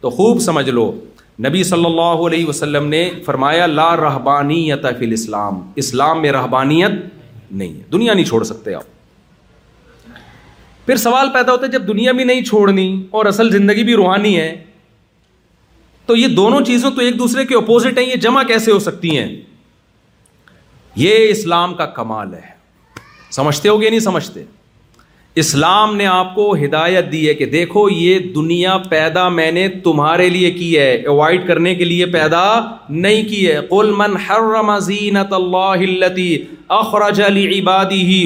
تو خوب سمجھ لو نبی صلی اللہ علیہ وسلم نے فرمایا لا رہبانیت الاسلام اسلام میں رہبانیت نہیں ہے دنیا نہیں چھوڑ سکتے آپ پھر سوال پیدا ہوتا ہے جب دنیا بھی نہیں چھوڑنی اور اصل زندگی بھی روحانی ہے تو یہ دونوں چیزوں تو ایک دوسرے کے اپوزٹ ہیں یہ جمع کیسے ہو سکتی ہیں یہ اسلام کا کمال ہے سمجھتے ہو گے نہیں سمجھتے اسلام نے آپ کو ہدایت دی ہے کہ دیکھو یہ دنیا پیدا میں نے تمہارے لیے کی ہے اوائڈ کرنے کے لیے پیدا نہیں کی ہے قل من من حرم زینت اللہ اخرج ہی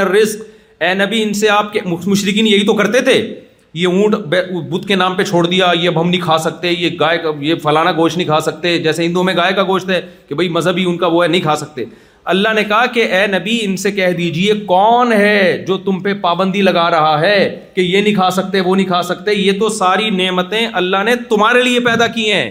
الرزق اے نبی ان سے آپ کے مشرقین یہی تو کرتے تھے یہ اونٹ بدھ کے نام پہ چھوڑ دیا یہ اب ہم نہیں کھا سکتے یہ گائے کا یہ فلانا گوشت نہیں کھا سکتے جیسے ہندوؤں میں گائے کا گوشت ہے کہ بھائی مذہبی ان کا وہ ہے نہیں کھا سکتے اللہ نے کہا کہ اے نبی ان سے کہہ دیجئے کون ہے جو تم پہ پابندی لگا رہا ہے کہ یہ نہیں کھا سکتے وہ نہیں کھا سکتے یہ تو ساری نعمتیں اللہ نے تمہارے لیے پیدا کی ہیں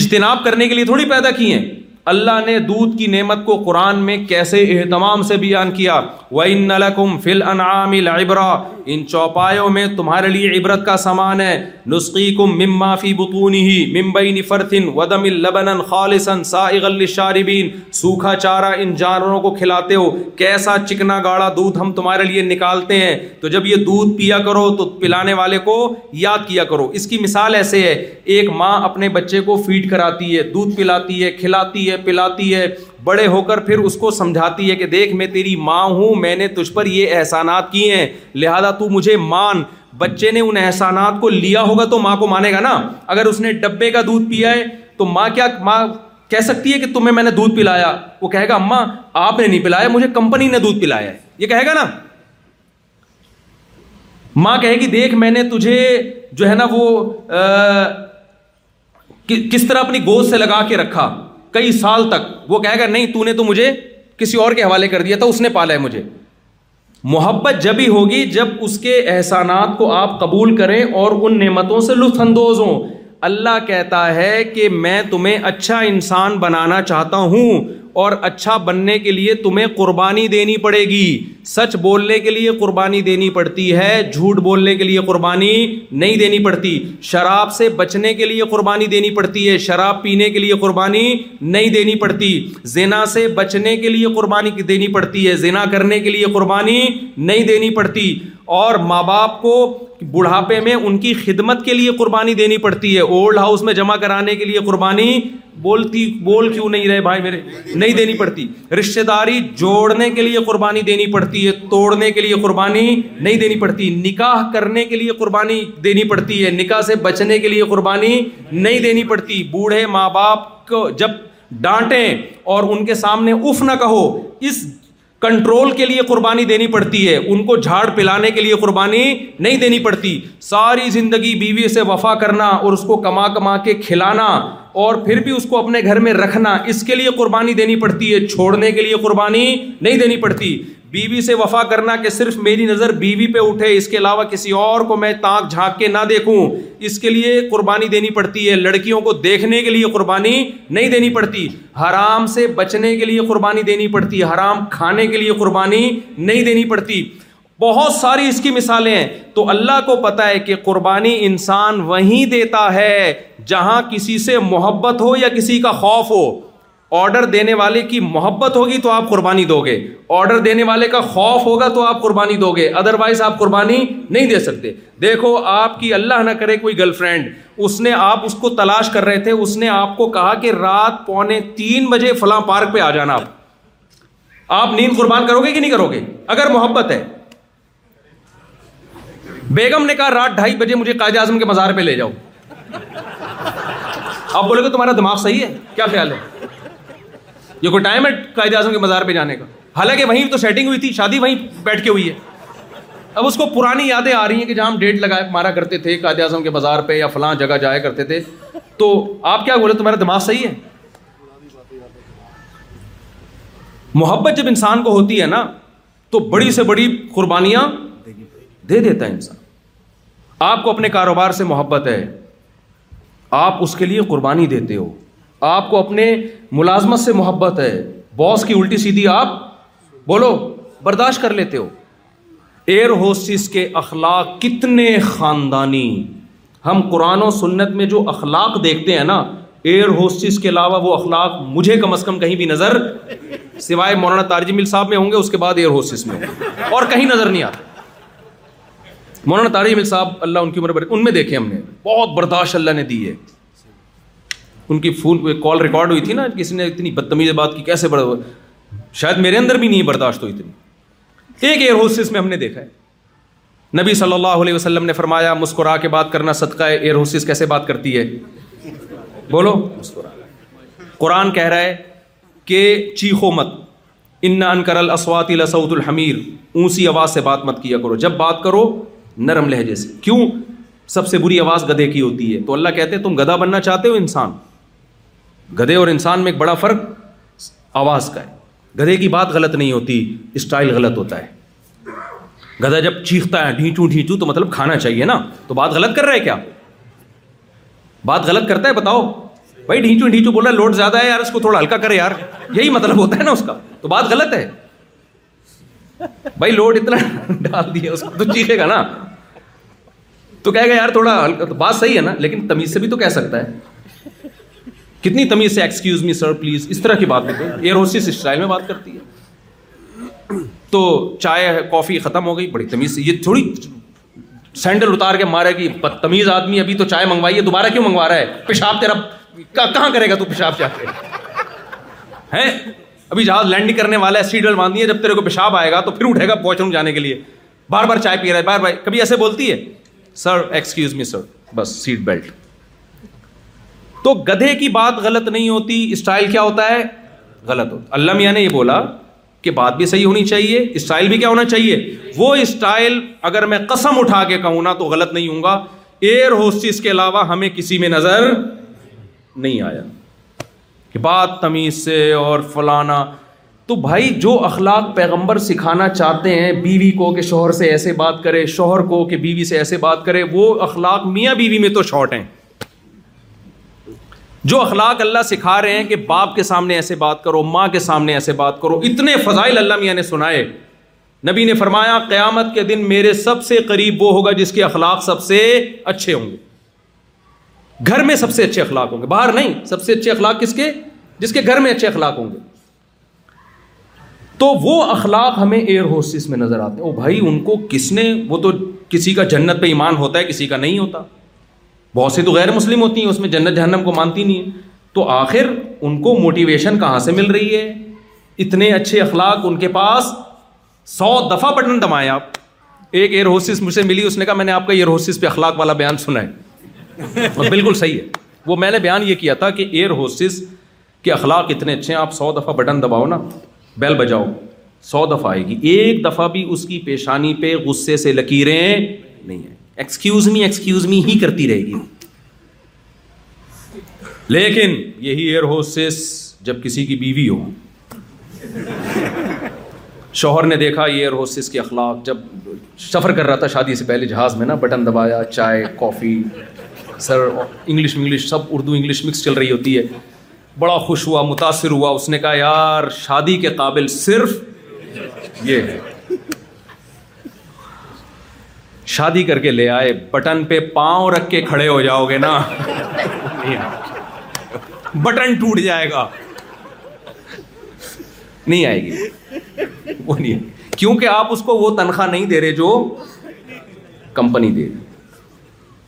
اجتناب کرنے کے لیے تھوڑی پیدا کی ہیں اللہ نے دودھ کی نعمت کو قرآن میں کیسے اہتمام سے بیان کیا ونعام ان چوپایوں میں تمہارے لیے عبرت کا سامان ہے نسخی کم مما فی ہی خالصن فرتن الشاربین سوکھا چارہ ان جانوروں کو کھلاتے ہو کیسا چکنا گاڑا دودھ ہم تمہارے لیے نکالتے ہیں تو جب یہ دودھ پیا کرو تو پلانے والے کو یاد کیا کرو اس کی مثال ایسے ہے ایک ماں اپنے بچے کو فیڈ کراتی ہے دودھ پلاتی ہے کھلاتی ہے پلاتی ہے بڑے ہو کر پھر اس کو سمجھاتی ہے کہ دیکھ میں تیری ماں ہوں میں نے تجھ پر یہ احسانات کیے ہیں لہذا تو مجھے مان بچے نے ان احسانات کو لیا ہوگا تو ماں کو مانے گا نا اگر اس نے ڈبے کا دودھ پیا ہے تو ماں کیا ماں کہہ سکتی ہے کہ تمہیں میں نے دودھ پلایا وہ کہے گا اماں آپ نے نہیں پلایا مجھے کمپنی نے دودھ پلایا ہے یہ کہے گا نا ماں کہے گی دیکھ میں نے تجھے جو ہے نا وہ کس طرح اپنی گود سے لگا کے رکھا کئی سال تک وہ کہے گا نہیں تو نے تو مجھے کسی اور کے حوالے کر دیا تھا اس نے پالا ہے مجھے محبت جب ہی ہوگی جب اس کے احسانات کو آپ قبول کریں اور ان نعمتوں سے لطف اندوز ہوں اللہ کہتا ہے کہ میں تمہیں اچھا انسان بنانا چاہتا ہوں اور اچھا بننے کے لیے تمہیں قربانی دینی پڑے گی سچ بولنے کے لیے قربانی دینی پڑتی ہے جھوٹ بولنے کے لیے قربانی نہیں دینی پڑتی شراب سے بچنے کے لیے قربانی دینی پڑتی ہے شراب پینے کے لیے قربانی نہیں دینی پڑتی زنا سے بچنے کے لیے قربانی دینی پڑتی ہے زنا کرنے کے لیے قربانی نہیں دینی پڑتی اور ماں باپ کو بڑھاپے میں ان کی خدمت کے لیے قربانی دینی پڑتی ہے اولڈ ہاؤس میں جمع کرانے کے لیے قربانی بولتی بول کیوں نہیں رہے بھائی میرے نہیں دینی پڑتی رشتے داری جوڑنے کے لیے قربانی دینی پڑتی ہے توڑنے کے لیے قربانی نہیں دینی پڑتی نکاح کرنے کے لیے قربانی دینی پڑتی ہے نکاح سے بچنے کے لیے قربانی نہیں دینی پڑتی بوڑھے ماں باپ کو جب ڈانٹیں اور ان کے سامنے اف نہ کہو اس کنٹرول کے لیے قربانی دینی پڑتی ہے ان کو جھاڑ پلانے کے لیے قربانی نہیں دینی پڑتی ساری زندگی بیوی سے وفا کرنا اور اس کو کما کما کے کھلانا اور پھر بھی اس کو اپنے گھر میں رکھنا اس کے لیے قربانی دینی پڑتی ہے چھوڑنے کے لیے قربانی نہیں دینی پڑتی بیوی بی سے وفا کرنا کہ صرف میری نظر بیوی بی پہ اٹھے اس کے علاوہ کسی اور کو میں تانک جھانک کے نہ دیکھوں اس کے لیے قربانی دینی پڑتی ہے لڑکیوں کو دیکھنے کے لیے قربانی نہیں دینی پڑتی حرام سے بچنے کے لیے قربانی دینی پڑتی حرام کھانے کے لیے قربانی نہیں دینی پڑتی بہت ساری اس کی مثالیں ہیں تو اللہ کو پتا ہے کہ قربانی انسان وہیں دیتا ہے جہاں کسی سے محبت ہو یا کسی کا خوف ہو آرڈر دینے والے کی محبت ہوگی تو آپ قربانی دو گے آرڈر دینے والے کا خوف ہوگا تو آپ قربانی دو گے ادروائز آپ قربانی نہیں دے سکتے دیکھو آپ کی اللہ نہ کرے کوئی گرل فرینڈ اس نے آپ اس کو تلاش کر رہے تھے اس نے آپ کو کہا کہ رات پونے تین بجے فلاں پارک پہ آ جانا آپ آپ نیند قربان کرو گے کہ نہیں کرو گے اگر محبت ہے بیگم نے کہا رات ڈھائی بجے مجھے قائد اعظم کے مزار پہ لے جاؤ آپ بولے گا تمہارا دماغ صحیح ہے کیا خیال ہے یہ کوئی ٹائم ہے قائد اعظم کے مزار پہ جانے کا حالانکہ وہیں تو سیٹنگ ہوئی تھی شادی وہیں بیٹھ کے ہوئی ہے اب اس کو پرانی یادیں آ رہی ہیں کہ جہاں ہم ڈیٹ لگا مارا کرتے تھے قائد اعظم کے بازار پہ یا فلاں جگہ جایا کرتے تھے تو آپ کیا بولے تمہارا دماغ صحیح ہے محبت جب انسان کو ہوتی ہے نا تو بڑی سے بڑی قربانیاں دے دیتا ہے انسان آپ کو اپنے کاروبار سے محبت ہے آپ اس کے لیے قربانی دیتے ہو آپ کو اپنے ملازمت سے محبت ہے باس کی الٹی سیدھی آپ بولو برداشت کر لیتے ہو ایئر ہوسٹس کے اخلاق کتنے خاندانی ہم قرآن و سنت میں جو اخلاق دیکھتے ہیں نا ایئر ہوسٹس کے علاوہ وہ اخلاق مجھے کم از کم کہیں بھی نظر سوائے مولانا تارجمل صاحب میں ہوں گے اس کے بعد ایئر ہوسٹس میں ہوں گے اور کہیں نظر نہیں آتا مولانا مل صاحب اللہ ان کی عمر بر... ان میں دیکھے ہم نے بہت برداشت اللہ نے دی ہے ان کی فون کال ریکارڈ ہوئی تھی نا کسی نے اتنی بدتمیز بات کی کیسے شاید میرے اندر بھی نہیں برداشت ہوئی ایک ایئر ہوسٹس میں ہم نے دیکھا ہے نبی صلی اللہ علیہ وسلم نے فرمایا مسکرا کے بات کرنا صدقہ ایئر ہوسٹس کیسے بات کرتی ہے بولو مسکرا قرآن کہہ رہا ہے کہ چیخو مت ان انکر السوات السعود الحمیر اونسی آواز سے بات مت کیا کرو جب بات کرو نرم لہجے سے کیوں سب سے بری آواز گدھے کی ہوتی ہے تو اللہ کہتے ہیں تم گدھا بننا چاہتے ہو انسان گدھے اور انسان میں ایک بڑا فرق آواز کا ہے گدھے کی بات غلط نہیں ہوتی اسٹائل غلط ہوتا ہے گدھا جب چیختا ہے ڈھینچو ڈھیچو تو مطلب کھانا چاہیے نا تو بات غلط کر رہا ہے کیا بات غلط کرتا ہے بتاؤ بھائی ڈھیچو ڈھیچو ہے لوڈ زیادہ ہے یار اس کو تھوڑا ہلکا کرے یار یہی مطلب ہوتا ہے نا اس کا تو بات غلط ہے بھائی لوڈ اتنا ڈال دیا اس کو تو چیخے گا نا تو کہے گا یار تھوڑا بات صحیح ہے نا لیکن تمیز سے بھی تو کہہ سکتا ہے کتنی تمیز سے ایکسکیوز می سر پلیز اس طرح کی بات کرتے ایئر ہوسٹس اسٹائل میں بات کرتی ہے تو چائے کافی ختم ہو گئی بڑی تمیز سے یہ تھوڑی سینڈل اتار کے مارے گی بدتمیز آدمی ابھی تو چائے منگوائی ہے دوبارہ کیوں منگوا رہا ہے پیشاب تیرا کہاں کرے گا تو پیشاب جا کے ابھی جہاز لینڈ کرنے والا ہے سیٹ بیلٹ باندھی ہے جب تیرے کو پیشاب آئے گا تو پھر اٹھے گا واش روم جانے کے لیے بار بار چائے پی رہا ہے بار بار کبھی ایسے بولتی ہے سر ایکسکیوز می سر بس سیٹ بیلٹ تو گدھے کی بات غلط نہیں ہوتی اسٹائل کیا ہوتا ہے غلط ہوتا اللہ میاں نے یہ بولا کہ بات بھی صحیح ہونی چاہیے اسٹائل بھی کیا ہونا چاہیے وہ اسٹائل اگر میں قسم اٹھا کے کہوں نا تو غلط نہیں ہوں گا ایئر ہوسٹس کے علاوہ ہمیں کسی میں نظر نہیں آیا کہ بات تمیز سے اور فلانا تو بھائی جو اخلاق پیغمبر سکھانا چاہتے ہیں بیوی کو کہ شوہر سے ایسے بات کرے شوہر کو کہ بیوی سے ایسے بات کرے وہ اخلاق میاں بیوی میں تو شارٹ ہیں جو اخلاق اللہ سکھا رہے ہیں کہ باپ کے سامنے ایسے بات کرو ماں کے سامنے ایسے بات کرو اتنے فضائل اللہ میاں نے سنائے نبی نے فرمایا قیامت کے دن میرے سب سے قریب وہ ہوگا جس کے اخلاق سب سے اچھے ہوں گے گھر میں سب سے اچھے اخلاق ہوں گے باہر نہیں سب سے اچھے اخلاق کس کے جس کے گھر میں اچھے اخلاق ہوں گے تو وہ اخلاق ہمیں ایئر ہوسز میں نظر آتے ہیں او بھائی ان کو کس نے وہ تو کسی کا جنت پہ ایمان ہوتا ہے کسی کا نہیں ہوتا بہت سی تو غیر مسلم ہوتی ہیں اس میں جنت جہنم کو مانتی نہیں ہے تو آخر ان کو موٹیویشن کہاں سے مل رہی ہے اتنے اچھے اخلاق ان کے پاس سو دفعہ بٹن دمائے آپ ایک ایئر ہوسز سے ملی اس نے کہا میں نے آپ کا ایئر ہوسز پہ اخلاق والا بیان سنا ہے بالکل صحیح ہے وہ میں نے بیان یہ کیا تھا کہ ایئر ہوسز کے اخلاق اتنے اچھے ہیں آپ سو دفعہ بٹن دباؤ نا بیل بجاؤ سو دفعہ آئے گی ایک دفعہ بھی اس کی پیشانی پہ غصے سے لکیریں نہیں ہیں ایکسکیوز می ایکسکیوز می ہی کرتی رہے گی لیکن یہی ایئر ہوسز جب کسی کی بیوی ہو شوہر نے دیکھا یہ ایئر ہوسز کے اخلاق جب سفر کر رہا تھا شادی سے پہلے جہاز میں نا بٹن دبایا چائے کافی سر انگلش انگلش سب اردو انگلش مکس چل رہی ہوتی ہے بڑا خوش ہوا متاثر ہوا اس نے کہا یار شادی کے قابل صرف یہ ہے شادی کر کے لے آئے بٹن پہ پاؤں رکھ کے کھڑے ہو جاؤ گے نا بٹن ٹوٹ جائے گا نہیں آئے گی وہ نہیں کیونکہ آپ اس کو وہ تنخواہ نہیں دے رہے جو کمپنی دے رہے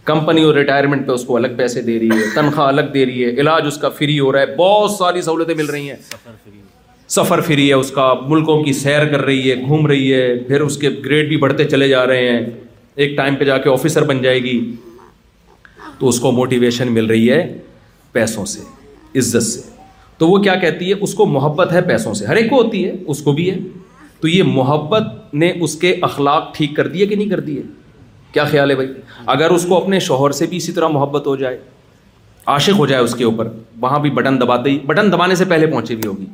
کمپنی اور ریٹائرمنٹ پہ اس کو الگ پیسے دے رہی ہے تنخواہ الگ دے رہی ہے علاج اس کا فری ہو رہا ہے بہت ساری سہولتیں مل رہی ہیں سفر فری ہے اس کا ملکوں کی سیر کر رہی ہے گھوم رہی ہے پھر اس کے گریڈ بھی بڑھتے چلے جا رہے ہیں ایک ٹائم پہ جا کے آفیسر بن جائے گی تو اس کو موٹیویشن مل رہی ہے پیسوں سے عزت سے تو وہ کیا کہتی ہے اس کو محبت ہے پیسوں سے ہر ایک کو ہوتی ہے اس کو بھی ہے تو یہ محبت نے اس کے اخلاق ٹھیک کر دیے کہ نہیں کر دیے کیا خیال ہے بھائی اگر اس کو اپنے شوہر سے بھی اسی طرح محبت ہو جائے عاشق ہو جائے اس کے اوپر وہاں بھی بٹن دباتے بٹن دبانے سے پہلے پہنچے بھی ہوگی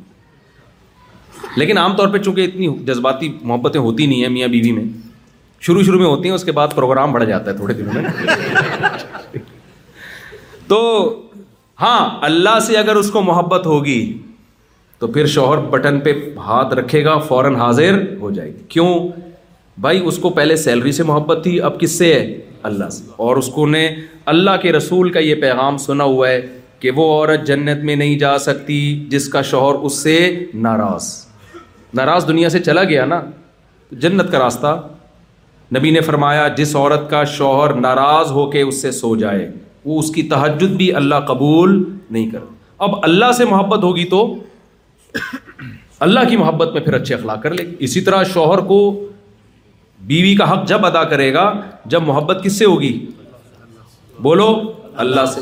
لیکن عام طور پہ چونکہ اتنی جذباتی محبتیں ہوتی نہیں ہیں میاں بیوی میں شروع شروع میں ہوتی ہیں اس کے بعد پروگرام بڑھ جاتا ہے تھوڑے دنوں میں تو ہاں اللہ سے اگر اس کو محبت ہوگی تو پھر شوہر بٹن پہ ہاتھ رکھے گا فوراً حاضر ہو جائے گی کیوں بھائی اس کو پہلے سیلری سے محبت تھی اب کس سے ہے اللہ سے اور اس کو نے اللہ کے رسول کا یہ پیغام سنا ہوا ہے کہ وہ عورت جنت میں نہیں جا سکتی جس کا شوہر اس سے ناراض ناراض دنیا سے چلا گیا نا جنت کا راستہ نبی نے فرمایا جس عورت کا شوہر ناراض ہو کے اس سے سو جائے وہ اس کی تہجد بھی اللہ قبول نہیں کر اب اللہ سے محبت ہوگی تو اللہ کی محبت میں پھر اچھے اخلاق کر لے اسی طرح شوہر کو بیوی کا حق جب ادا کرے گا جب محبت کس سے ہوگی بولو اللہ سے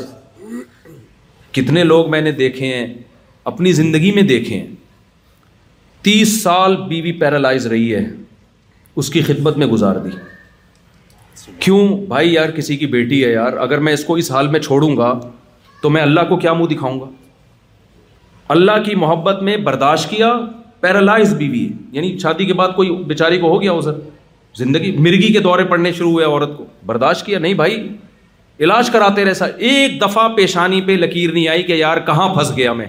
کتنے لوگ میں نے دیکھے ہیں اپنی زندگی میں دیکھے ہیں تیس سال بیوی پیرالائز رہی ہے اس کی خدمت میں گزار دی کیوں بھائی یار کسی کی بیٹی ہے یار اگر میں اس کو اس حال میں چھوڑوں گا تو میں اللہ کو کیا منہ دکھاؤں گا اللہ کی محبت میں برداشت کیا پیرالائز بیوی ہے یعنی شادی کے بعد کوئی بیچاری کو ہو گیا ہو سر زندگی مرگی کے دورے پڑھنے شروع ہوئے عورت کو برداشت کیا نہیں بھائی علاج کراتے رہے سا ایک دفعہ پیشانی پہ لکیر نہیں آئی کہ یار کہاں پھنس گیا میں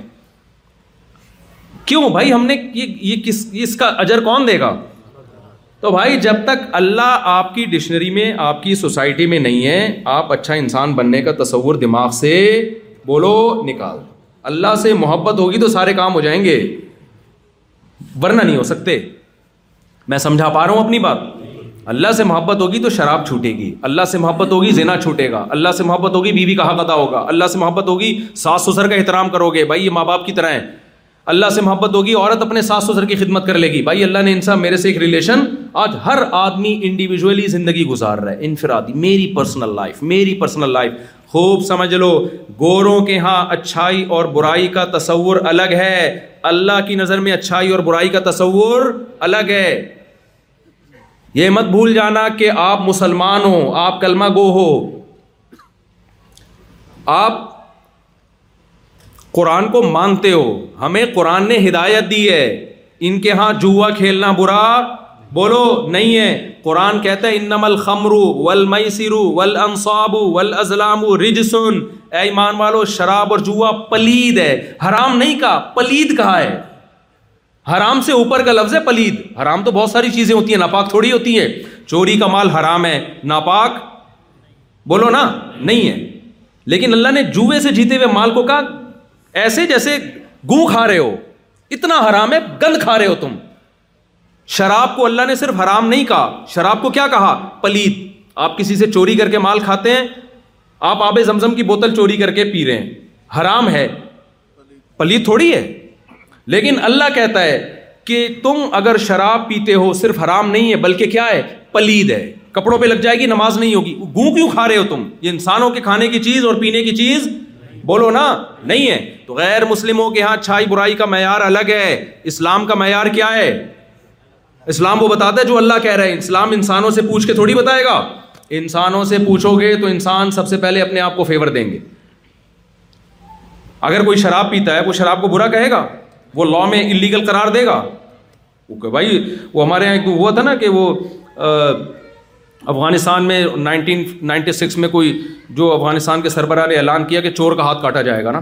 کیوں بھائی ہم نے یہ کس اس کا اجر کون دے گا تو بھائی جب تک اللہ آپ کی ڈکشنری میں آپ کی سوسائٹی میں نہیں ہے آپ اچھا انسان بننے کا تصور دماغ سے بولو نکال اللہ سے محبت ہوگی تو سارے کام ہو جائیں گے ورنہ نہیں ہو سکتے میں سمجھا پا رہا ہوں اپنی بات اللہ سے محبت ہوگی تو شراب چھوٹے گی اللہ سے محبت ہوگی چھوٹے گا اللہ سے محبت ہوگی بی بی کہا ہوگا اللہ سے محبت ہوگی ساس سسر کا احترام کرو گے بھائی یہ ماں باپ کی طرح ہیں اللہ سے محبت ہوگی عورت اپنے ساس سسر کی خدمت کر لے گی بھائی اللہ نے انسان میرے سے ایک ریلیشن آج ہر آدمی انڈیویجولی زندگی گزار رہا ہے انفرادی میری پرسنل لائف میری پرسنل لائف خوب سمجھ لو گوروں کے ہاں اچھائی اور برائی کا تصور الگ ہے اللہ کی نظر میں اچھائی اور برائی کا تصور الگ ہے یہ مت بھول جانا کہ آپ مسلمان ہو آپ کلمہ گو ہو آپ قرآن کو مانتے ہو ہمیں قرآن نے ہدایت دی ہے ان کے ہاں جوا کھیلنا برا بولو نہیں ہے قرآن کہتا ہے انم الخمر ول والانصاب ول امسواب ول ازلام ایمان والو شراب اور جوا پلید ہے حرام نہیں کہا پلید کہا ہے حرام سے اوپر کا لفظ ہے پلید حرام تو بہت ساری چیزیں ہوتی ہیں ناپاک تھوڑی ہوتی ہے چوری کا مال حرام ہے ناپاک بولو نا نہیں ہے لیکن اللہ نے جوئے سے جیتے ہوئے مال کو کہا ایسے جیسے گوں کھا رہے ہو اتنا حرام ہے گند کھا رہے ہو تم شراب کو اللہ نے صرف حرام نہیں کہا شراب کو کیا کہا پلید آپ کسی سے چوری کر کے مال کھاتے ہیں آپ آب زمزم کی بوتل چوری کر کے پی رہے ہیں حرام ہے پلید تھوڑی ہے لیکن اللہ کہتا ہے کہ تم اگر شراب پیتے ہو صرف حرام نہیں ہے بلکہ کیا ہے پلید ہے کپڑوں پہ لگ جائے گی نماز نہیں ہوگی گوں کیوں کھا رہے ہو تم یہ انسانوں کے کھانے کی چیز اور پینے کی چیز بولو نا نہیں ہے تو غیر مسلموں کے ہاں چھائی برائی کا معیار الگ ہے اسلام کا معیار کیا ہے اسلام وہ بتاتا ہے جو اللہ کہہ رہے اسلام انسانوں سے پوچھ کے تھوڑی بتائے گا انسانوں سے پوچھو گے تو انسان سب سے پہلے اپنے آپ کو فیور دیں گے اگر کوئی شراب پیتا ہے وہ شراب کو برا کہے گا وہ لا میں انلیگل قرار دے گا اوکے بھائی وہ ہمارے یہاں ایک ہوا تھا نا کہ وہ افغانستان میں نائنٹین نائنٹی سکس میں کوئی جو افغانستان کے سربراہ نے اعلان کیا کہ چور کا ہاتھ کاٹا جائے گا نا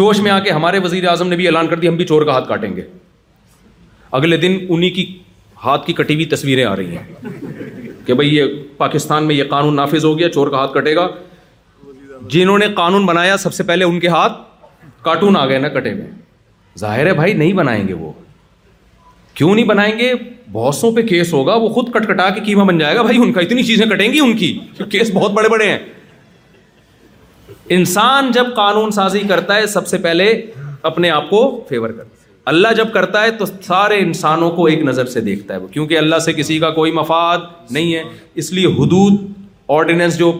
جوش میں آ کے ہمارے وزیر اعظم نے بھی اعلان کر دیا ہم بھی چور کا ہاتھ کاٹیں گے اگلے دن انہیں کی ہاتھ کی کٹی ہوئی تصویریں آ رہی ہیں کہ بھائی یہ پاکستان میں یہ قانون نافذ ہو گیا چور کا ہاتھ کٹے گا جنہوں نے قانون بنایا سب سے پہلے ان کے ہاتھ کاٹون آ گئے نا کٹے میں ظاہر ہے بھائی نہیں بنائیں گے وہ کیوں نہیں بنائیں گے بہت سو پہ کیس ہوگا وہ خود کٹ کٹا کے قیمہ بن جائے گا بھائی ان کا اتنی چیزیں کٹیں گی ان کی کیس بہت بڑے بڑے ہیں انسان جب قانون سازی کرتا ہے سب سے پہلے اپنے آپ کو فیور کرتا ہے اللہ جب کرتا ہے تو سارے انسانوں کو ایک نظر سے دیکھتا ہے وہ کیونکہ اللہ سے کسی کا کوئی مفاد نہیں ہے اس لیے حدود آرڈیننس جو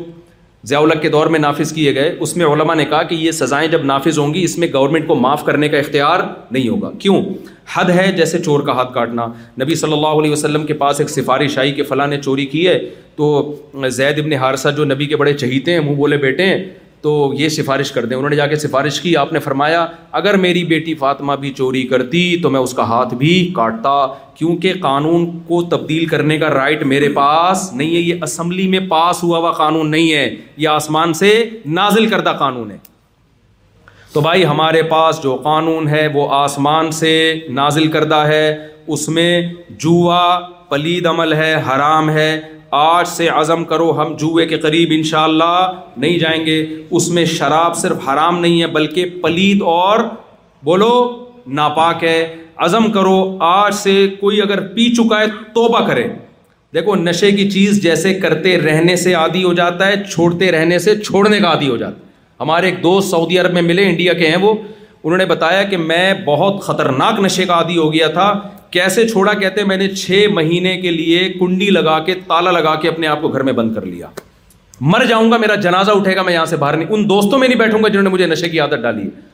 ضیاء الق کے دور میں نافذ کیے گئے اس میں علماء نے کہا کہ یہ سزائیں جب نافذ ہوں گی اس میں گورنمنٹ کو معاف کرنے کا اختیار نہیں ہوگا کیوں حد ہے جیسے چور کا ہاتھ کاٹنا نبی صلی اللہ علیہ وسلم کے پاس ایک سفارش آئی کہ فلاں نے چوری کی ہے تو زید ابن حارثہ جو نبی کے بڑے چہیتے ہیں منہ بولے بیٹے ہیں تو یہ سفارش کر دیں انہوں نے جا کے سفارش کی آپ نے فرمایا اگر میری بیٹی فاطمہ بھی چوری کرتی تو میں اس کا ہاتھ بھی کاٹتا کیونکہ قانون کو تبدیل کرنے کا رائٹ میرے پاس نہیں ہے یہ اسمبلی میں پاس ہوا ہوا قانون نہیں ہے یہ آسمان سے نازل کردہ قانون ہے تو بھائی ہمارے پاس جو قانون ہے وہ آسمان سے نازل کردہ ہے اس میں جوا پلید عمل ہے حرام ہے آج سے عزم کرو ہم جوئے کے قریب انشاءاللہ نہیں جائیں گے اس میں شراب صرف حرام نہیں ہے بلکہ پلید اور بولو ناپاک ہے عزم کرو آج سے کوئی اگر پی چکا ہے توبہ کرے دیکھو نشے کی چیز جیسے کرتے رہنے سے عادی ہو جاتا ہے چھوڑتے رہنے سے چھوڑنے کا عادی ہو جاتا ہے ہمارے ایک دوست سعودی عرب میں ملے انڈیا کے ہیں وہ انہوں نے بتایا کہ میں بہت خطرناک نشے کا عادی ہو گیا تھا کیسے چھوڑا کہتے میں نے چھ مہینے کے لیے کنڈی لگا کے تالا لگا کے اپنے آپ کو گھر میں بند کر لیا مر جاؤں گا میرا جنازہ اٹھے گا میں یہاں سے باہر نہیں ان دوستوں میں نہیں بیٹھوں گا جنہوں نے مجھے نشے کی عادت ڈالی ہے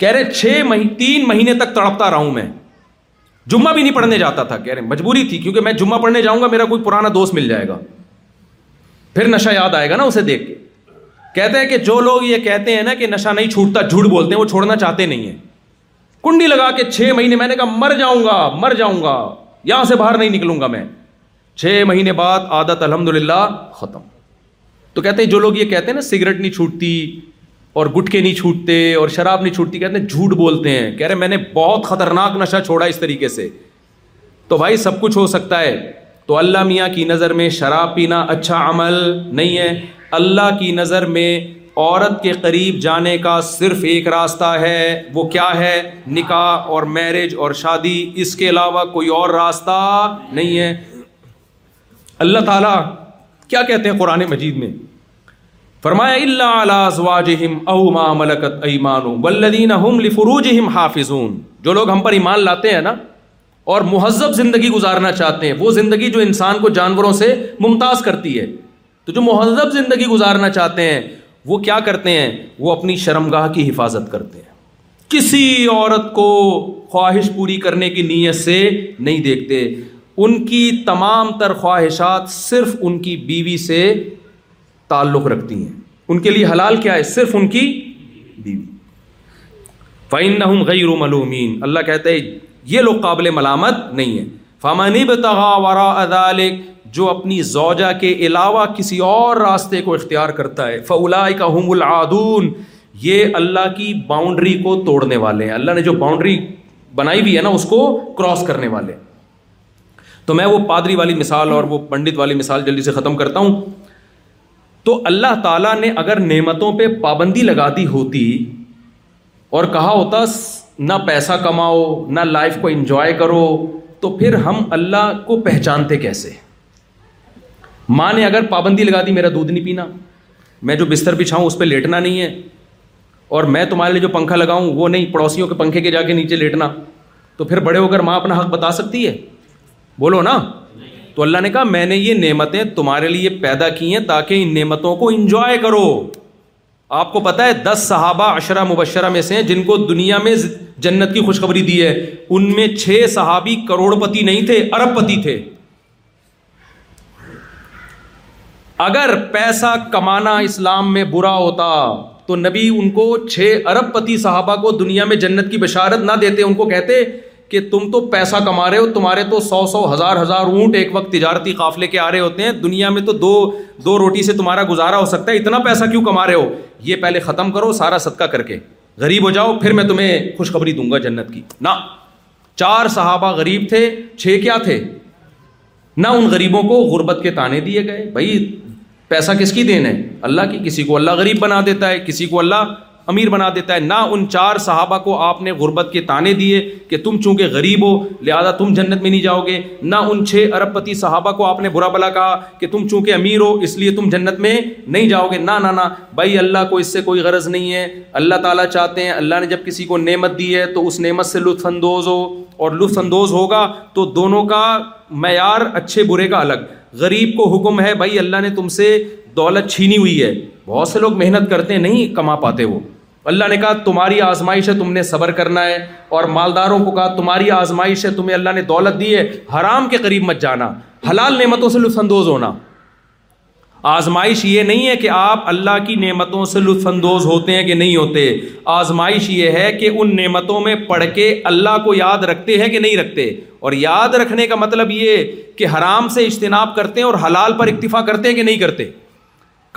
کہہ رہے چھ تین مہینے تک تڑپتا رہا ہوں میں جمعہ بھی نہیں پڑھنے جاتا تھا کہہ رہے مجبوری تھی کیونکہ میں جمعہ پڑھنے جاؤں گا میرا کوئی پرانا دوست مل جائے گا پھر نشہ یاد آئے گا نا اسے دیکھ کے کہتے ہیں کہ جو لوگ یہ کہتے ہیں نا کہ نشہ نہیں چھوٹتا جھوٹ بولتے ہیں وہ چھوڑنا چاہتے نہیں ہیں کنڈی لگا کے چھ مہینے میں نے کہا مر جاؤں گا مر جاؤں گا یہاں سے باہر نہیں نکلوں گا میں چھ مہینے بعد عادت الحمد للہ ختم تو کہتے ہیں جو لوگ یہ کہتے ہیں نا سگریٹ نہیں چھوٹتی اور گٹکے نہیں چھوٹتے اور شراب نہیں چھوٹتی کہتے ہیں جھوٹ بولتے ہیں کہہ رہے میں نے بہت خطرناک نشہ چھوڑا اس طریقے سے تو بھائی سب کچھ ہو سکتا ہے تو اللہ میاں کی نظر میں شراب پینا اچھا عمل نہیں ہے اللہ کی نظر میں عورت کے قریب جانے کا صرف ایک راستہ ہے وہ کیا ہے نکاح اور میرج اور شادی اس کے علاوہ کوئی اور راستہ نہیں ہے اللہ تعالیٰ کیا کہتے ہیں قرآن مجید میں فرمایا اللہ او ما ملکت جو لوگ ہم پر ایمان لاتے ہیں نا اور مہذب زندگی گزارنا چاہتے ہیں وہ زندگی جو انسان کو جانوروں سے ممتاز کرتی ہے تو جو مہذب زندگی گزارنا چاہتے ہیں وہ کیا کرتے ہیں وہ اپنی شرمگاہ کی حفاظت کرتے ہیں کسی عورت کو خواہش پوری کرنے کی نیت سے نہیں دیکھتے ان کی تمام تر خواہشات صرف ان کی بیوی سے تعلق رکھتی ہیں ان کے لیے حلال کیا ہے صرف ان کی بیوی فائن غیر ملومین اللہ کہتے ہیں یہ لوگ قابل ملامت نہیں ہیں فامانی بتغا ورا ادالک جو اپنی زوجہ کے علاوہ کسی اور راستے کو اختیار کرتا ہے فلا کا ہم العادون یہ اللہ کی باؤنڈری کو توڑنے والے ہیں اللہ نے جو باؤنڈری بنائی ہوئی ہے نا اس کو کراس کرنے والے تو میں وہ پادری والی مثال اور وہ پنڈت والی مثال جلدی سے ختم کرتا ہوں تو اللہ تعالیٰ نے اگر نعمتوں پہ پابندی لگا دی ہوتی اور کہا ہوتا نہ پیسہ کماؤ نہ لائف کو انجوائے کرو تو پھر ہم اللہ کو پہچانتے کیسے ماں نے اگر پابندی لگا دی میرا دودھ نہیں پینا میں جو بستر بچھاؤں اس پہ لیٹنا نہیں ہے اور میں تمہارے لیے جو پنکھا لگاؤں وہ نہیں پڑوسیوں کے پنکھے کے جا کے نیچے لیٹنا تو پھر بڑے ہو کر ماں اپنا حق بتا سکتی ہے بولو نا تو اللہ نے کہا میں نے یہ نعمتیں تمہارے لیے پیدا کی ہیں تاکہ ان نعمتوں کو انجوائے کرو آپ کو پتا ہے دس صحابہ عشرا مبشرہ میں سے ہیں جن کو دنیا میں جنت کی خوشخبری دی ہے ان میں چھ صحابی کروڑ پتی نہیں تھے ارب پتی تھے اگر پیسہ کمانا اسلام میں برا ہوتا تو نبی ان کو چھ ارب پتی صحابہ کو دنیا میں جنت کی بشارت نہ دیتے ان کو کہتے کہ تم تو پیسہ کما رہے ہو تمہارے تو سو سو ہزار ہزار اونٹ ایک وقت تجارتی قافلے کے آ رہے ہوتے ہیں دنیا میں تو دو دو روٹی سے تمہارا گزارا ہو سکتا ہے اتنا پیسہ کیوں کما رہے ہو یہ پہلے ختم کرو سارا صدقہ کر کے غریب ہو جاؤ پھر میں تمہیں خوشخبری دوں گا جنت کی نہ چار صحابہ غریب تھے چھ کیا تھے نہ ان غریبوں کو غربت کے تانے دیے گئے بھائی پیسہ کس کی دین ہے اللہ کی کسی کو اللہ غریب بنا دیتا ہے کسی کو اللہ امیر بنا دیتا ہے نہ ان چار صحابہ کو آپ نے غربت کے تانے دیے کہ تم چونکہ غریب ہو لہذا تم جنت میں نہیں جاؤ گے نہ ان چھ ارب پتی صحابہ کو آپ نے برا بلا کہا کہ تم چونکہ امیر ہو اس لیے تم جنت میں نہیں جاؤ گے نہ نہ بھائی اللہ کو اس سے کوئی غرض نہیں ہے اللہ تعالیٰ چاہتے ہیں اللہ نے جب کسی کو نعمت دی ہے تو اس نعمت سے لطف اندوز ہو اور لطف اندوز ہوگا تو دونوں کا معیار اچھے برے کا الگ غریب کو حکم ہے بھائی اللہ نے تم سے دولت چھینی ہوئی ہے بہت سے لوگ محنت کرتے ہیں نہیں کما پاتے وہ اللہ نے کہا تمہاری آزمائش ہے تم نے صبر کرنا ہے اور مالداروں کو کہا تمہاری آزمائش ہے تمہیں اللہ نے دولت دی ہے حرام کے قریب مت جانا حلال نعمتوں سے لطف اندوز ہونا آزمائش یہ نہیں ہے کہ آپ اللہ کی نعمتوں سے لطف اندوز ہوتے ہیں کہ نہیں ہوتے آزمائش یہ ہے کہ ان نعمتوں میں پڑھ کے اللہ کو یاد رکھتے ہیں کہ نہیں رکھتے اور یاد رکھنے کا مطلب یہ کہ حرام سے اجتناب کرتے ہیں اور حلال پر اکتفا کرتے ہیں کہ نہیں کرتے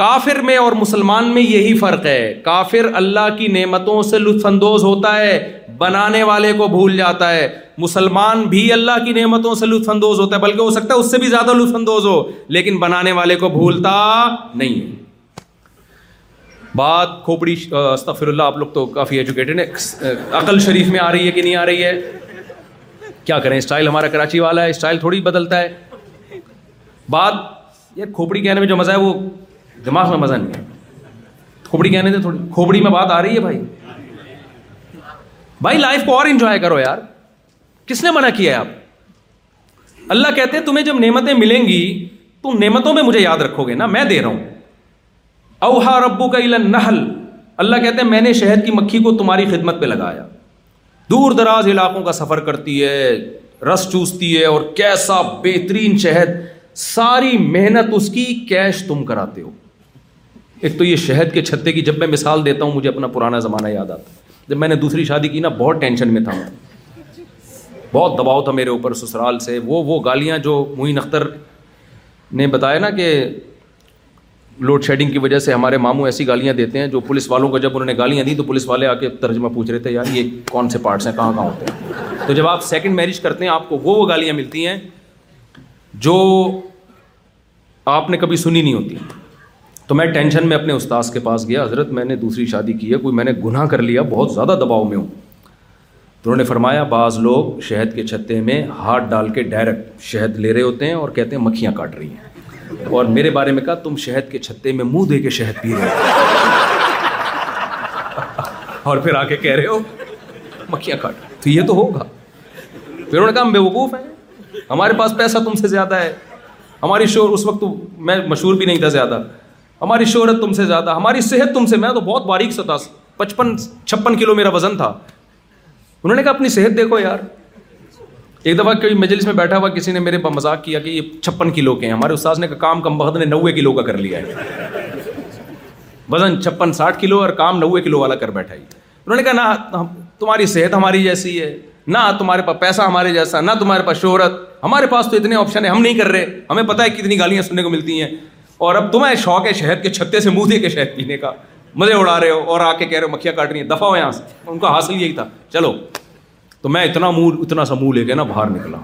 کافر میں اور مسلمان میں یہی فرق ہے کافر اللہ کی نعمتوں سے لطف اندوز ہوتا ہے بنانے والے کو بھول جاتا ہے مسلمان بھی اللہ کی نعمتوں سے لطف اندوز ہوتا ہے بلکہ ہو سکتا ہے اس سے بھی زیادہ لطف اندوز ہو لیکن بنانے والے کو بھولتا نہیں بات کھوپڑی اللہ آپ لوگ تو کافی ایجوکیٹڈ ہیں عقل شریف میں آ رہی ہے کہ نہیں آ رہی ہے کیا کریں اسٹائل ہمارا کراچی والا ہے اسٹائل تھوڑی بدلتا ہے بات یار کھوپڑی کہنے میں جو مزہ ہے وہ دماغ میں مزہ نہیں ہے کھوپڑی کہنے تھوڑی کھوپڑی میں بات آ رہی ہے بھائی بھائی لائف کو اور انجوائے کرو یار کس نے منع کیا ہے آپ اللہ کہتے ہیں تمہیں جب نعمتیں ملیں گی تم نعمتوں میں مجھے یاد رکھو گے نا میں دے رہا ہوں اوہا ربو کا علا نہل اللہ کہتے ہیں میں نے شہد کی مکھی کو تمہاری خدمت پہ لگایا دور دراز علاقوں کا سفر کرتی ہے رس چوستی ہے اور کیسا بہترین شہد ساری محنت اس کی کیش تم کراتے ہو ایک تو یہ شہد کے چھتے کی جب میں مثال دیتا ہوں مجھے اپنا پرانا زمانہ یاد آتا ہے جب میں نے دوسری شادی کی نا بہت ٹینشن میں تھا بہت دباؤ تھا میرے اوپر سسرال سے وہ وہ گالیاں جو معین اختر نے بتایا نا کہ لوڈ شیڈنگ کی وجہ سے ہمارے ماموں ایسی گالیاں دیتے ہیں جو پولیس والوں کو جب انہوں نے گالیاں دیں تو پولیس والے آ کے ترجمہ پوچھ رہے تھے یار یہ کون سے پارٹس ہیں کہاں کہاں ہوتے ہیں تو جب آپ سیکنڈ میرج کرتے ہیں آپ کو وہ وہ گالیاں ملتی ہیں جو آپ نے کبھی سنی نہیں ہوتی تو میں ٹینشن میں اپنے استاذ کے پاس گیا حضرت میں نے دوسری شادی کی ہے کوئی میں نے گناہ کر لیا بہت زیادہ دباؤ میں ہوں تو انہوں نے فرمایا بعض لوگ شہد کے چھتے میں ہاتھ ڈال کے ڈائریکٹ شہد لے رہے ہوتے ہیں اور کہتے ہیں مکھیاں کاٹ رہی ہیں اور میرے بارے میں کہا تم شہد کے چھتے میں منہ دے کے شہد پی رہے ہو اور پھر آ کے کہہ رہے ہو مکھیاں کاٹ تو یہ تو ہوگا پھر انہوں نے کہا ہم بیوقوف ہیں ہمارے پاس پیسہ تم سے زیادہ ہے ہماری شور اس وقت میں مشہور بھی نہیں تھا زیادہ ہماری شہرت تم سے زیادہ ہماری صحت تم سے میں تو بہت باریک ستا پچپن چھپن کلو میرا وزن تھا انہوں نے کہا اپنی صحت دیکھو یار ایک دفعہ کوئی مجلس میں بیٹھا ہوا کسی نے میرے پاس مذاق کیا کہ یہ چھپن کلو کے ہیں ہمارے استاذ نے کہا کام کم بہت نے نوے کلو کا کر لیا ہے وزن چھپن ساٹھ کلو اور کام نوے کلو والا کر بیٹھا ہی انہوں نے کہا نہ تمہاری صحت ہماری جیسی ہے نہ تمہارے پاس پیسہ ہمارے جیسا نہ تمہارے پاس شہرت ہمارے پاس تو اتنے آپشن ہے ہم نہیں کر رہے ہمیں پتا ہے کتنی گالیاں سننے کو ملتی ہیں اور اب تمہیں شوق ہے شہد کے چھتے سے منہ دے کے شہد پینے کا مزے اڑا رہے ہو اور آ کے کہہ رہے ہو مکھیاں کاٹ رہی ہیں دفاع ہو یہاں سے ان کا حاصل یہی تھا چلو تو میں اتنا منہ اتنا سا منہ لے کے نا باہر نکلا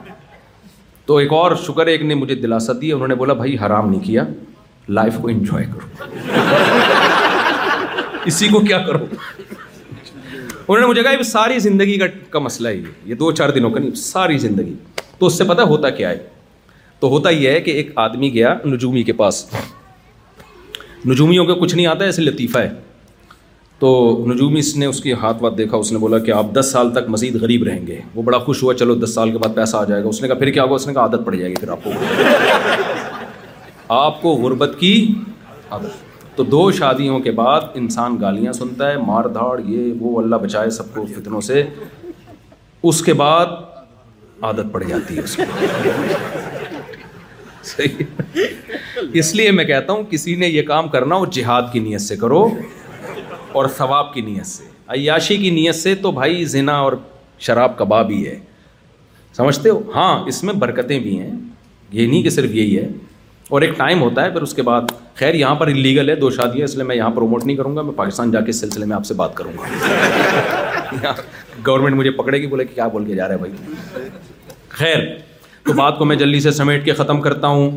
تو ایک اور شکر ایک نے مجھے دلاسا دی انہوں نے بولا بھائی حرام نہیں کیا لائف کو انجوائے کرو اسی کو کیا کرو انہوں نے مجھے کہا ساری زندگی کا مسئلہ ہے یہ دو چار دنوں کا نہیں ساری زندگی تو اس سے پتا ہوتا کیا ہے تو ہوتا یہ ہے کہ ایک آدمی گیا نجومی کے پاس نجومیوں کا کچھ نہیں آتا ایسے لطیفہ ہے تو نجومی اس نے اس کی ہاتھ واتھ دیکھا اس نے بولا کہ آپ دس سال تک مزید غریب رہیں گے وہ بڑا خوش ہوا چلو دس سال کے بعد پیسہ آ جائے گا اس نے کہا پھر کیا ہوگا اس نے کہا عادت پڑ جائے گی پھر آپ کو آپ کو غربت کی عادت تو دو شادیوں کے بعد انسان گالیاں سنتا ہے مار دھاڑ یہ وہ اللہ بچائے سب کو فتنوں سے اس کے بعد عادت پڑ جاتی ہے اس کو صحیح اس لیے میں کہتا ہوں کسی نے یہ کام کرنا ہو جہاد کی نیت سے کرو اور ثواب کی نیت سے عیاشی کی نیت سے تو بھائی زنا اور شراب کباب ہی ہے سمجھتے ہو ہاں اس میں برکتیں بھی ہیں یہ نہیں کہ صرف یہی ہے اور ایک ٹائم ہوتا ہے پھر اس کے بعد خیر یہاں پر انلیگل ہے دو شادی ہے اس لیے میں یہاں پروموٹ نہیں کروں گا میں پاکستان جا کے اس سلسلے میں آپ سے بات کروں گا گورنمنٹ مجھے پکڑے گی بولے کہ کیا بول کے جا رہا ہے بھائی خیر تو بات کو میں جلدی سے سمیٹ کے ختم کرتا ہوں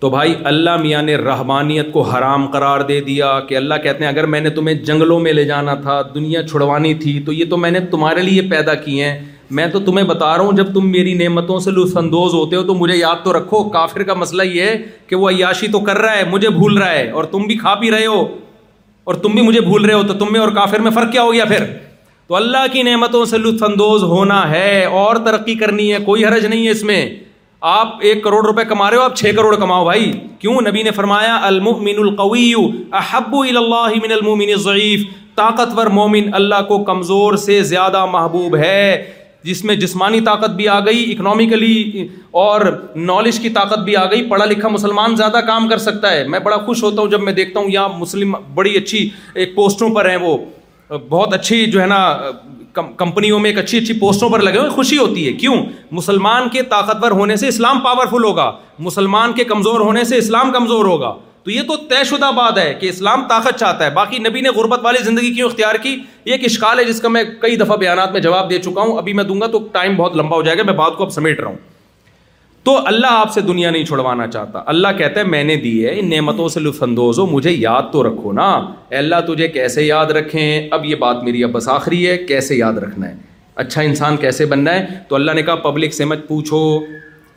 تو بھائی اللہ میاں نے رحبانیت کو حرام قرار دے دیا کہ اللہ کہتے ہیں اگر میں نے تمہیں جنگلوں میں لے جانا تھا دنیا چھڑوانی تھی تو یہ تو میں نے تمہارے لیے پیدا کی ہیں میں تو تمہیں بتا رہا ہوں جب تم میری نعمتوں سے لطف اندوز ہوتے ہو تو مجھے یاد تو رکھو کافر کا مسئلہ یہ ہے کہ وہ عیاشی تو کر رہا ہے مجھے بھول رہا ہے اور تم بھی کھا پی رہے ہو اور تم بھی مجھے بھول رہے ہو تو تم میں اور کافر میں فرق کیا ہو گیا پھر تو اللہ کی نعمتوں سے لطف اندوز ہونا ہے اور ترقی کرنی ہے کوئی حرج نہیں ہے اس میں آپ ایک کروڑ روپے کما رہے ہو آپ چھ کروڑ کماؤ بھائی کیوں نبی نے فرمایا المؤمن القوی احب اللہ من المؤمن ضعیف طاقتور مومن اللہ کو کمزور سے زیادہ محبوب ہے جس میں جسمانی طاقت بھی آ گئی اکنامیکلی اور نالج کی طاقت بھی آ گئی پڑھا لکھا مسلمان زیادہ کام کر سکتا ہے میں بڑا خوش ہوتا ہوں جب میں دیکھتا ہوں یہاں مسلم بڑی اچھی ایک پوسٹوں پر ہیں وہ بہت اچھی جو ہے نا کمپنیوں میں ایک اچھی اچھی پوسٹوں پر لگے ہوئے خوشی ہوتی ہے کیوں مسلمان کے طاقتور ہونے سے اسلام پاورفل ہوگا مسلمان کے کمزور ہونے سے اسلام کمزور ہوگا تو یہ تو طے شدہ بات ہے کہ اسلام طاقت چاہتا ہے باقی نبی نے غربت والی زندگی کیوں اختیار کی یہ ایک اشکال ہے جس کا میں کئی دفعہ بیانات میں جواب دے چکا ہوں ابھی میں دوں گا تو ٹائم بہت لمبا ہو جائے گا میں بات کو اب سمیٹ رہا ہوں تو اللہ آپ سے دنیا نہیں چھڑوانا چاہتا اللہ کہتا ہے میں نے دی ہے ان نعمتوں سے لطف اندوز ہو مجھے یاد تو رکھو نا اے اللہ تجھے کیسے یاد رکھیں اب یہ بات میری اب بس آخری ہے کیسے یاد رکھنا ہے اچھا انسان کیسے بننا ہے تو اللہ نے کہا پبلک سے مت پوچھو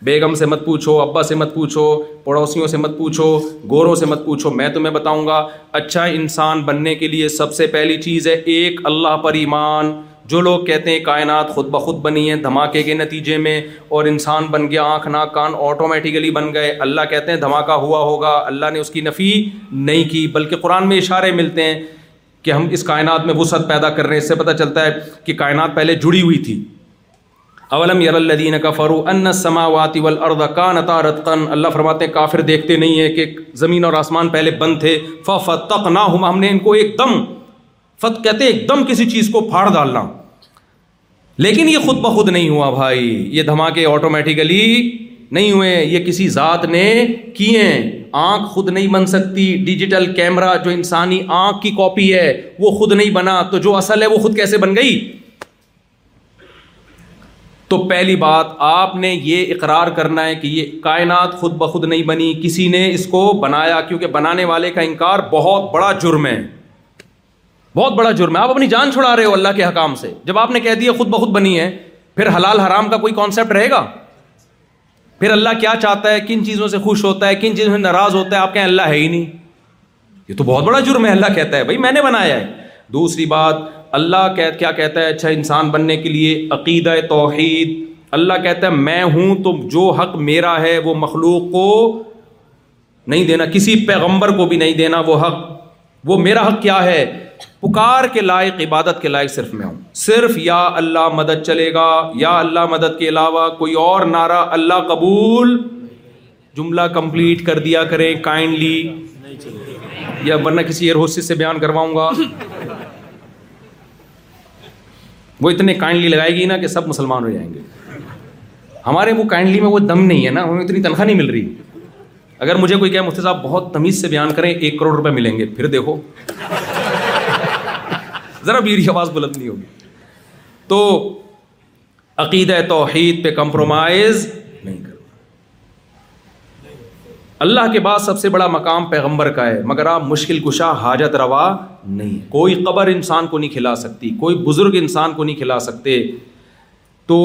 بیگم سے مت پوچھو ابا سے مت پوچھو پڑوسیوں سے مت پوچھو گوروں سے مت پوچھو میں تمہیں بتاؤں گا اچھا انسان بننے کے لیے سب سے پہلی چیز ہے ایک اللہ پر ایمان جو لوگ کہتے ہیں کائنات خود بخود بنی ہے دھماکے کے نتیجے میں اور انسان بن گیا آنکھ ناک کان آٹومیٹیکلی بن گئے اللہ کہتے ہیں دھماکہ ہوا ہوگا اللہ نے اس کی نفی نہیں کی بلکہ قرآن میں اشارے ملتے ہیں کہ ہم اس کائنات میں وسعت پیدا کر رہے ہیں اس سے پتہ چلتا ہے کہ کائنات پہلے جڑی ہوئی تھی اولم یر الدین کا فرو ان سما واتی وردقان عطا رت اللہ فرماتے ہیں کافر دیکھتے نہیں ہیں کہ زمین اور آسمان پہلے بند تھے فت تک نہ ہم نے ان کو ایک دم فت کہتے ایک دم کسی چیز کو پھاڑ ڈالنا لیکن یہ خود بخود نہیں ہوا بھائی یہ دھماکے آٹومیٹیکلی نہیں ہوئے یہ کسی ذات نے کیے آنکھ خود نہیں بن سکتی ڈیجیٹل کیمرہ جو انسانی آنکھ کی کاپی ہے وہ خود نہیں بنا تو جو اصل ہے وہ خود کیسے بن گئی تو پہلی بات آپ نے یہ اقرار کرنا ہے کہ یہ کائنات خود بخود نہیں بنی کسی نے اس کو بنایا کیونکہ بنانے والے کا انکار بہت بڑا جرم ہے بہت بڑا جرم ہے آپ اپنی جان چھڑا رہے ہو اللہ کے حکام سے جب آپ نے کہہ دیا خود بخود بنی ہے پھر حلال حرام کا کوئی کانسیپٹ رہے گا پھر اللہ کیا چاہتا ہے کن چیزوں سے خوش ہوتا ہے کن چیزوں سے ناراض ہوتا ہے آپ کہیں اللہ ہے ہی نہیں یہ تو بہت بڑا جرم ہے اللہ کہتا ہے بھائی میں نے بنایا ہے دوسری بات اللہ کیا کہتا ہے اچھا انسان بننے کے لیے عقیدہ توحید اللہ کہتا ہے میں ہوں تو جو حق میرا ہے وہ مخلوق کو نہیں دینا کسی پیغمبر کو بھی نہیں دینا وہ حق وہ میرا حق کیا ہے پکار کے لائق عبادت کے لائق صرف میں ہوں صرف یا اللہ مدد چلے گا یا اللہ مدد کے علاوہ کوئی اور نعرہ اللہ قبول جملہ کمپلیٹ کر دیا کریں کائنڈلی یا ورنہ کسی ایئر ہوسٹس سے بیان کرواؤں گا وہ اتنے کائنڈلی لگائے گی نا کہ سب مسلمان ہو جائیں گے ہمارے وہ کائنڈلی میں وہ دم نہیں ہے نا ہمیں اتنی تنخواہ نہیں مل رہی اگر مجھے کوئی کہ مفتی صاحب بہت تمیز سے بیان کریں ایک کروڑ روپے ملیں گے پھر دیکھو ذرا میری آواز بلند نہیں ہوگی تو عقیدہ توحید پہ کمپرومائز نہیں کرنا اللہ کے بعد سب سے بڑا مقام پیغمبر کا ہے مگر آپ مشکل کشا حاجت روا نہیں کوئی قبر انسان کو نہیں کھلا سکتی کوئی بزرگ انسان کو نہیں کھلا سکتے تو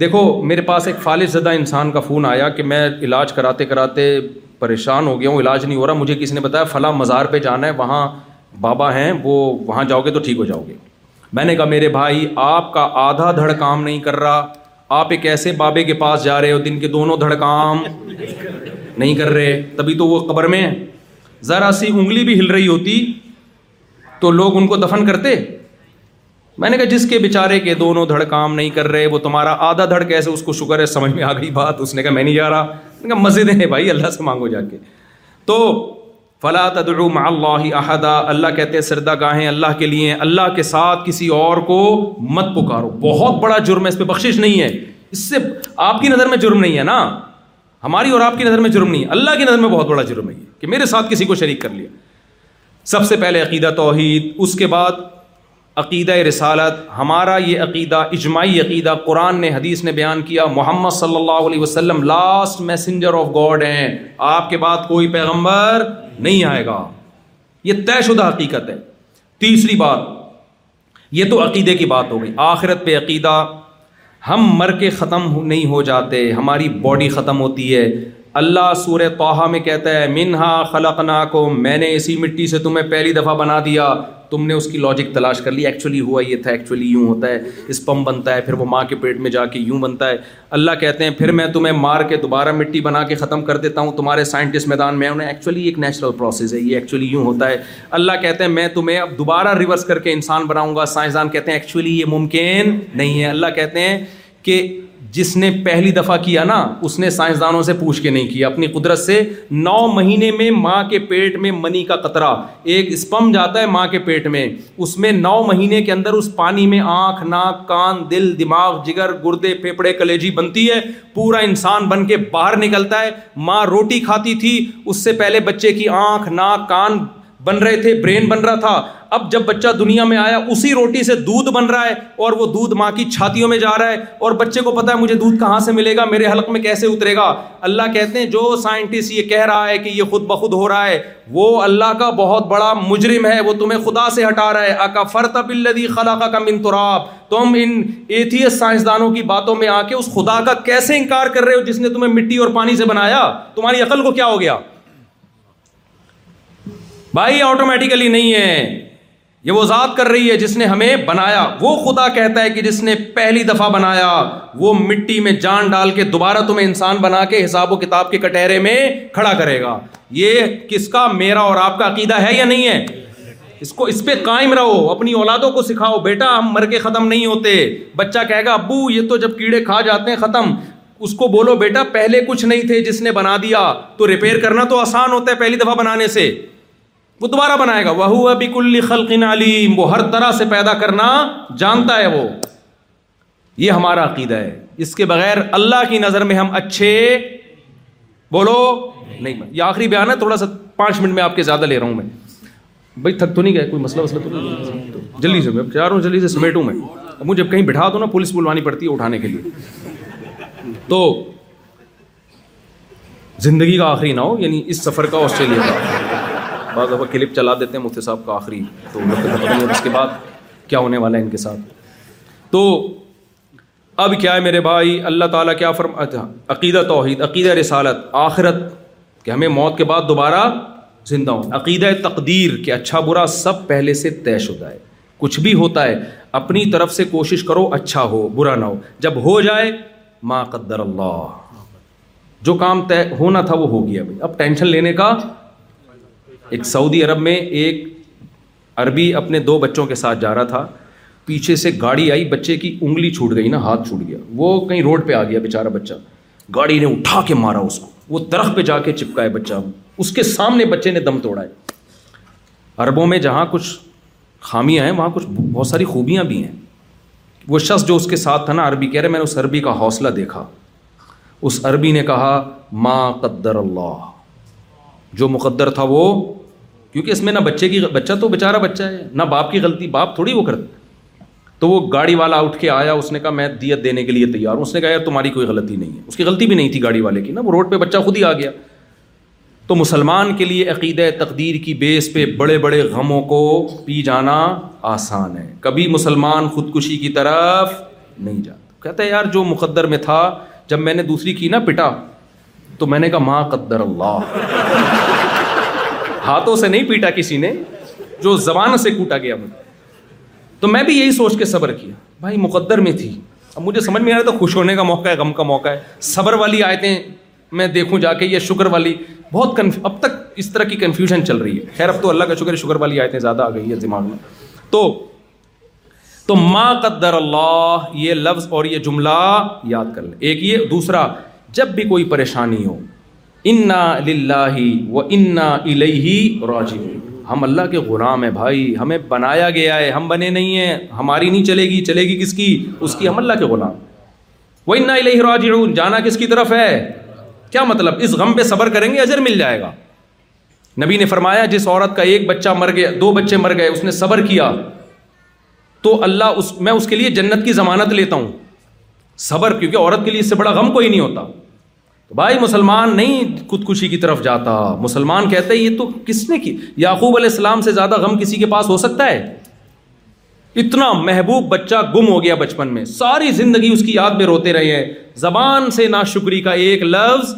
دیکھو میرے پاس ایک فالص زدہ انسان کا فون آیا کہ میں علاج کراتے کراتے پریشان ہو گیا ہوں علاج نہیں ہو رہا مجھے کسی نے بتایا فلاں مزار پہ جانا ہے وہاں بابا ہیں وہ وہاں جاؤ گے تو ٹھیک ہو جاؤ گے میں نے کہا میرے بھائی آپ کا آدھا دھڑ کام نہیں کر رہا آپ ایک ایسے بابے کے پاس جا رہے ہو دن کے دونوں دھڑ کام نہیں کر رہے تبھی تو وہ قبر میں ذرا سی انگلی بھی ہل رہی ہوتی تو لوگ ان کو دفن کرتے میں نے کہا جس کے بیچارے کے دونوں دھڑ کام نہیں کر رہے وہ تمہارا آدھا دھڑ کیسے اس کو شکر ہے سمجھ میں آ گئی بات اس نے کہا میں نہیں جا رہا میں نے کہا مزے دیں بھائی اللہ سے مانگو جا کے تو فلا تدعو مع اللہ احدا اللہ کہتے ہیں سردا گاہیں اللہ کے لیے اللہ کے ساتھ کسی اور کو مت پکارو بہت بڑا جرم ہے اس پہ بخشش نہیں ہے اس سے آپ کی نظر میں جرم نہیں ہے نا ہماری اور آپ کی نظر میں جرم نہیں ہے اللہ کی نظر میں بہت بڑا جرم ہے یہ کہ میرے ساتھ کسی کو شریک کر لیا سب سے پہلے عقیدہ توحید اس کے بعد عقیدہ رسالت ہمارا یہ عقیدہ اجماعی عقیدہ قرآن نے حدیث نے بیان کیا محمد صلی اللہ علیہ وسلم لاسٹ میسنجر آف گاڈ ہیں آپ کے بعد کوئی پیغمبر نہیں آئے گا یہ طے شدہ حقیقت ہے تیسری بات یہ تو عقیدے کی بات ہو گئی آخرت پہ عقیدہ ہم مر کے ختم نہیں ہو جاتے ہماری باڈی ختم ہوتی ہے اللہ سور توحہ میں کہتا ہے منہا خلق کو میں نے اسی مٹی سے تمہیں پہلی دفعہ بنا دیا تم نے اس کی لاجک تلاش کر لی ایکچولی ہوا یہ تھا ایکچولی یوں ہوتا ہے اسپم بنتا ہے پھر وہ ماں کے پیٹ میں جا کے یوں بنتا ہے اللہ کہتے ہیں پھر میں تمہیں مار کے دوبارہ مٹی بنا کے ختم کر دیتا ہوں تمہارے سائنٹسٹ میدان میں انہیں ایکچولی ایک نیچرل پروسیس ہے یہ ایکچولی یوں ہوتا ہے اللہ کہتے ہیں میں تمہیں اب دوبارہ ریورس کر کے انسان بناؤں گا سائنسدان کہتے ہیں ایکچولی یہ ممکن نہیں ہے اللہ کہتے ہیں کہ جس نے پہلی دفعہ کیا نا اس نے سائنسدانوں سے پوچھ کے نہیں کیا اپنی قدرت سے نو مہینے میں ماں کے پیٹ میں منی کا قطرہ ایک اسپم جاتا ہے ماں کے پیٹ میں اس میں نو مہینے کے اندر اس پانی میں آنکھ ناک کان دل دماغ جگر گردے پھیپڑے کلیجی بنتی ہے پورا انسان بن کے باہر نکلتا ہے ماں روٹی کھاتی تھی اس سے پہلے بچے کی آنکھ ناک کان بن رہے تھے برین بن رہا تھا اب جب بچہ دنیا میں آیا اسی روٹی سے دودھ بن رہا ہے اور وہ دودھ ماں کی چھاتیوں میں جا رہا ہے اور بچے کو پتا ہے مجھے دودھ کہاں سے ملے گا میرے حلق میں کیسے اترے گا اللہ کہتے ہیں جو سائنٹسٹ یہ کہہ رہا ہے کہ یہ خود بخود ہو رہا ہے وہ اللہ کا بہت بڑا مجرم ہے وہ تمہیں خدا سے ہٹا رہا ہے آکا فرت اب الدی خلاقہ کا تراب تم ان ایتھیس سائنسدانوں کی باتوں میں آ کے اس خدا کا کیسے انکار کر رہے ہو جس نے تمہیں مٹی اور پانی سے بنایا تمہاری عقل کو کیا ہو گیا بھائی آٹومیٹیکلی نہیں ہے یہ وہ ذات کر رہی ہے جس نے ہمیں بنایا وہ خدا کہتا ہے کہ جس نے پہلی دفعہ بنایا وہ مٹی میں جان ڈال کے دوبارہ تمہیں انسان بنا کے حساب و کتاب کے کٹہرے میں کھڑا کرے گا یہ کس کا میرا اور آپ کا عقیدہ ہے یا نہیں ہے اس کو اس پہ قائم رہو اپنی اولادوں کو سکھاؤ بیٹا ہم مر کے ختم نہیں ہوتے بچہ کہے گا ابو یہ تو جب کیڑے کھا جاتے ہیں ختم اس کو بولو بیٹا پہلے کچھ نہیں تھے جس نے بنا دیا تو ریپیئر کرنا تو آسان ہوتا ہے پہلی دفعہ بنانے سے وہ دوبارہ بنائے گا وہ کل خل علیم وہ ہر طرح سے پیدا کرنا جانتا ہے وہ یہ ہمارا عقیدہ ہے اس کے بغیر اللہ کی نظر میں ہم اچھے بولو نہیں یہ آخری بیان ہے تھوڑا سا پانچ منٹ میں آپ کے زیادہ لے رہا ہوں میں بھائی تھک تو نہیں گئے کوئی مسئلہ وسلے تو جلدی سے میں چاہ رہا ہوں جلدی سے سمیٹوں میں جب کہیں بٹھا دو نا پولیس بلوانی پڑتی ہے اٹھانے کے لیے تو زندگی کا آخری نہ ہو یعنی اس سفر کا آسٹریلیا کا بعض دفعہ کلپ چلا دیتے ہیں مفتی صاحب کا آخری تو اس کے بعد کیا ہونے والا ہے ان کے ساتھ تو اب کیا ہے میرے بھائی اللہ تعالیٰ کیا اچھا، عقیدہ توحید عقیدہ رسالت آخرت کہ ہمیں موت کے بعد دوبارہ زندہ ہوں عقیدہ تقدیر کہ اچھا برا سب پہلے سے طے شدہ ہے کچھ بھی ہوتا ہے اپنی طرف سے کوشش کرو اچھا ہو برا نہ ہو جب ہو جائے ما قدر اللہ جو کام طے ہونا تھا وہ ہو گیا بھائی اب ٹینشن لینے کا ایک سعودی عرب میں ایک عربی اپنے دو بچوں کے ساتھ جا رہا تھا پیچھے سے گاڑی آئی بچے کی انگلی چھوٹ گئی نا ہاتھ چھوٹ گیا وہ کہیں روڈ پہ آ گیا بے بچہ گاڑی نے اٹھا کے مارا اس کو وہ درخت پہ جا کے چپکائے بچہ اس کے سامنے بچے نے دم توڑا ہے عربوں میں جہاں کچھ خامیاں ہیں وہاں کچھ بہت ساری خوبیاں بھی ہیں وہ شخص جو اس کے ساتھ تھا نا عربی کہہ رہے میں نے اس عربی کا حوصلہ دیکھا اس عربی نے کہا ما قدر اللہ جو مقدر تھا وہ کیونکہ اس میں نہ بچے کی بچہ تو بےچارہ بچہ ہے نہ باپ کی غلطی باپ تھوڑی وہ کرتا تو وہ گاڑی والا اٹھ کے آیا اس نے کہا میں دیت دینے کے لیے تیار ہوں اس نے کہا یار تمہاری کوئی غلطی نہیں ہے اس کی غلطی بھی نہیں تھی گاڑی والے کی نا وہ روڈ پہ بچہ خود ہی آ گیا تو مسلمان کے لیے عقیدۂ تقدیر کی بیس پہ بڑے بڑے غموں کو پی جانا آسان ہے کبھی مسلمان خودکشی کی طرف نہیں جاتا کہتا ہے یار جو مقدر میں تھا جب میں نے دوسری کی نا پٹا تو میں نے کہا ماں قدر اللہ ہاتھوں سے نہیں پیٹا کسی نے جو زبان سے کوٹا گیا مجھے تو میں بھی یہی سوچ کے صبر کیا بھائی مقدر میں تھی اب مجھے سمجھ میں آ رہا تھا خوش ہونے کا موقع ہے غم کا موقع ہے صبر والی آئے میں دیکھوں جا کے یہ شکر والی بہت کنف... اب تک اس طرح کی کنفیوژن چل رہی ہے خیر اب تو اللہ کا شکر شکر والی آئے زیادہ آ گئی ہے دماغ میں تو تو ما قدر اللہ یہ لفظ اور یہ جملہ یاد کر لیں ایک یہ دوسرا جب بھی کوئی پریشانی ہو ان لا الہی راج رو ہم اللہ کے غلام ہیں بھائی ہمیں بنایا گیا ہے ہم بنے نہیں ہیں ہماری نہیں چلے گی چلے گی کس کی اس کی ہم اللہ کے غلام وہ انہی راج جانا کس کی طرف ہے کیا مطلب اس غم پہ صبر کریں گے اجر مل جائے گا نبی نے فرمایا جس عورت کا ایک بچہ مر گئے دو بچے مر گئے اس نے صبر کیا تو اللہ اس میں اس کے لیے جنت کی ضمانت لیتا ہوں صبر کیونکہ عورت کے لیے اس سے بڑا غم کوئی نہیں ہوتا بھائی مسلمان نہیں خودکشی کی طرف جاتا مسلمان کہتے یہ تو کس نے کی یعقوب علیہ السلام سے زیادہ غم کسی کے پاس ہو سکتا ہے اتنا محبوب بچہ گم ہو گیا بچپن میں ساری زندگی اس کی یاد میں روتے رہے ہیں زبان سے نا کا ایک لفظ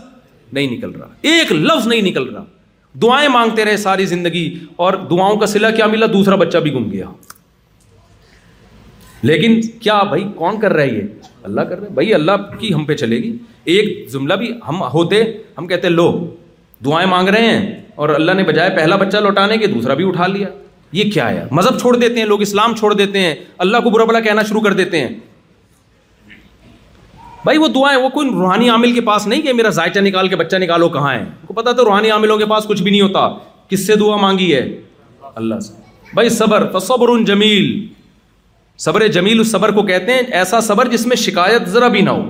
نہیں نکل رہا ایک لفظ نہیں نکل رہا دعائیں مانگتے رہے ساری زندگی اور دعاؤں کا سلا کیا ملا دوسرا بچہ بھی گم گیا لیکن کیا بھائی کون کر رہا ہے یہ اللہ کر رہے بھائی اللہ کی ہم پہ چلے گی ایک جملہ بھی ہم ہوتے ہم کہتے لو دعائیں مانگ رہے ہیں اور اللہ نے بجائے پہلا بچہ لوٹانے کے دوسرا بھی اٹھا لیا یہ کیا ہے مذہب چھوڑ دیتے ہیں لوگ اسلام چھوڑ دیتے ہیں اللہ کو برا بلا کہنا شروع کر دیتے ہیں بھائی وہ دعائیں وہ کوئی روحانی عامل کے پاس نہیں کہ میرا ذائچہ نکال کے بچہ نکالو کہاں ہے کو پتا تو روحانی عاملوں کے پاس کچھ بھی نہیں ہوتا کس سے دعا مانگی ہے اللہ سے بھائی صبر تصبر جمیل صبر جمیل اس صبر کو کہتے ہیں ایسا صبر جس میں شکایت ذرا بھی نہ ہو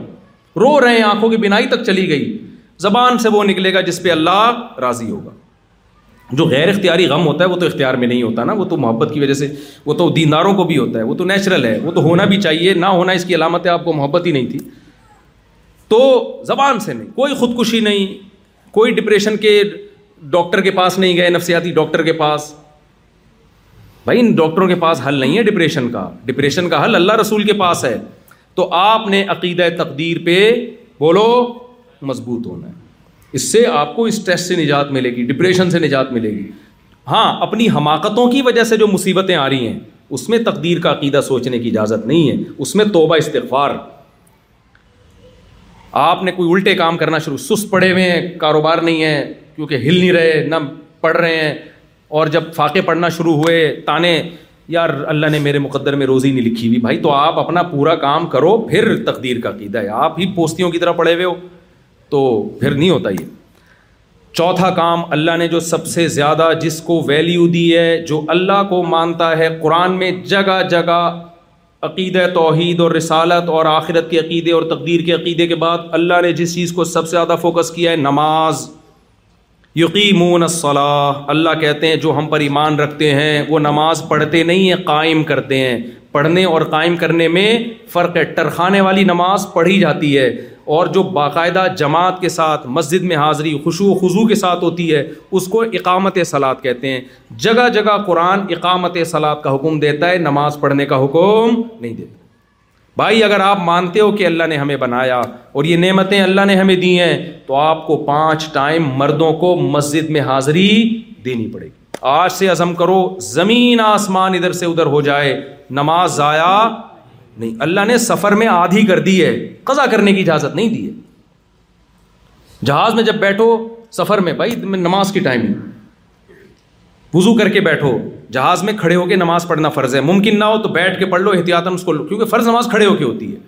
رو رہے ہیں آنکھوں کی بینائی تک چلی گئی زبان سے وہ نکلے گا جس پہ اللہ راضی ہوگا جو غیر اختیاری غم ہوتا ہے وہ تو اختیار میں نہیں ہوتا نا وہ تو محبت کی وجہ سے وہ تو دینداروں کو بھی ہوتا ہے وہ تو نیچرل ہے وہ تو ہونا بھی چاہیے نہ ہونا اس کی علامت ہے آپ کو محبت ہی نہیں تھی تو زبان سے نہیں کوئی خودکشی نہیں کوئی ڈپریشن کے ڈاکٹر کے پاس نہیں گئے نفسیاتی ڈاکٹر کے پاس بھائی ان ڈاکٹروں کے پاس حل نہیں ہے ڈپریشن کا ڈپریشن کا حل اللہ رسول کے پاس ہے تو آپ نے عقیدہ تقدیر پہ بولو مضبوط ہونا ہے اس سے آپ کو اسٹریس سے نجات ملے گی ڈپریشن سے نجات ملے گی ہاں اپنی حماقتوں کی وجہ سے جو مصیبتیں آ رہی ہیں اس میں تقدیر کا عقیدہ سوچنے کی اجازت نہیں ہے اس میں توبہ استغفار آپ نے کوئی الٹے کام کرنا شروع سست پڑے ہوئے ہیں کاروبار نہیں ہے کیونکہ ہل نہیں رہے نہ پڑھ رہے ہیں اور جب فاقے پڑھنا شروع ہوئے تانے یار اللہ نے میرے مقدر میں روزی نہیں لکھی ہوئی بھائی تو آپ اپنا پورا کام کرو پھر تقدیر کا عقیدہ ہے آپ ہی پوستیوں کی طرح پڑھے ہوئے ہو تو پھر نہیں ہوتا یہ چوتھا کام اللہ نے جو سب سے زیادہ جس کو ویلیو دی ہے جو اللہ کو مانتا ہے قرآن میں جگہ جگہ عقیدہ توحید اور رسالت اور آخرت کے عقیدے اور تقدیر کے عقیدے کے بعد اللہ نے جس چیز کو سب سے زیادہ فوکس کیا ہے نماز یقیمون الصلاح اللہ کہتے ہیں جو ہم پر ایمان رکھتے ہیں وہ نماز پڑھتے نہیں ہیں قائم کرتے ہیں پڑھنے اور قائم کرنے میں فرق ہے ٹرخانے والی نماز پڑھی جاتی ہے اور جو باقاعدہ جماعت کے ساتھ مسجد میں حاضری خضو کے ساتھ ہوتی ہے اس کو اقامت سلاد کہتے ہیں جگہ جگہ قرآن اقامت سلاد کا حکم دیتا ہے نماز پڑھنے کا حکم نہیں دیتا بھائی اگر آپ مانتے ہو کہ اللہ نے ہمیں بنایا اور یہ نعمتیں اللہ نے ہمیں دی ہیں تو آپ کو پانچ ٹائم مردوں کو مسجد میں حاضری دینی پڑے گی آج سے عزم کرو زمین آسمان ادھر سے ادھر ہو جائے نماز ضائع نہیں اللہ نے سفر میں آدھی کر دی ہے قضا کرنے کی اجازت نہیں دی ہے جہاز میں جب بیٹھو سفر میں بھائی نماز کی ٹائمنگ وزو کر کے بیٹھو جہاز میں کھڑے ہو کے نماز پڑھنا فرض ہے ممکن نہ ہو تو بیٹھ کے پڑھ لو احتیاط اس کو لو کیونکہ فرض نماز کھڑے ہو کے ہوتی ہے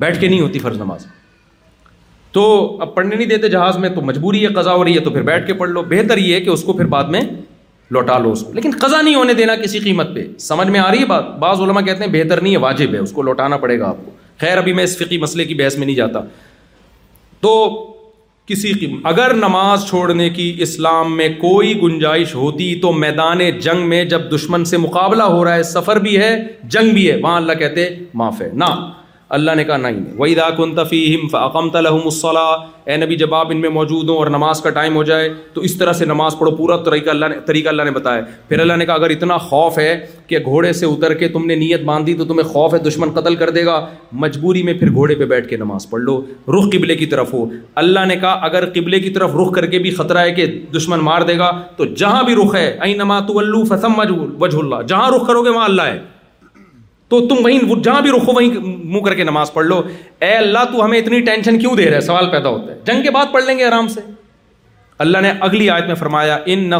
بیٹھ کے نہیں ہوتی فرض نماز تو اب پڑھنے نہیں دیتے جہاز میں تو مجبوری ہے قضا ہو رہی ہے تو پھر بیٹھ کے پڑھ لو بہتر یہ ہے کہ اس کو پھر بعد میں لوٹا لو اس کو لیکن قضا نہیں ہونے دینا کسی قیمت پہ سمجھ میں آ رہی ہے بات بعض علماء کہتے ہیں بہتر نہیں ہے واجب ہے اس کو لوٹانا پڑے گا آپ کو خیر ابھی میں اس فقی مسئلے کی بحث میں نہیں جاتا تو کسی قیمت اگر نماز چھوڑنے کی اسلام میں کوئی گنجائش ہوتی تو میدان جنگ میں جب دشمن سے مقابلہ ہو رہا ہے سفر بھی ہے جنگ بھی ہے وہاں اللہ کہتے معاف ہے نہ اللہ نے کہا نہیں کن تفیم فقم تلحم الصلاح اے نبی جب آپ ان میں موجود ہوں اور نماز کا ٹائم ہو جائے تو اس طرح سے نماز پڑھو پورا طریقہ اللہ نے طریقہ اللہ نے بتایا پھر اللہ نے کہا اگر اتنا خوف ہے کہ گھوڑے سے اتر کے تم نے نیت باندھی تو تمہیں خوف ہے دشمن قتل کر دے گا مجبوری میں پھر گھوڑے پہ بیٹھ کے نماز پڑھ لو رخ قبلے کی طرف ہو اللہ نے کہا اگر قبلے کی طرف رخ کر کے بھی خطرہ ہے کہ دشمن مار دے گا تو جہاں بھی رخ ہے اے نما تو اللہ فسم وجہ اللہ جہاں رخ کرو گے وہاں اللہ ہے تو تم وہیں جہاں بھی رکو وہیں منہ کر کے نماز پڑھ لو اے اللہ تو ہمیں اتنی ٹینشن کیوں دے رہے سوال پیدا ہوتا ہے جنگ کے بعد پڑھ لیں گے آرام سے اللہ نے اگلی آیت میں فرمایا ان نہ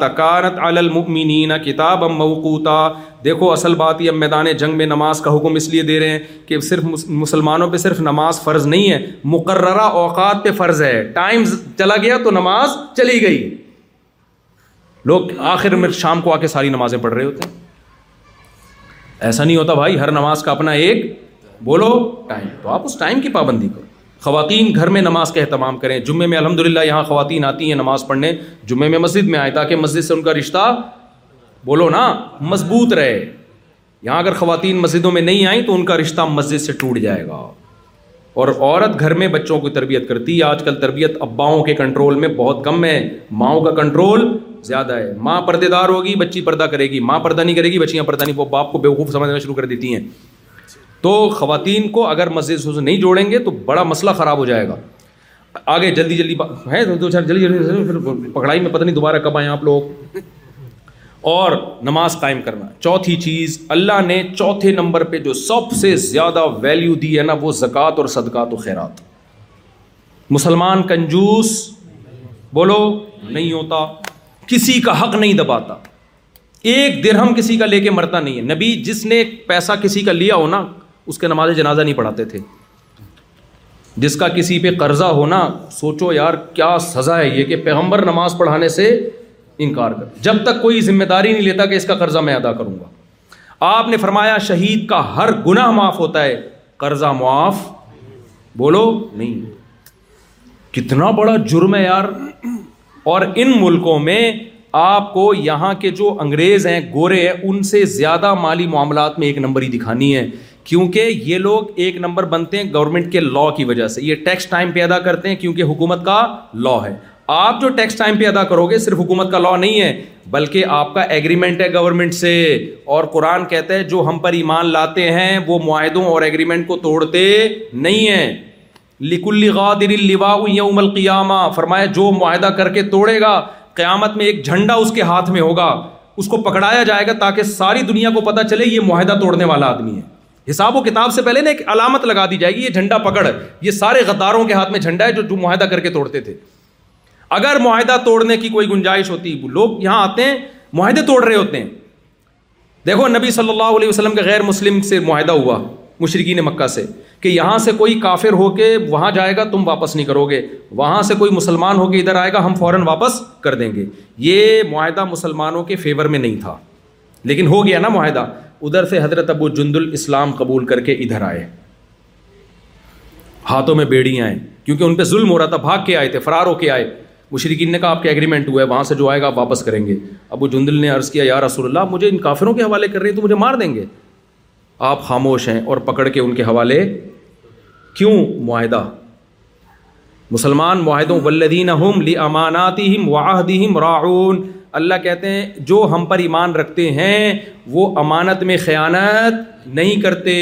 تکانت المنی نہ کتاب موقوتا دیکھو اصل بات یہ میدان جنگ میں نماز کا حکم اس لیے دے رہے ہیں کہ صرف مسلمانوں پہ صرف نماز فرض نہیں ہے مقررہ اوقات پہ فرض ہے ٹائم چلا گیا تو نماز چلی گئی لوگ آخر میں شام کو آ کے ساری نمازیں پڑھ رہے ہوتے ہیں ایسا نہیں ہوتا بھائی ہر نماز کا اپنا ایک بولو ٹائم تو آپ اس ٹائم کی پابندی کرو خواتین گھر میں نماز کا اہتمام کریں جمعے میں الحمد للہ یہاں خواتین آتی ہیں نماز پڑھنے جمعے میں مسجد میں آئے تاکہ مسجد سے ان کا رشتہ بولو نا مضبوط رہے یہاں اگر خواتین مسجدوں میں نہیں آئیں تو ان کا رشتہ مسجد سے ٹوٹ جائے گا اور عورت گھر میں بچوں کی تربیت کرتی ہے آج کل تربیت اباؤں کے کنٹرول میں بہت کم ہے ماؤں کا کنٹرول زیادہ ہے ماں پردے دار ہوگی بچی پردہ کرے گی ماں پردہ نہیں کرے گی بچیاں پردہ نہیں وہ باپ کو بیوقوف سمجھنا شروع کر دیتی ہیں تو خواتین کو اگر مسجد نہیں جوڑیں گے تو بڑا مسئلہ خراب ہو جائے گا آگے جلدی جلدی ہے چار جلدی جلدی پکڑائی میں پتہ نہیں دوبارہ کب آئیں آپ لوگ اور نماز قائم کرنا چوتھی چیز اللہ نے چوتھے نمبر پہ جو سب سے زیادہ ویلیو دی ہے نا وہ زکوٰۃ اور صدقات و خیرات مسلمان کنجوس بولو نہیں ہوتا کسی کا حق نہیں دباتا ایک درہم کسی کا لے کے مرتا نہیں ہے نبی جس نے پیسہ کسی کا لیا ہونا اس کے نماز جنازہ نہیں پڑھاتے تھے جس کا کسی پہ قرضہ ہونا سوچو یار کیا سزا ہے یہ کہ پیغمبر نماز پڑھانے سے انکار کر جب تک کوئی ذمہ داری نہیں لیتا کہ اس کا قرضہ میں ادا کروں گا آپ نے فرمایا شہید کا ہر گناہ معاف ہوتا ہے قرضہ معاف بولو نہیں کتنا بڑا جرم ہے یار اور ان ملکوں میں آپ کو یہاں کے جو انگریز ہیں گورے ہیں ان سے زیادہ مالی معاملات میں ایک نمبر ہی دکھانی ہے کیونکہ یہ لوگ ایک نمبر بنتے ہیں گورنمنٹ کے لا کی وجہ سے یہ ٹیکس ٹائم پہ ادا کرتے ہیں کیونکہ حکومت کا لا ہے آپ جو ٹیکس ٹائم پہ ادا کرو گے صرف حکومت کا لا نہیں ہے بلکہ آپ کا ایگریمنٹ ہے گورنمنٹ سے اور قرآن کہتا ہے جو ہم پر ایمان لاتے ہیں وہ معاہدوں اور ایگریمنٹ کو توڑتے نہیں ہیں غادر یوم القیامہ فرمایا جو معاہدہ کر کے توڑے گا قیامت میں ایک جھنڈا اس کے ہاتھ میں ہوگا اس کو پکڑایا جائے گا تاکہ ساری دنیا کو پتہ چلے یہ معاہدہ توڑنے والا آدمی ہے حساب و کتاب سے پہلے نا ایک علامت لگا دی جائے گی یہ جھنڈا پکڑ یہ سارے غداروں کے ہاتھ میں جھنڈا ہے جو جو معاہدہ کر کے توڑتے تھے اگر معاہدہ توڑنے کی کوئی گنجائش ہوتی وہ لوگ یہاں آتے ہیں معاہدے توڑ رہے ہوتے ہیں دیکھو نبی صلی اللہ علیہ وسلم کے غیر مسلم سے معاہدہ ہوا مشرقین مکہ سے کہ یہاں سے کوئی کافر ہو کے وہاں جائے گا تم واپس نہیں کرو گے وہاں سے کوئی مسلمان ہو کے ادھر آئے گا ہم فوراً واپس کر دیں گے یہ معاہدہ مسلمانوں کے فیور میں نہیں تھا لیکن ہو گیا نا معاہدہ ادھر سے حضرت ابو جند الاسلام قبول کر کے ادھر آئے ہاتھوں میں بیڑی آئیں کیونکہ ان پہ ظلم ہو رہا تھا بھاگ کے آئے تھے فرار ہو کے آئے مشرقین نے کہا آپ کے ایگریمنٹ ہوا ہے وہاں سے جو آئے گا آپ واپس کریں گے ابو جندل نے عرض کیا یار رسول اللہ مجھے ان کافروں کے حوالے کر رہے ہیں تو مجھے مار دیں گے آپ خاموش ہیں اور پکڑ کے ان کے حوالے کیوں معاہدہ مسلمان معاہدوں ولدین ہم لی اماناتی ہم راعون اللہ کہتے ہیں جو ہم پر ایمان رکھتے ہیں وہ امانت میں خیانت نہیں کرتے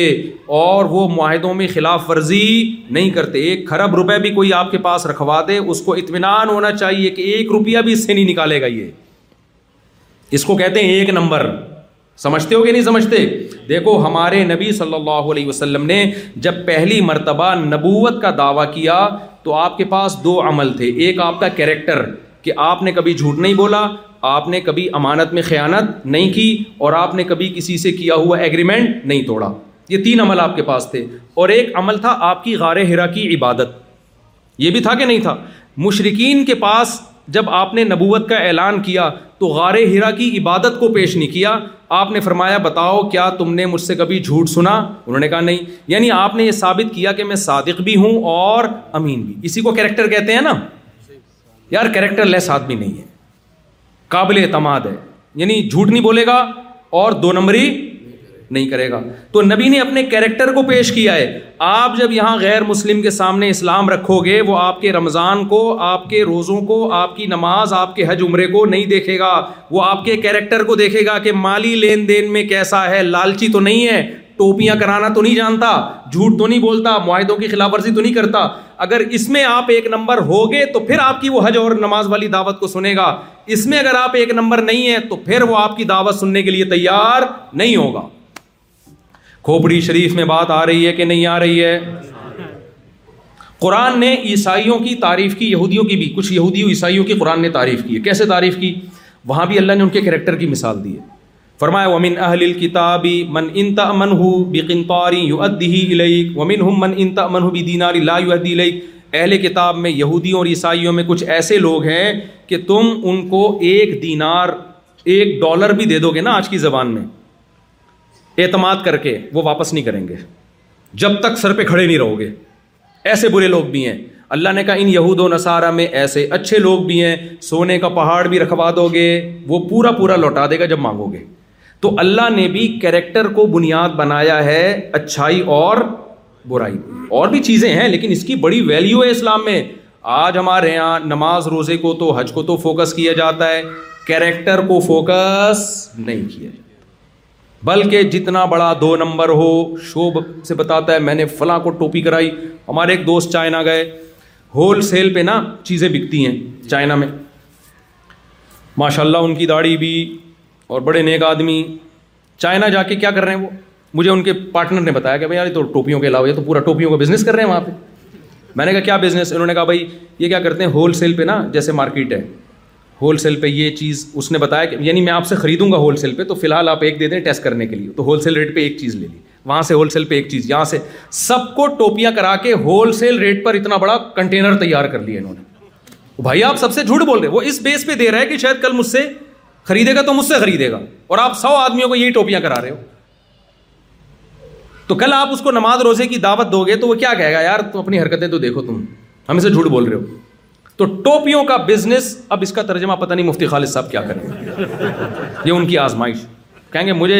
اور وہ معاہدوں میں خلاف ورزی نہیں کرتے ایک کھرب روپے بھی کوئی آپ کے پاس رکھوا دے اس کو اطمینان ہونا چاہیے کہ ایک روپیہ بھی اس سے نہیں نکالے گا یہ اس کو کہتے ہیں ایک نمبر سمجھتے ہو کہ نہیں سمجھتے دیکھو ہمارے نبی صلی اللہ علیہ وسلم نے جب پہلی مرتبہ نبوت کا دعویٰ کیا تو آپ کے پاس دو عمل تھے ایک آپ کا کیریکٹر کہ آپ نے کبھی جھوٹ نہیں بولا آپ نے کبھی امانت میں خیانت نہیں کی اور آپ نے کبھی کسی سے کیا ہوا ایگریمنٹ نہیں توڑا یہ تین عمل آپ کے پاس تھے اور ایک عمل تھا آپ کی غار ہرا کی عبادت یہ بھی تھا کہ نہیں تھا مشرقین کے پاس جب آپ نے نبوت کا اعلان کیا تو غار ہرا کی عبادت کو پیش نہیں کیا آپ نے فرمایا بتاؤ کیا تم نے مجھ سے کبھی جھوٹ سنا انہوں نے کہا نہیں یعنی آپ نے یہ ثابت کیا کہ میں صادق بھی ہوں اور امین بھی اسی کو کریکٹر کہتے ہیں نا یار کریکٹر لیس آدمی نہیں ہے قابل اعتماد ہے یعنی جھوٹ نہیں بولے گا اور دو نمبری نہیں کرے گا تو نبی نے اپنے کیریکٹر کو پیش کیا ہے آپ جب یہاں غیر مسلم کے سامنے اسلام رکھو گے وہ آپ کے رمضان کو آپ کے روزوں کو آپ کی نماز آپ کے حج عمرے کو نہیں دیکھے گا وہ آپ کے کیریکٹر کو دیکھے گا کہ مالی لین دین میں کیسا ہے لالچی تو نہیں ہے ٹوپیاں کرانا تو نہیں جانتا جھوٹ تو نہیں بولتا معاہدوں کی خلاف ورزی تو نہیں کرتا اگر اس میں آپ ایک نمبر ہوگے تو پھر آپ کی وہ حج اور نماز والی دعوت کو سنے گا اس میں اگر آپ ایک نمبر نہیں ہیں تو پھر وہ آپ کی دعوت سننے کے لیے تیار نہیں ہوگا کھوپڑی شریف میں بات آ رہی ہے کہ نہیں آ رہی ہے قرآن نے عیسائیوں کی تعریف کی یہودیوں کی بھی کچھ یہودی عیسائیوں کی قرآن نے تعریف کی ہے کیسے تعریف کی وہاں بھی اللہ نے ان کے کریکٹر کی مثال دی ہے فرمایا ومن اہل کتابی من ان تمن ہُقن پاری یو ادی علیق ومن ہم من ان تمن ہو دیناری لا یو ادی علیق اہل کتاب میں یہودیوں اور عیسائیوں میں کچھ ایسے لوگ ہیں کہ تم ان کو ایک دینار ایک ڈالر بھی دے دو گے نا آج کی زبان میں اعتماد کر کے وہ واپس نہیں کریں گے جب تک سر پہ کھڑے نہیں رہو گے ایسے برے لوگ بھی ہیں اللہ نے کہا ان یہود و نصارہ میں ایسے اچھے لوگ بھی ہیں سونے کا پہاڑ بھی رکھوا دو گے وہ پورا پورا لوٹا دے گا جب مانگو گے تو اللہ نے بھی کیریکٹر کو بنیاد بنایا ہے اچھائی اور برائی اور بھی چیزیں ہیں لیکن اس کی بڑی ویلیو ہے اسلام میں آج ہمارے یہاں نماز روزے کو تو حج کو تو فوکس کیا جاتا ہے کیریکٹر کو فوکس نہیں کیا جاتا بلکہ جتنا بڑا دو نمبر ہو شوب سے بتاتا ہے میں نے فلاں کو ٹوپی کرائی ہمارے ایک دوست چائنا گئے ہول سیل پہ نا چیزیں بکتی ہیں چائنا میں ماشاء اللہ ان کی داڑھی بھی اور بڑے نیک آدمی چائنا جا کے کیا کر رہے ہیں وہ مجھے ان کے پارٹنر نے بتایا کہ بھائی یار تو ٹوپیوں کے علاوہ یہ تو پورا ٹوپیوں کا بزنس کر رہے ہیں وہاں پہ میں نے کہا کیا بزنس انہوں نے کہا بھائی یہ کیا کرتے ہیں ہول سیل پہ نا جیسے مارکیٹ ہے ہول سیل پہ یہ چیز اس نے بتایا کہ یعنی میں آپ سے خریدوں گا ہول سیل پہ تو فی الحال آپ ایک دے دیں ٹیسٹ کرنے کے لیے تو ہول سیل ریٹ پہ ایک چیز لے لی وہاں سے ہول سیل پہ ایک چیز یہاں سے سب کو ٹوپیاں کرا کے ہول سیل ریٹ پر اتنا بڑا کنٹینر تیار کر لیا انہوں نے بھائی آپ سب سے جھوٹ بول رہے وہ اس بیس پہ دے رہا ہے کہ شاید کل مجھ سے خریدے گا تو مجھ سے خریدے گا اور آپ سو آدمیوں کو یہی ٹوپیاں کرا رہے ہو تو کل آپ اس کو نماز روزے کی دعوت دو گے تو وہ کیا کہے گا یار تم اپنی حرکتیں تو دیکھو تم ہم اسے جھوٹ بول رہے ہو تو ٹوپیوں کا بزنس اب اس کا ترجمہ پتہ نہیں مفتی خالد صاحب کیا کریں گے یہ ان کی آزمائش کہیں گے مجھے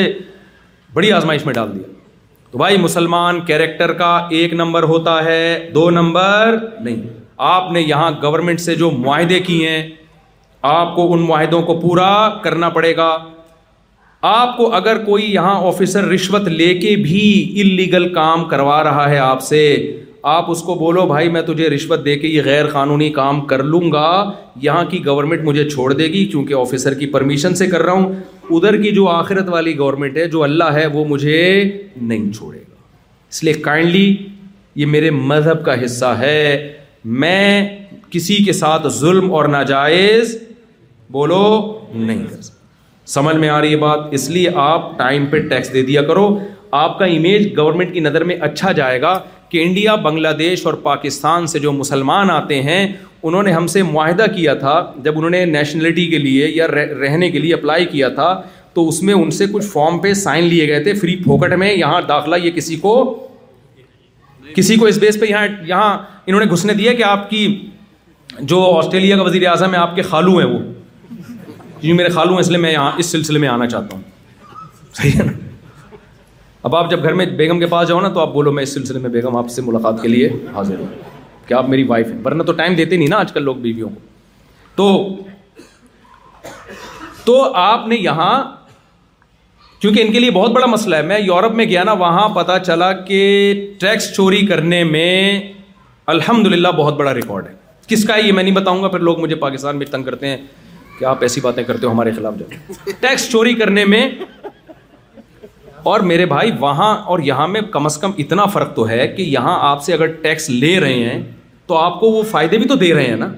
بڑی آزمائش میں ڈال دیا تو بھائی مسلمان کیریکٹر کا ایک نمبر ہوتا ہے دو نمبر نہیں آپ نے یہاں گورنمنٹ سے جو معاہدے کیے ہیں آپ کو ان معاہدوں کو پورا کرنا پڑے گا آپ کو اگر کوئی یہاں آفیسر رشوت لے کے بھی انلیگل کام کروا رہا ہے آپ سے آپ اس کو بولو بھائی میں تجھے رشوت دے کے یہ غیر قانونی کام کر لوں گا یہاں کی گورنمنٹ مجھے چھوڑ دے گی کیونکہ آفیسر کی پرمیشن سے کر رہا ہوں ادھر کی جو آخرت والی گورنمنٹ ہے جو اللہ ہے وہ مجھے نہیں چھوڑے گا اس لیے کائنڈلی یہ میرے مذہب کا حصہ ہے میں کسی کے ساتھ ظلم اور ناجائز بولو نہیں کر سمجھ میں آ رہی ہے بات اس لیے آپ ٹائم پہ ٹیکس دے دیا کرو آپ کا امیج گورنمنٹ کی نظر میں اچھا جائے گا کہ انڈیا بنگلہ دیش اور پاکستان سے جو مسلمان آتے ہیں انہوں نے ہم سے معاہدہ کیا تھا جب انہوں نے نیشنلٹی کے لیے یا رہنے کے لیے اپلائی کیا تھا تو اس میں ان سے کچھ فارم پہ سائن لیے گئے تھے فری پھوکٹ میں یہاں داخلہ یہ کسی کو کسی کو اس بیس پہ یہاں یہاں انہوں نے گھسنے دیا کہ آپ کی جو آسٹریلیا کا وزیر اعظم ہے آپ کے خالو ہیں وہ کیونکہ جی، میرے خالو ہیں اس لیے میں یہاں اس سلسلے میں آنا چاہتا ہوں صحیح ہے نا اب آپ جب گھر میں بیگم کے پاس جاؤ نا تو آپ بولو میں اس سلسلے میں بیگم آپ سے ملاقات کے لیے حاضر ہوں کہ آپ میری وائف ہیں ورنہ تو ٹائم دیتے نہیں نا آج کل لوگ بیویوں کو تو تو آپ نے یہاں کیونکہ ان کے لیے بہت بڑا مسئلہ ہے میں یورپ میں گیا نا وہاں پتا چلا کہ ٹیکس چوری کرنے میں الحمد للہ بہت بڑا ریکارڈ ہے کس کا ہے یہ میں نہیں بتاؤں گا پھر لوگ مجھے پاکستان میں تنگ کرتے ہیں کہ آپ ایسی باتیں کرتے ہو ہمارے خلاف جاتے ٹیکس چوری کرنے میں اور میرے بھائی وہاں اور یہاں میں کم از کم اتنا فرق تو ہے کہ یہاں آپ سے اگر ٹیکس لے رہے ہیں تو آپ کو وہ فائدے بھی تو دے رہے ہیں نا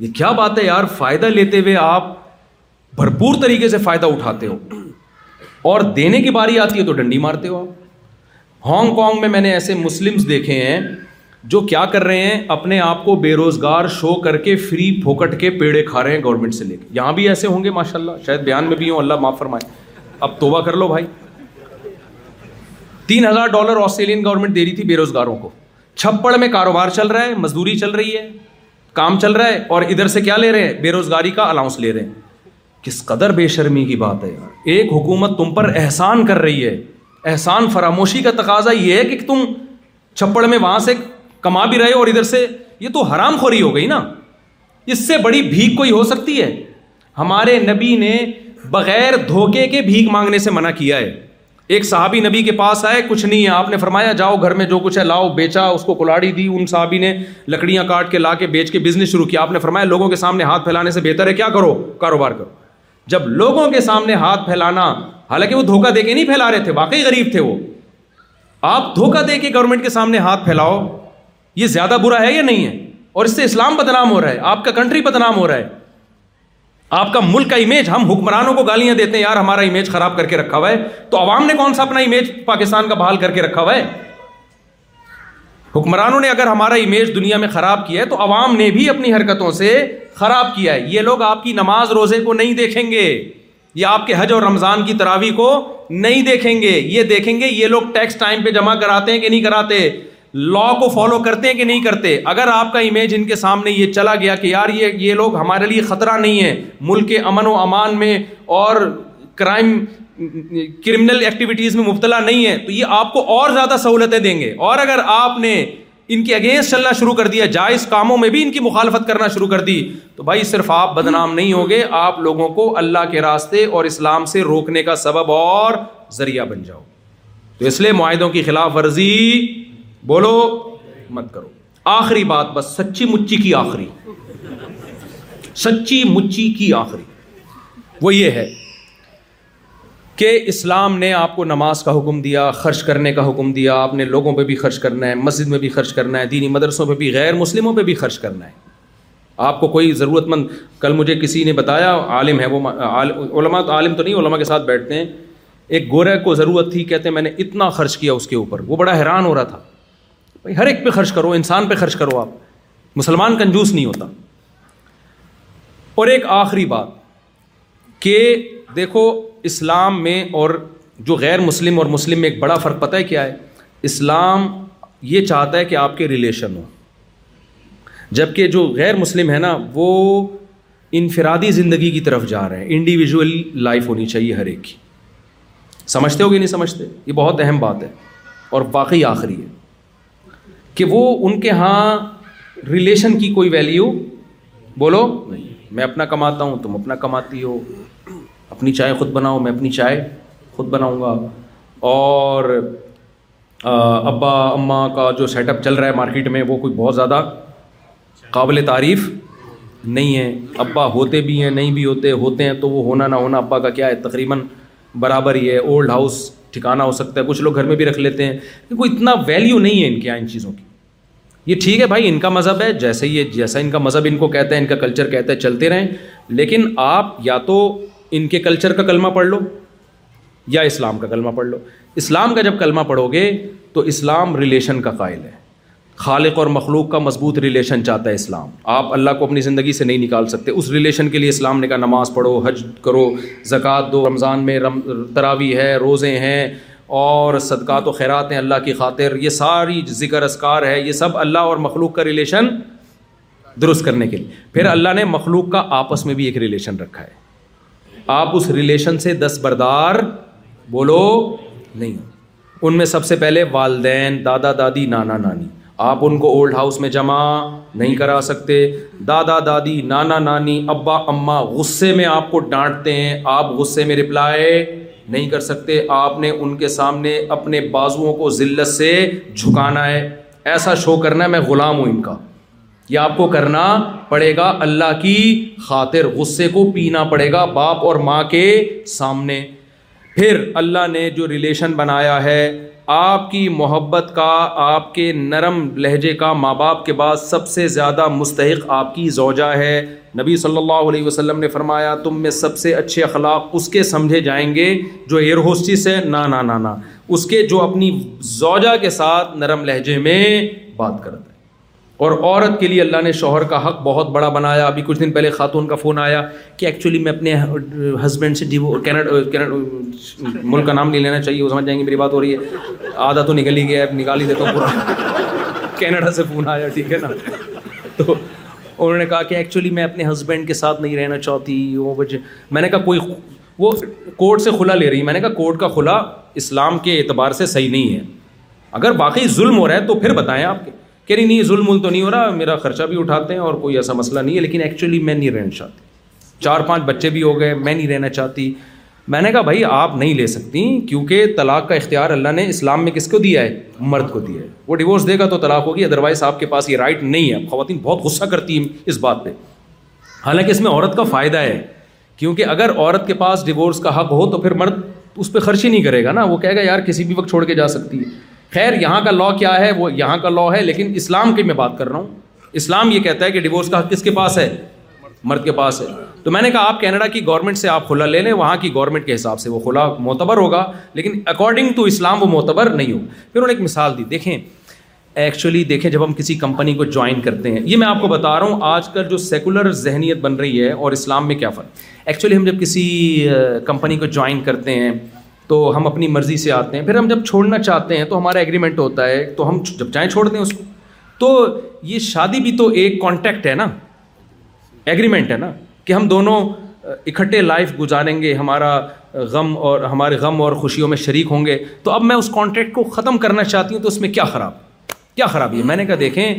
یہ کیا بات ہے یار فائدہ لیتے ہوئے آپ بھرپور طریقے سے فائدہ اٹھاتے ہو اور دینے کی باری آتی ہے تو ڈنڈی مارتے ہو آپ ہانگ کانگ میں میں نے ایسے مسلمس دیکھے ہیں جو کیا کر رہے ہیں اپنے آپ کو بے روزگار شو کر کے فری پھوکٹ کے پیڑے کھا رہے ہیں گورنمنٹ سے لے کے یہاں بھی ایسے ہوں گے ماشاء اللہ شاید بیان میں بھی ہوں اللہ معاف فرمائے اب توبہ کر لو بھائی تین ہزار ڈالر آسٹریلین گورنمنٹ دے رہی تھی بے روزگاروں کو چھپڑ میں کاروبار چل رہا ہے مزدوری چل رہی ہے کام چل رہا ہے اور ادھر سے کیا لے رہے ہیں بے روزگاری کا الاؤنس لے رہے ہیں کس قدر بے شرمی کی بات ہے ایک حکومت تم پر احسان کر رہی ہے احسان فراموشی کا تقاضا یہ ہے کہ تم چھپڑ میں وہاں سے کما بھی رہے اور ادھر سے یہ تو حرام خوری ہو گئی نا اس سے بڑی بھیک کوئی ہو سکتی ہے ہمارے نبی نے بغیر دھوکے کے بھیک مانگنے سے منع کیا ہے ایک صحابی نبی کے پاس آئے کچھ نہیں ہے آپ نے فرمایا جاؤ گھر میں جو کچھ ہے لاؤ بیچا اس کو کلاڑی دی ان صحابی نے لکڑیاں کاٹ کے لا کے بیچ کے بزنس شروع کیا آپ نے فرمایا لوگوں کے سامنے ہاتھ پھیلانے سے بہتر ہے کیا کرو کاروبار کرو جب لوگوں کے سامنے ہاتھ پھیلانا حالانکہ وہ دھوکہ دے کے نہیں پھیلا رہے تھے واقعی غریب تھے وہ آپ دھوکہ دے کے گورنمنٹ کے سامنے ہاتھ پھیلاؤ یہ زیادہ برا ہے یا نہیں ہے اور اس سے اسلام بدنام ہو رہا ہے آپ کا کنٹری بدنام ہو رہا ہے آپ کا ملک کا امیج ہم حکمرانوں کو گالیاں دیتے ہیں یار ہمارا امیج خراب کر کے رکھا ہوا ہے تو عوام نے کون سا اپنا امیج پاکستان کا بحال کر کے رکھا ہوا ہے حکمرانوں نے اگر ہمارا امیج دنیا میں خراب کیا ہے تو عوام نے بھی اپنی حرکتوں سے خراب کیا ہے یہ لوگ آپ کی نماز روزے کو نہیں دیکھیں گے یہ آپ کے حج اور رمضان کی تراوی کو نہیں دیکھیں گے یہ دیکھیں گے یہ لوگ ٹیکس ٹائم پہ جمع کراتے ہیں کہ نہیں کراتے لا کو فالو کرتے ہیں کہ نہیں کرتے اگر آپ کا امیج ان کے سامنے یہ چلا گیا کہ یار یہ یہ لوگ ہمارے لیے خطرہ نہیں ہے ملک کے امن و امان میں اور کرائم کرمنل ایکٹیویٹیز میں مبتلا نہیں ہے تو یہ آپ کو اور زیادہ سہولتیں دیں گے اور اگر آپ نے ان کے اگینسٹ چلنا شروع کر دیا جائز کاموں میں بھی ان کی مخالفت کرنا شروع کر دی تو بھائی صرف آپ بدنام نہیں ہوگے آپ لوگوں کو اللہ کے راستے اور اسلام سے روکنے کا سبب اور ذریعہ بن جاؤ تو اس لیے معاہدوں کی خلاف ورزی بولو مت کرو آخری بات بس سچی مچی کی آخری سچی مچی کی آخری وہ یہ ہے کہ اسلام نے آپ کو نماز کا حکم دیا خرچ کرنے کا حکم دیا آپ نے لوگوں پہ بھی خرچ کرنا ہے مسجد میں بھی خرچ کرنا ہے دینی مدرسوں پہ بھی غیر مسلموں پہ بھی خرچ کرنا ہے آپ کو کوئی ضرورت مند کل مجھے کسی نے بتایا عالم ہے وہ علماء عالم تو نہیں علماء کے ساتھ بیٹھتے ہیں ایک گورے کو ضرورت تھی کہتے ہیں میں نے اتنا خرچ کیا اس کے اوپر وہ بڑا حیران ہو رہا تھا بھائی ہر ایک پہ خرچ کرو انسان پہ خرچ کرو آپ مسلمان کنجوس نہیں ہوتا اور ایک آخری بات کہ دیکھو اسلام میں اور جو غیر مسلم اور مسلم میں ایک بڑا فرق پتہ ہے کیا ہے اسلام یہ چاہتا ہے کہ آپ کے ریلیشن ہوں جب کہ جو غیر مسلم ہے نا وہ انفرادی زندگی کی طرف جا رہے ہیں انڈیویژل لائف ہونی چاہیے ہر ایک کی سمجھتے ہو گے نہیں سمجھتے یہ بہت اہم بات ہے اور واقعی آخری ہے کہ وہ ان کے ہاں ریلیشن کی کوئی ویلیو بولو میں اپنا کماتا ہوں تم اپنا کماتی ہو اپنی چائے خود بناؤ میں اپنی چائے خود بناؤں گا اور ابا اماں کا جو سیٹ اپ چل رہا ہے مارکیٹ میں وہ کوئی بہت زیادہ قابل تعریف نہیں ہے ابا ہوتے بھی ہیں نہیں بھی ہوتے ہوتے ہیں تو وہ ہونا نہ ہونا ابا کا کیا ہے تقریباً برابر یہ اولڈ ہاؤس ٹھکانا ہو سکتا ہے کچھ لوگ گھر میں بھی رکھ لیتے ہیں ان کوئی اتنا ویلیو نہیں ہے ان کے یہاں ان چیزوں کی یہ ٹھیک ہے بھائی ان کا مذہب ہے جیسے ہی ہے جیسا ان کا مذہب ان کو کہتا ہے ان کا کلچر کہتا ہے چلتے رہیں لیکن آپ یا تو ان کے کلچر کا کلمہ پڑھ لو یا اسلام کا کلمہ پڑھ لو اسلام کا جب کلمہ پڑھو گے تو اسلام ریلیشن کا قائل ہے خالق اور مخلوق کا مضبوط ریلیشن چاہتا ہے اسلام آپ اللہ کو اپنی زندگی سے نہیں نکال سکتے اس ریلیشن کے لیے اسلام نے کہا نماز پڑھو حج کرو زکوٰۃ دو رمضان میں رم تراوی ہے روزے ہیں اور صدقات و خیرات ہیں اللہ کی خاطر یہ ساری ذکر اسکار ہے یہ سب اللہ اور مخلوق کا ریلیشن درست کرنے کے لیے پھر اللہ نے مخلوق کا آپس میں بھی ایک ریلیشن رکھا ہے آپ اس ریلیشن سے دس بردار بولو نہیں ان میں سب سے پہلے والدین دادا دادی نانا نانی آپ ان کو اولڈ ہاؤس میں جمع نہیں کرا سکتے دادا دادی نانا نانی ابا اماں غصے میں آپ کو ڈانٹتے ہیں آپ غصے میں رپلائے نہیں کر سکتے آپ نے ان کے سامنے اپنے بازوؤں کو ذلت سے جھکانا ہے ایسا شو کرنا ہے میں غلام ہوں ان کا یہ آپ کو کرنا پڑے گا اللہ کی خاطر غصے کو پینا پڑے گا باپ اور ماں کے سامنے پھر اللہ نے جو ریلیشن بنایا ہے آپ کی محبت کا آپ کے نرم لہجے کا ماں باپ کے بعد سب سے زیادہ مستحق آپ کی زوجہ ہے نبی صلی اللہ علیہ وسلم نے فرمایا تم میں سب سے اچھے اخلاق اس کے سمجھے جائیں گے جو ایئر ہوسٹس ہے نا نا نا نا اس کے جو اپنی زوجہ کے ساتھ نرم لہجے میں بات کرتے اور عورت کے لیے اللہ نے شوہر کا حق بہت بڑا بنایا ابھی کچھ دن پہلے خاتون کا فون آیا کہ ایکچولی میں اپنے ہسبینڈ سے ڈیو ملک کا نام نہیں لینا چاہیے وہ سمجھ جائیں گے میری بات ہو رہی ہے آدھا تو نکل ہی گیا اب نکال ہی دیتا ہوں پورا کینیڈا سے فون آیا ٹھیک ہے نا تو انہوں نے کہا کہ ایکچولی میں اپنے ہسبینڈ کے ساتھ نہیں رہنا چاہتی وہ میں نے کہا کوئی وہ کورٹ سے کھلا لے رہی میں نے کہا کورٹ کا کھلا اسلام کے اعتبار سے صحیح نہیں ہے اگر واقعی ظلم ہو رہا ہے تو پھر بتائیں آپ کے کہ نہیں نہیں ظلم تو نہیں ہو رہا میرا خرچہ بھی اٹھاتے ہیں اور کوئی ایسا مسئلہ نہیں ہے لیکن ایکچولی میں نہیں رہنا چاہتی چار پانچ بچے بھی ہو گئے میں نہیں رہنا چاہتی میں نے کہا بھائی آپ نہیں لے سکتی کیونکہ طلاق کا اختیار اللہ نے اسلام میں کس کو دیا ہے مرد کو دیا ہے وہ ڈیورس دے گا تو طلاق ہوگی ادروائز آپ کے پاس یہ رائٹ نہیں ہے خواتین بہت غصہ کرتی ہیں اس بات پہ حالانکہ اس میں عورت کا فائدہ ہے کیونکہ اگر عورت کے پاس ڈیورس کا حق ہو تو پھر مرد اس پہ خرچ ہی نہیں کرے گا نا وہ کہے گا یار کسی بھی وقت چھوڑ کے جا سکتی ہے خیر یہاں کا لا کیا ہے وہ یہاں کا لا ہے لیکن اسلام کی میں بات کر رہا ہوں اسلام یہ کہتا ہے کہ ڈیورس کا حق کس کے پاس ہے مرد کے پاس ہے تو میں نے کہا آپ کینیڈا کی گورنمنٹ سے آپ کھلا لے لیں وہاں کی گورنمنٹ کے حساب سے وہ کھلا معتبر ہوگا لیکن اکارڈنگ ٹو اسلام وہ معتبر نہیں ہوگا پھر انہوں نے ایک مثال دی دیکھیں ایکچولی دیکھیں جب ہم کسی کمپنی کو جوائن کرتے ہیں یہ میں آپ کو بتا رہا ہوں آج کل جو سیکولر ذہنیت بن رہی ہے اور اسلام میں کیا فرق ایکچولی ہم جب کسی کمپنی کو جوائن کرتے ہیں تو ہم اپنی مرضی سے آتے ہیں پھر ہم جب چھوڑنا چاہتے ہیں تو ہمارا ایگریمنٹ ہوتا ہے تو ہم جب جائیں چھوڑ دیں اس کو تو یہ شادی بھی تو ایک کانٹیکٹ ہے نا ایگریمنٹ ہے نا کہ ہم دونوں اکٹھے لائف گزاریں گے ہمارا غم اور ہمارے غم اور خوشیوں میں شریک ہوں گے تو اب میں اس کانٹیکٹ کو ختم کرنا چاہتی ہوں تو اس میں کیا خراب کیا خرابی ہے میں نے کہا دیکھیں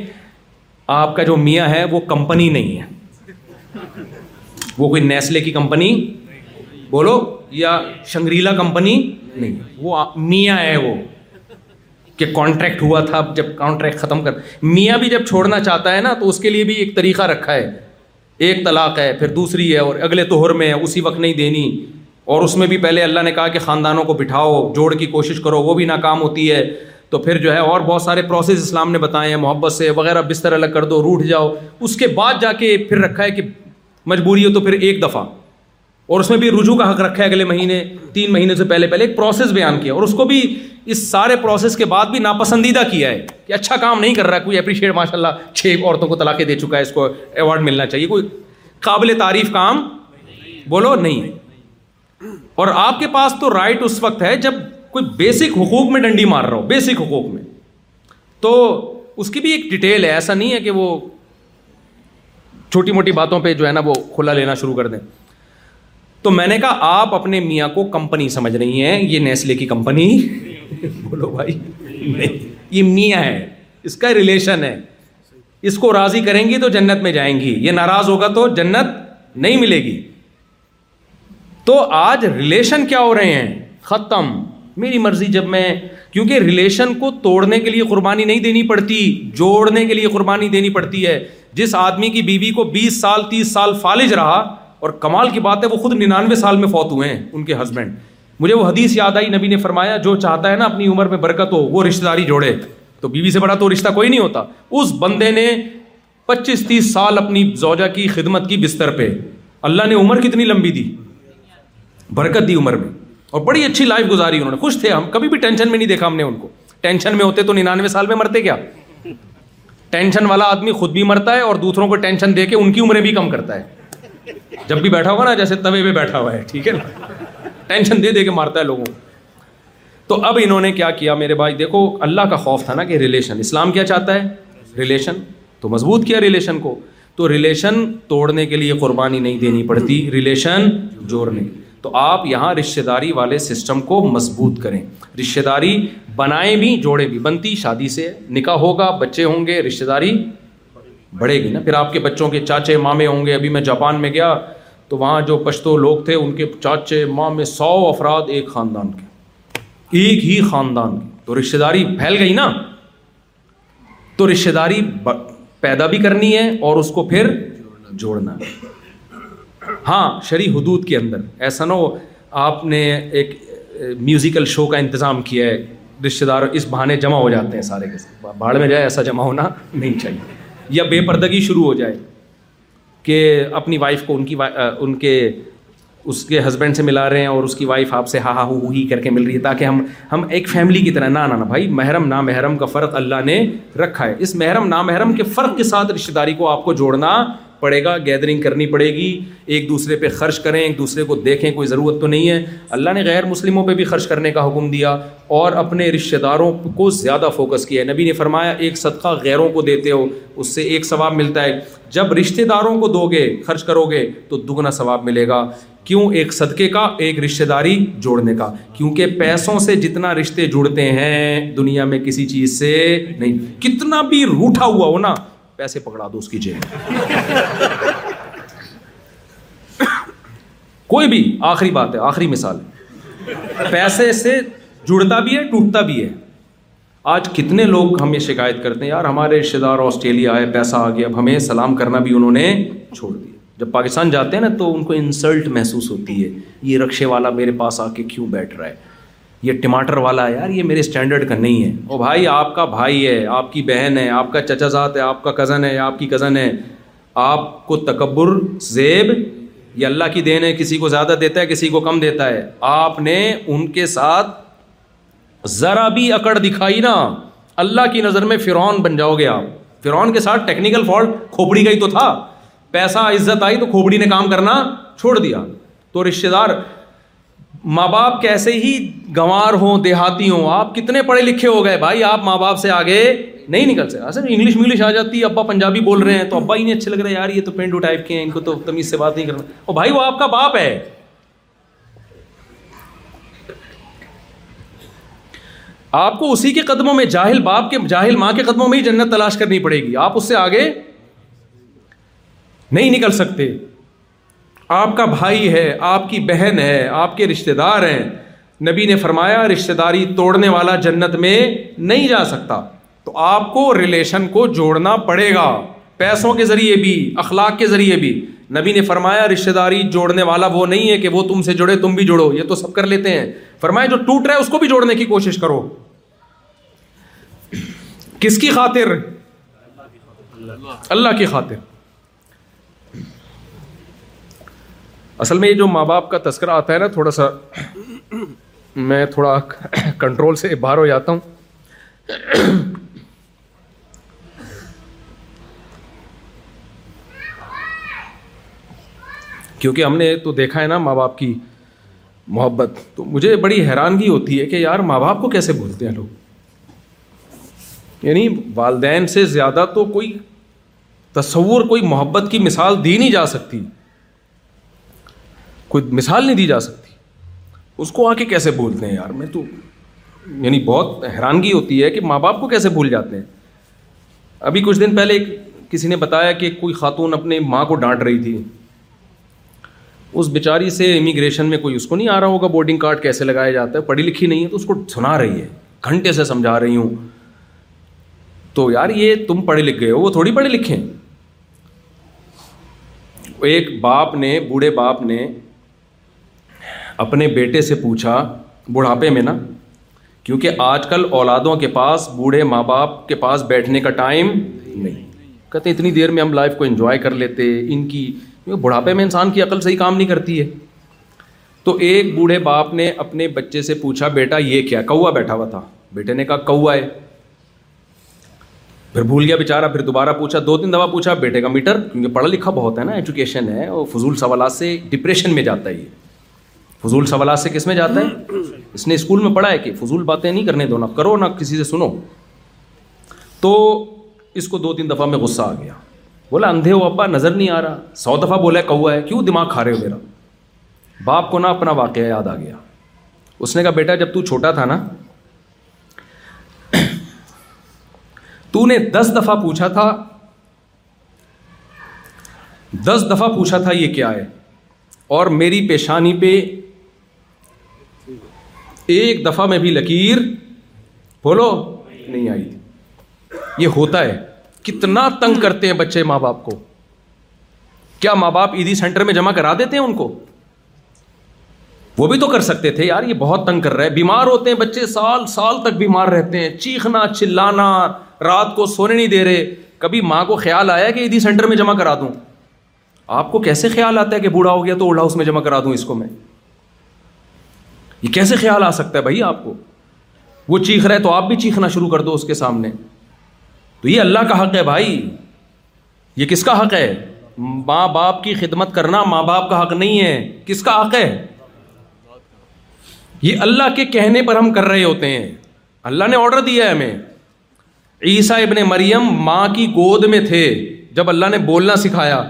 آپ کا جو میاں ہے وہ کمپنی نہیں ہے وہ کوئی نیسلے کی کمپنی بولو یا شنگریلا کمپنی نہیں وہ میاں ہے وہ کہ کانٹریکٹ ہوا تھا جب کانٹریکٹ ختم کر میاں بھی جب چھوڑنا چاہتا ہے نا تو اس کے لیے بھی ایک طریقہ رکھا ہے ایک طلاق ہے پھر دوسری ہے اور اگلے توہر میں ہے اسی وقت نہیں دینی اور اس میں بھی پہلے اللہ نے کہا کہ خاندانوں کو بٹھاؤ جوڑ کی کوشش کرو وہ بھی ناکام ہوتی ہے تو پھر جو ہے اور بہت سارے پروسیس اسلام نے بتائے ہیں محبت سے وغیرہ بستر الگ کر دو روٹ جاؤ اس کے بعد جا کے پھر رکھا ہے کہ مجبوری ہو تو پھر ایک دفعہ اور اس میں بھی رجوع کا حق رکھا ہے اگلے مہینے تین مہینے سے پہلے پہلے ایک پروسیس بیان کیا اور اس کو بھی اس سارے پروسیس کے بعد بھی ناپسندیدہ کیا ہے کہ اچھا کام نہیں کر رہا کوئی اپریشیٹ ماشاء اللہ چھ عورتوں کو طلاقیں دے چکا ہے اس کو ایوارڈ ملنا چاہیے کوئی قابل تعریف کام بولو نہیں اور آپ کے پاس تو رائٹ اس وقت ہے جب کوئی بیسک حقوق میں ڈنڈی مار رہا ہو بیسک حقوق میں تو اس کی بھی ایک ڈیٹیل ہے ایسا نہیں ہے کہ وہ چھوٹی موٹی باتوں پہ جو ہے نا وہ کھلا لینا شروع کر دیں تو میں نے کہا آپ اپنے میاں کو کمپنی سمجھ رہی ہیں یہ نیسلے کی کمپنی بولو بھائی یہ میاں ہے اس کا ریلیشن ہے اس کو راضی کریں گی تو جنت میں جائیں گی یہ ناراض ہوگا تو جنت نہیں ملے گی تو آج ریلیشن کیا ہو رہے ہیں ختم میری مرضی جب میں کیونکہ ریلیشن کو توڑنے کے لیے قربانی نہیں دینی پڑتی جوڑنے کے لیے قربانی دینی پڑتی ہے جس آدمی کی بیوی کو بیس سال تیس سال فالج رہا اور کمال کی بات ہے وہ خود ننانوے سال میں فوت ہوئے ہیں ان کے ہسبینڈ مجھے وہ حدیث یاد آئی نبی نے فرمایا جو چاہتا ہے نا اپنی عمر میں برکت ہو وہ رشتے داری جوڑے تو بیوی سے بڑا تو رشتہ کوئی نہیں ہوتا اس بندے نے پچیس تیس سال اپنی زوجا کی خدمت کی بستر پہ اللہ نے عمر کتنی لمبی دی برکت دی عمر میں اور بڑی اچھی لائف گزاری انہوں نے خوش تھے ہم کبھی بھی ٹینشن میں نہیں دیکھا ہم نے ان کو ٹینشن میں ہوتے تو ننانوے سال میں مرتے کیا ٹینشن والا آدمی خود بھی مرتا ہے اور دوسروں کو ٹینشن دے کے ان کی عمریں بھی کم کرتا ہے جب بھی بیٹھا ہوگا نا جیسے توے پہ بیٹھا ہوا ہے ٹھیک ہے نا ٹینشن دے دے کے مارتا ہے لوگوں تو اب انہوں نے کیا کیا میرے بھائی دیکھو اللہ کا خوف تھا نا کہ ریلیشن اسلام کیا چاہتا ہے ریلیشن تو مضبوط کیا ریلیشن کو تو ریلیشن توڑنے کے لیے قربانی نہیں دینی پڑتی ریلیشن جوڑنے تو آپ یہاں رشتے داری والے سسٹم کو مضبوط کریں رشتے داری بنائیں بھی جوڑیں بھی بنتی شادی سے نکاح ہوگا بچے ہوں گے رشتے داری بڑھے گی نا پھر آپ کے بچوں کے چاچے مامے ہوں گے ابھی میں جاپان میں گیا تو وہاں جو پشتو لوگ تھے ان کے چاچے مامے سو افراد ایک خاندان کے ایک ہی خاندان کے تو رشتے داری پھیل گئی نا تو رشتے داری پیدا بھی کرنی ہے اور اس کو پھر جوڑنا ہے ہاں شرح حدود کے اندر ایسا نہ ہو آپ نے ایک میوزیکل شو کا انتظام کیا ہے رشتے دار اس بہانے جمع ہو جاتے ہیں سارے کے باڑ میں جائے ایسا جمع ہونا نہیں چاہیے یا بے پردگی شروع ہو جائے کہ اپنی وائف کو ان کی ان کے اس کے ہسبینڈ سے ملا رہے ہیں اور اس کی وائف آپ سے ہا ہا ہو ہی کر کے مل رہی ہے تاکہ ہم ہم ایک فیملی کی طرح نہ نہ بھائی محرم نا محرم کا فرق اللہ نے رکھا ہے اس محرم نا محرم کے فرق کے ساتھ رشتے داری کو آپ کو جوڑنا پڑے گا گیدرنگ کرنی پڑے گی ایک دوسرے پہ خرچ کریں ایک دوسرے کو دیکھیں کوئی ضرورت تو نہیں ہے اللہ نے غیر مسلموں پہ بھی خرچ کرنے کا حکم دیا اور اپنے رشتہ داروں کو زیادہ فوکس کیا ہے نبی نے فرمایا ایک صدقہ غیروں کو دیتے ہو اس سے ایک ثواب ملتا ہے جب رشتہ داروں کو دو گے خرچ کرو گے تو دگنا ثواب ملے گا کیوں ایک صدقے کا ایک رشتہ داری جوڑنے کا کیونکہ پیسوں سے جتنا رشتے جڑتے ہیں دنیا میں کسی چیز سے نہیں کتنا بھی روٹھا ہوا ہو نا پیسے پکڑا دو اس کی جیب کوئی بھی آخری بات ہے آخری مثال ہے پیسے سے جڑتا بھی ٹوٹتا بھی ہے آج کتنے لوگ ہم یہ شکایت کرتے ہیں یار ہمارے رشتے دار آسٹریلیا ہے پیسہ آ گیا اب ہمیں سلام کرنا بھی انہوں نے چھوڑ دیا جب پاکستان جاتے ہیں نا تو ان کو انسلٹ محسوس ہوتی ہے یہ رکشے والا میرے پاس آ کے کیوں بیٹھ رہا ہے یہ ٹماٹر والا ہے یار یہ میرے اسٹینڈرڈ کا نہیں ہے او بھائی آپ کا بھائی ہے آپ کی بہن ہے آپ کا چچا ذات ہے آپ کا کزن ہے آپ کی کزن ہے آپ کو تکبر زیب یہ اللہ کی دین ہے ہے ہے کسی کسی کو کو زیادہ دیتا دیتا کم آپ نے ان کے ساتھ ذرا بھی اکڑ دکھائی نا اللہ کی نظر میں فرعون بن جاؤ گے آپ فرعون کے ساتھ ٹیکنیکل فالٹ کھوپڑی کا ہی تو تھا پیسہ عزت آئی تو کھوپڑی نے کام کرنا چھوڑ دیا تو رشتے دار ماں باپ کیسے ہی گوار ہوں دیہاتی ہوں آپ کتنے پڑھے لکھے ہو گئے بھائی آپ ماں باپ سے آگے نہیں نکل سکتے انگلش انگلش آ جاتی ہے ابا پنجابی بول رہے ہیں تو ابا ہی نہیں اچھے لگ رہے یار یہ تو پینڈو ٹائپ کے ہیں ان کو تو تمیز سے بات نہیں کرنا اور بھائی وہ آپ کا باپ ہے آپ کو اسی کے قدموں میں جاہل باپ کے جاہل ماں کے قدموں میں ہی جنت تلاش کرنی پڑے گی آپ اس سے آگے نہیں نکل سکتے آپ کا بھائی ہے آپ کی بہن ہے آپ کے رشتے دار ہیں نبی نے فرمایا رشتے داری توڑنے والا جنت میں نہیں جا سکتا تو آپ کو ریلیشن کو جوڑنا پڑے گا پیسوں کے ذریعے بھی اخلاق کے ذریعے بھی نبی نے فرمایا رشتے داری جوڑنے والا وہ نہیں ہے کہ وہ تم سے جڑے تم بھی جوڑو یہ تو سب کر لیتے ہیں فرمایا جو ٹوٹ رہا ہے اس کو بھی جوڑنے کی کوشش کرو کس کی خاطر اللہ کی خاطر اصل میں یہ جو ماں باپ کا تذکرہ آتا ہے نا تھوڑا سا میں تھوڑا کنٹرول سے باہر ہو جاتا ہوں کیونکہ ہم نے تو دیکھا ہے نا ماں باپ کی محبت تو مجھے بڑی حیرانگی ہوتی ہے کہ یار ماں باپ کو کیسے بھولتے ہیں لوگ یعنی والدین سے زیادہ تو کوئی تصور کوئی محبت کی مثال دی نہیں جا سکتی کوئی مثال نہیں دی جا سکتی اس کو آ کے کیسے بھولتے ہیں یار میں تو یعنی بہت حیرانگی ہوتی ہے کہ ماں باپ کو کیسے بھول جاتے ہیں ابھی کچھ دن پہلے کسی نے بتایا کہ کوئی خاتون اپنے ماں کو ڈانٹ رہی تھی اس بیچاری سے امیگریشن میں کوئی اس کو نہیں آ رہا ہوگا بورڈنگ کارڈ کیسے لگایا جاتا ہے پڑھی لکھی نہیں ہے تو اس کو سنا رہی ہے گھنٹے سے سمجھا رہی ہوں تو یار یہ تم پڑھے لکھ گئے ہو وہ تھوڑی پڑھے لکھے ایک باپ نے بوڑھے باپ نے اپنے بیٹے سے پوچھا بڑھاپے میں نا کیونکہ آج کل اولادوں کے پاس بوڑھے ماں باپ کے پاس بیٹھنے کا ٹائم نہیں کہتے اتنی دیر میں ہم لائف کو انجوائے کر لیتے ان کی بڑھاپے میں انسان کی عقل صحیح کام نہیں کرتی ہے تو ایک بوڑھے باپ نے اپنے بچے سے پوچھا بیٹا یہ کیا کوا بیٹھا ہوا تھا بیٹے نے کہا کوا ہے پھر بھول گیا بیچارہ پھر دوبارہ پوچھا دو تین دفعہ پوچھا بیٹے کا میٹر کیونکہ پڑھا لکھا بہت ہے نا ایجوکیشن ہے اور فضول سوالات سے ڈپریشن میں جاتا ہے یہ فضول سوالات سے کس میں جاتے ہیں اس نے اسکول میں پڑھا ہے کہ فضول باتیں نہیں کرنے دو کرو نہ کسی سے سنو تو اس کو دو تین دفعہ میں غصہ آ گیا بولا اندھے ہو ابا نظر نہیں آ رہا سو دفعہ بولا کہ کیوں دماغ کھا رہے ہو میرا باپ کو نہ اپنا واقعہ یاد آ گیا اس نے کہا بیٹا جب تو چھوٹا تھا نا تو نے دس دفعہ پوچھا تھا دس دفعہ پوچھا تھا یہ کیا ہے اور میری پیشانی پہ ایک دفعہ میں بھی لکیر بولو نہیں آئی یہ ہوتا ہے کتنا تنگ کرتے ہیں بچے ماں باپ کو کیا ماں باپ عیدی سینٹر میں جمع کرا دیتے ہیں ان کو وہ بھی تو کر سکتے تھے یار یہ بہت تنگ کر رہے بیمار ہوتے ہیں بچے سال سال تک بیمار رہتے ہیں چیخنا چلانا رات کو سونے نہیں دے رہے کبھی ماں کو خیال آیا کہ عیدی سینٹر میں جمع کرا دوں آپ کو کیسے خیال آتا ہے کہ بوڑھا ہو گیا تو اولڈ ہاؤس میں جمع کرا دوں اس کو میں یہ کیسے خیال آ سکتا ہے بھائی آپ کو وہ چیخ رہے تو آپ بھی چیخنا شروع کر دو اس کے سامنے تو یہ اللہ کا حق ہے بھائی یہ کس کا حق ہے ماں باپ کی خدمت کرنا ماں باپ کا حق نہیں ہے کس کا حق ہے یہ اللہ کے کہنے پر ہم کر رہے ہوتے ہیں اللہ نے آڈر دیا ہے ہمیں عیسیٰ ابن مریم ماں کی گود میں تھے جب اللہ نے بولنا سکھایا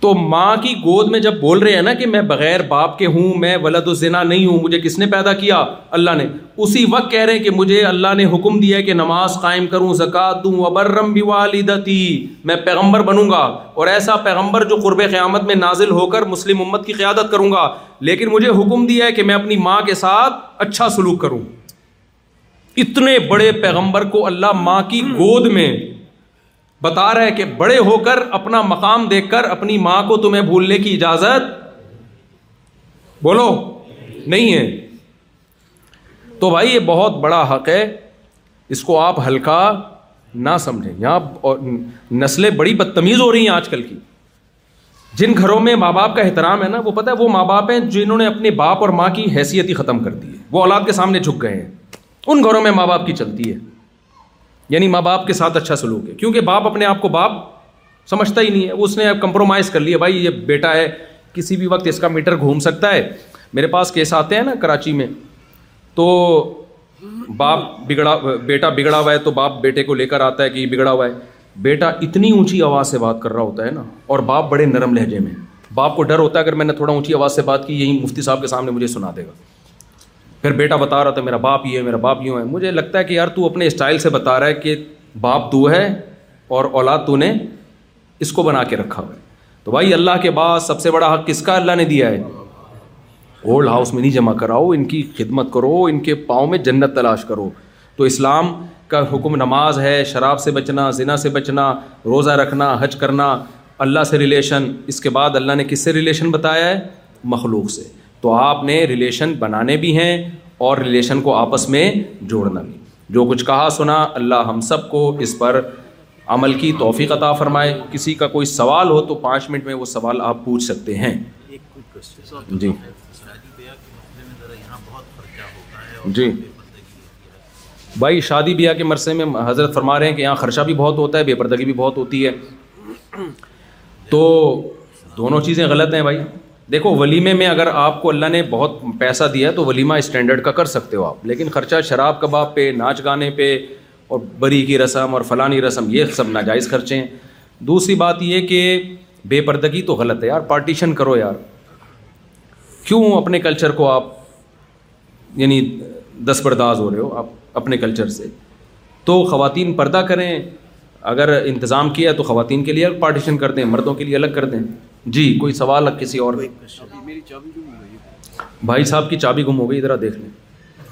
تو ماں کی گود میں جب بول رہے ہیں نا کہ میں بغیر باپ کے ہوں میں و زنا نہیں ہوں مجھے کس نے پیدا کیا اللہ نے اسی وقت کہہ رہے ہیں کہ مجھے اللہ نے حکم دیا ہے کہ نماز قائم کروں دوں ابرم بھی والدی میں پیغمبر بنوں گا اور ایسا پیغمبر جو قرب قیامت میں نازل ہو کر مسلم امت کی قیادت کروں گا لیکن مجھے حکم دیا ہے کہ میں اپنی ماں کے ساتھ اچھا سلوک کروں اتنے بڑے پیغمبر کو اللہ ماں کی گود میں بتا رہا ہے کہ بڑے ہو کر اپنا مقام دیکھ کر اپنی ماں کو تمہیں بھولنے کی اجازت بولو نہیں ہے تو بھائی یہ بہت بڑا حق ہے اس کو آپ ہلکا نہ سمجھیں یہاں نسلیں بڑی بدتمیز ہو رہی ہیں آج کل کی جن گھروں میں ماں باپ کا احترام ہے نا وہ پتہ ہے وہ ماں باپ ہیں جنہوں نے اپنے باپ اور ماں کی حیثیت ہی ختم کر دی ہے وہ اولاد کے سامنے جھک گئے ہیں ان گھروں میں ماں باپ کی چلتی ہے یعنی ماں باپ کے ساتھ اچھا سلوک ہے کیونکہ باپ اپنے آپ کو باپ سمجھتا ہی نہیں ہے اس نے اب کمپرومائز کر لیا بھائی یہ بیٹا ہے کسی بھی وقت اس کا میٹر گھوم سکتا ہے میرے پاس کیس آتے ہیں نا کراچی میں تو باپ بگڑا بیٹا بگڑا ہوا ہے تو باپ بیٹے کو لے کر آتا ہے کہ یہ بگڑا ہوا ہے بیٹا اتنی اونچی آواز سے بات کر رہا ہوتا ہے نا اور باپ بڑے نرم لہجے میں باپ کو ڈر ہوتا ہے اگر میں نے تھوڑا اونچی آواز سے بات کی یہی مفتی صاحب کے سامنے مجھے سنا دے گا پھر بیٹا بتا رہا تھا میرا باپ یہ ہے میرا باپ یوں ہے مجھے لگتا ہے کہ یار تو اپنے اسٹائل سے بتا رہا ہے کہ باپ تو ہے اور اولاد تو نے اس کو بنا کے رکھا ہوا ہے تو بھائی اللہ کے بعد سب سے بڑا حق کس کا اللہ نے دیا ہے اولڈ ہاؤس میں نہیں جمع کراؤ ان کی خدمت کرو ان کے پاؤں میں جنت تلاش کرو تو اسلام کا حکم نماز ہے شراب سے بچنا زنا سے بچنا روزہ رکھنا حج کرنا اللہ سے ریلیشن اس کے بعد اللہ نے کس سے ریلیشن بتایا ہے مخلوق سے تو آپ نے ریلیشن بنانے بھی ہیں اور ریلیشن کو آپس میں جوڑنا بھی جو کچھ کہا سنا اللہ ہم سب کو اس پر عمل کی توفیق عطا فرمائے کسی کا کوئی سوال ہو تو پانچ منٹ میں وہ سوال آپ پوچھ سکتے ہیں جی جی, جی۔ بھائی شادی بیاہ کے مرثے میں حضرت فرما رہے ہیں کہ یہاں خرچہ بھی بہت ہوتا ہے بے پردگی بھی بہت ہوتی ہے تو دونوں چیزیں غلط ہیں بھائی دیکھو ولیمے میں اگر آپ کو اللہ نے بہت پیسہ دیا تو ولیمہ اسٹینڈرڈ کا کر سکتے ہو آپ لیکن خرچہ شراب کباب پہ ناچ گانے پہ اور بری کی رسم اور فلانی رسم یہ سب ناجائز خرچے ہیں دوسری بات یہ کہ بے پردگی تو غلط ہے یار پارٹیشن کرو یار کیوں اپنے کلچر کو آپ یعنی دستبرداز ہو رہے ہو آپ اپنے کلچر سے تو خواتین پردہ کریں اگر انتظام کیا تو خواتین کے لیے الگ پارٹیشن کر دیں مردوں کے لیے الگ کر دیں جی کوئی سوال کسی اور بھائی صاحب کی چابی گم ہو گئی ادھر دیکھ لیں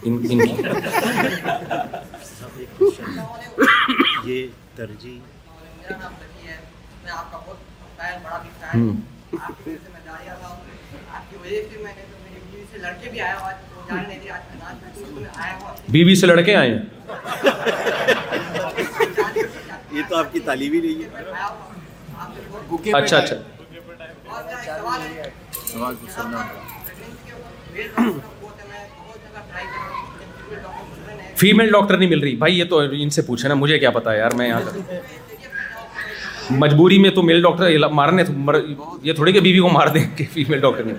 ان کی بی بی سے لڑکے آئے ہیں یہ تو آپ کی تعلیم ہی نہیں ہے اچھا اچھا فیمل ڈاکٹر نہیں مل رہی بھائی یہ تو ان سے پوچھے نا مجھے کیا پتا یار میں یہاں مجبوری میں تو میل ڈاکٹر مارنے یہ تھوڑے کہ بیوی کو مار دیں کہ فیمیل ڈاکٹر نے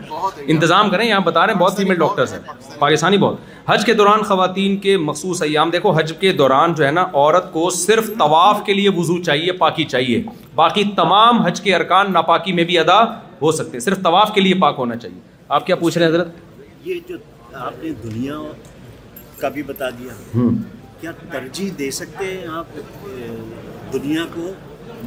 انتظام کریں یہاں بتا رہے ہیں بہت فیمیل ڈاکٹرز ہیں پاکستانی بہت حج کے دوران خواتین کے مخصوص ایام دیکھو حج کے دوران جو ہے نا عورت کو صرف طواف کے لیے وضو چاہیے پاکی چاہیے باقی تمام حج کے ارکان ناپاکی میں بھی ادا ہو سکتے ہیں صرف طواف کے لیے پاک ہونا چاہیے آپ کیا پوچھ رہے ہیں حضرت یہ جو آپ نے دنیا کا بھی بتا دیا کیا ترجیح دے سکتے ہیں آپ دنیا کو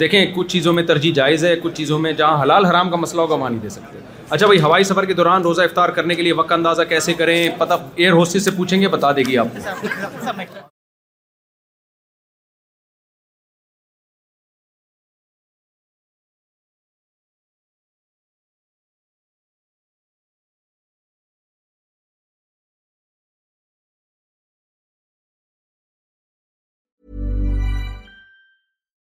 دیکھیں کچھ چیزوں میں ترجیح جائز ہے کچھ چیزوں میں جہاں حلال حرام کا مسئلہ ہوگا وہاں نہیں دے سکتے اچھا بھائی ہوائی سفر کے دوران روزہ افطار کرنے کے لیے وقت اندازہ کیسے کریں پتہ ایئر ہوسٹس سے پوچھیں گے بتا دے گی آپ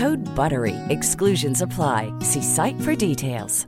ہرڈ بر وی ایس کلوژنس افلائی سی سائٹ فرس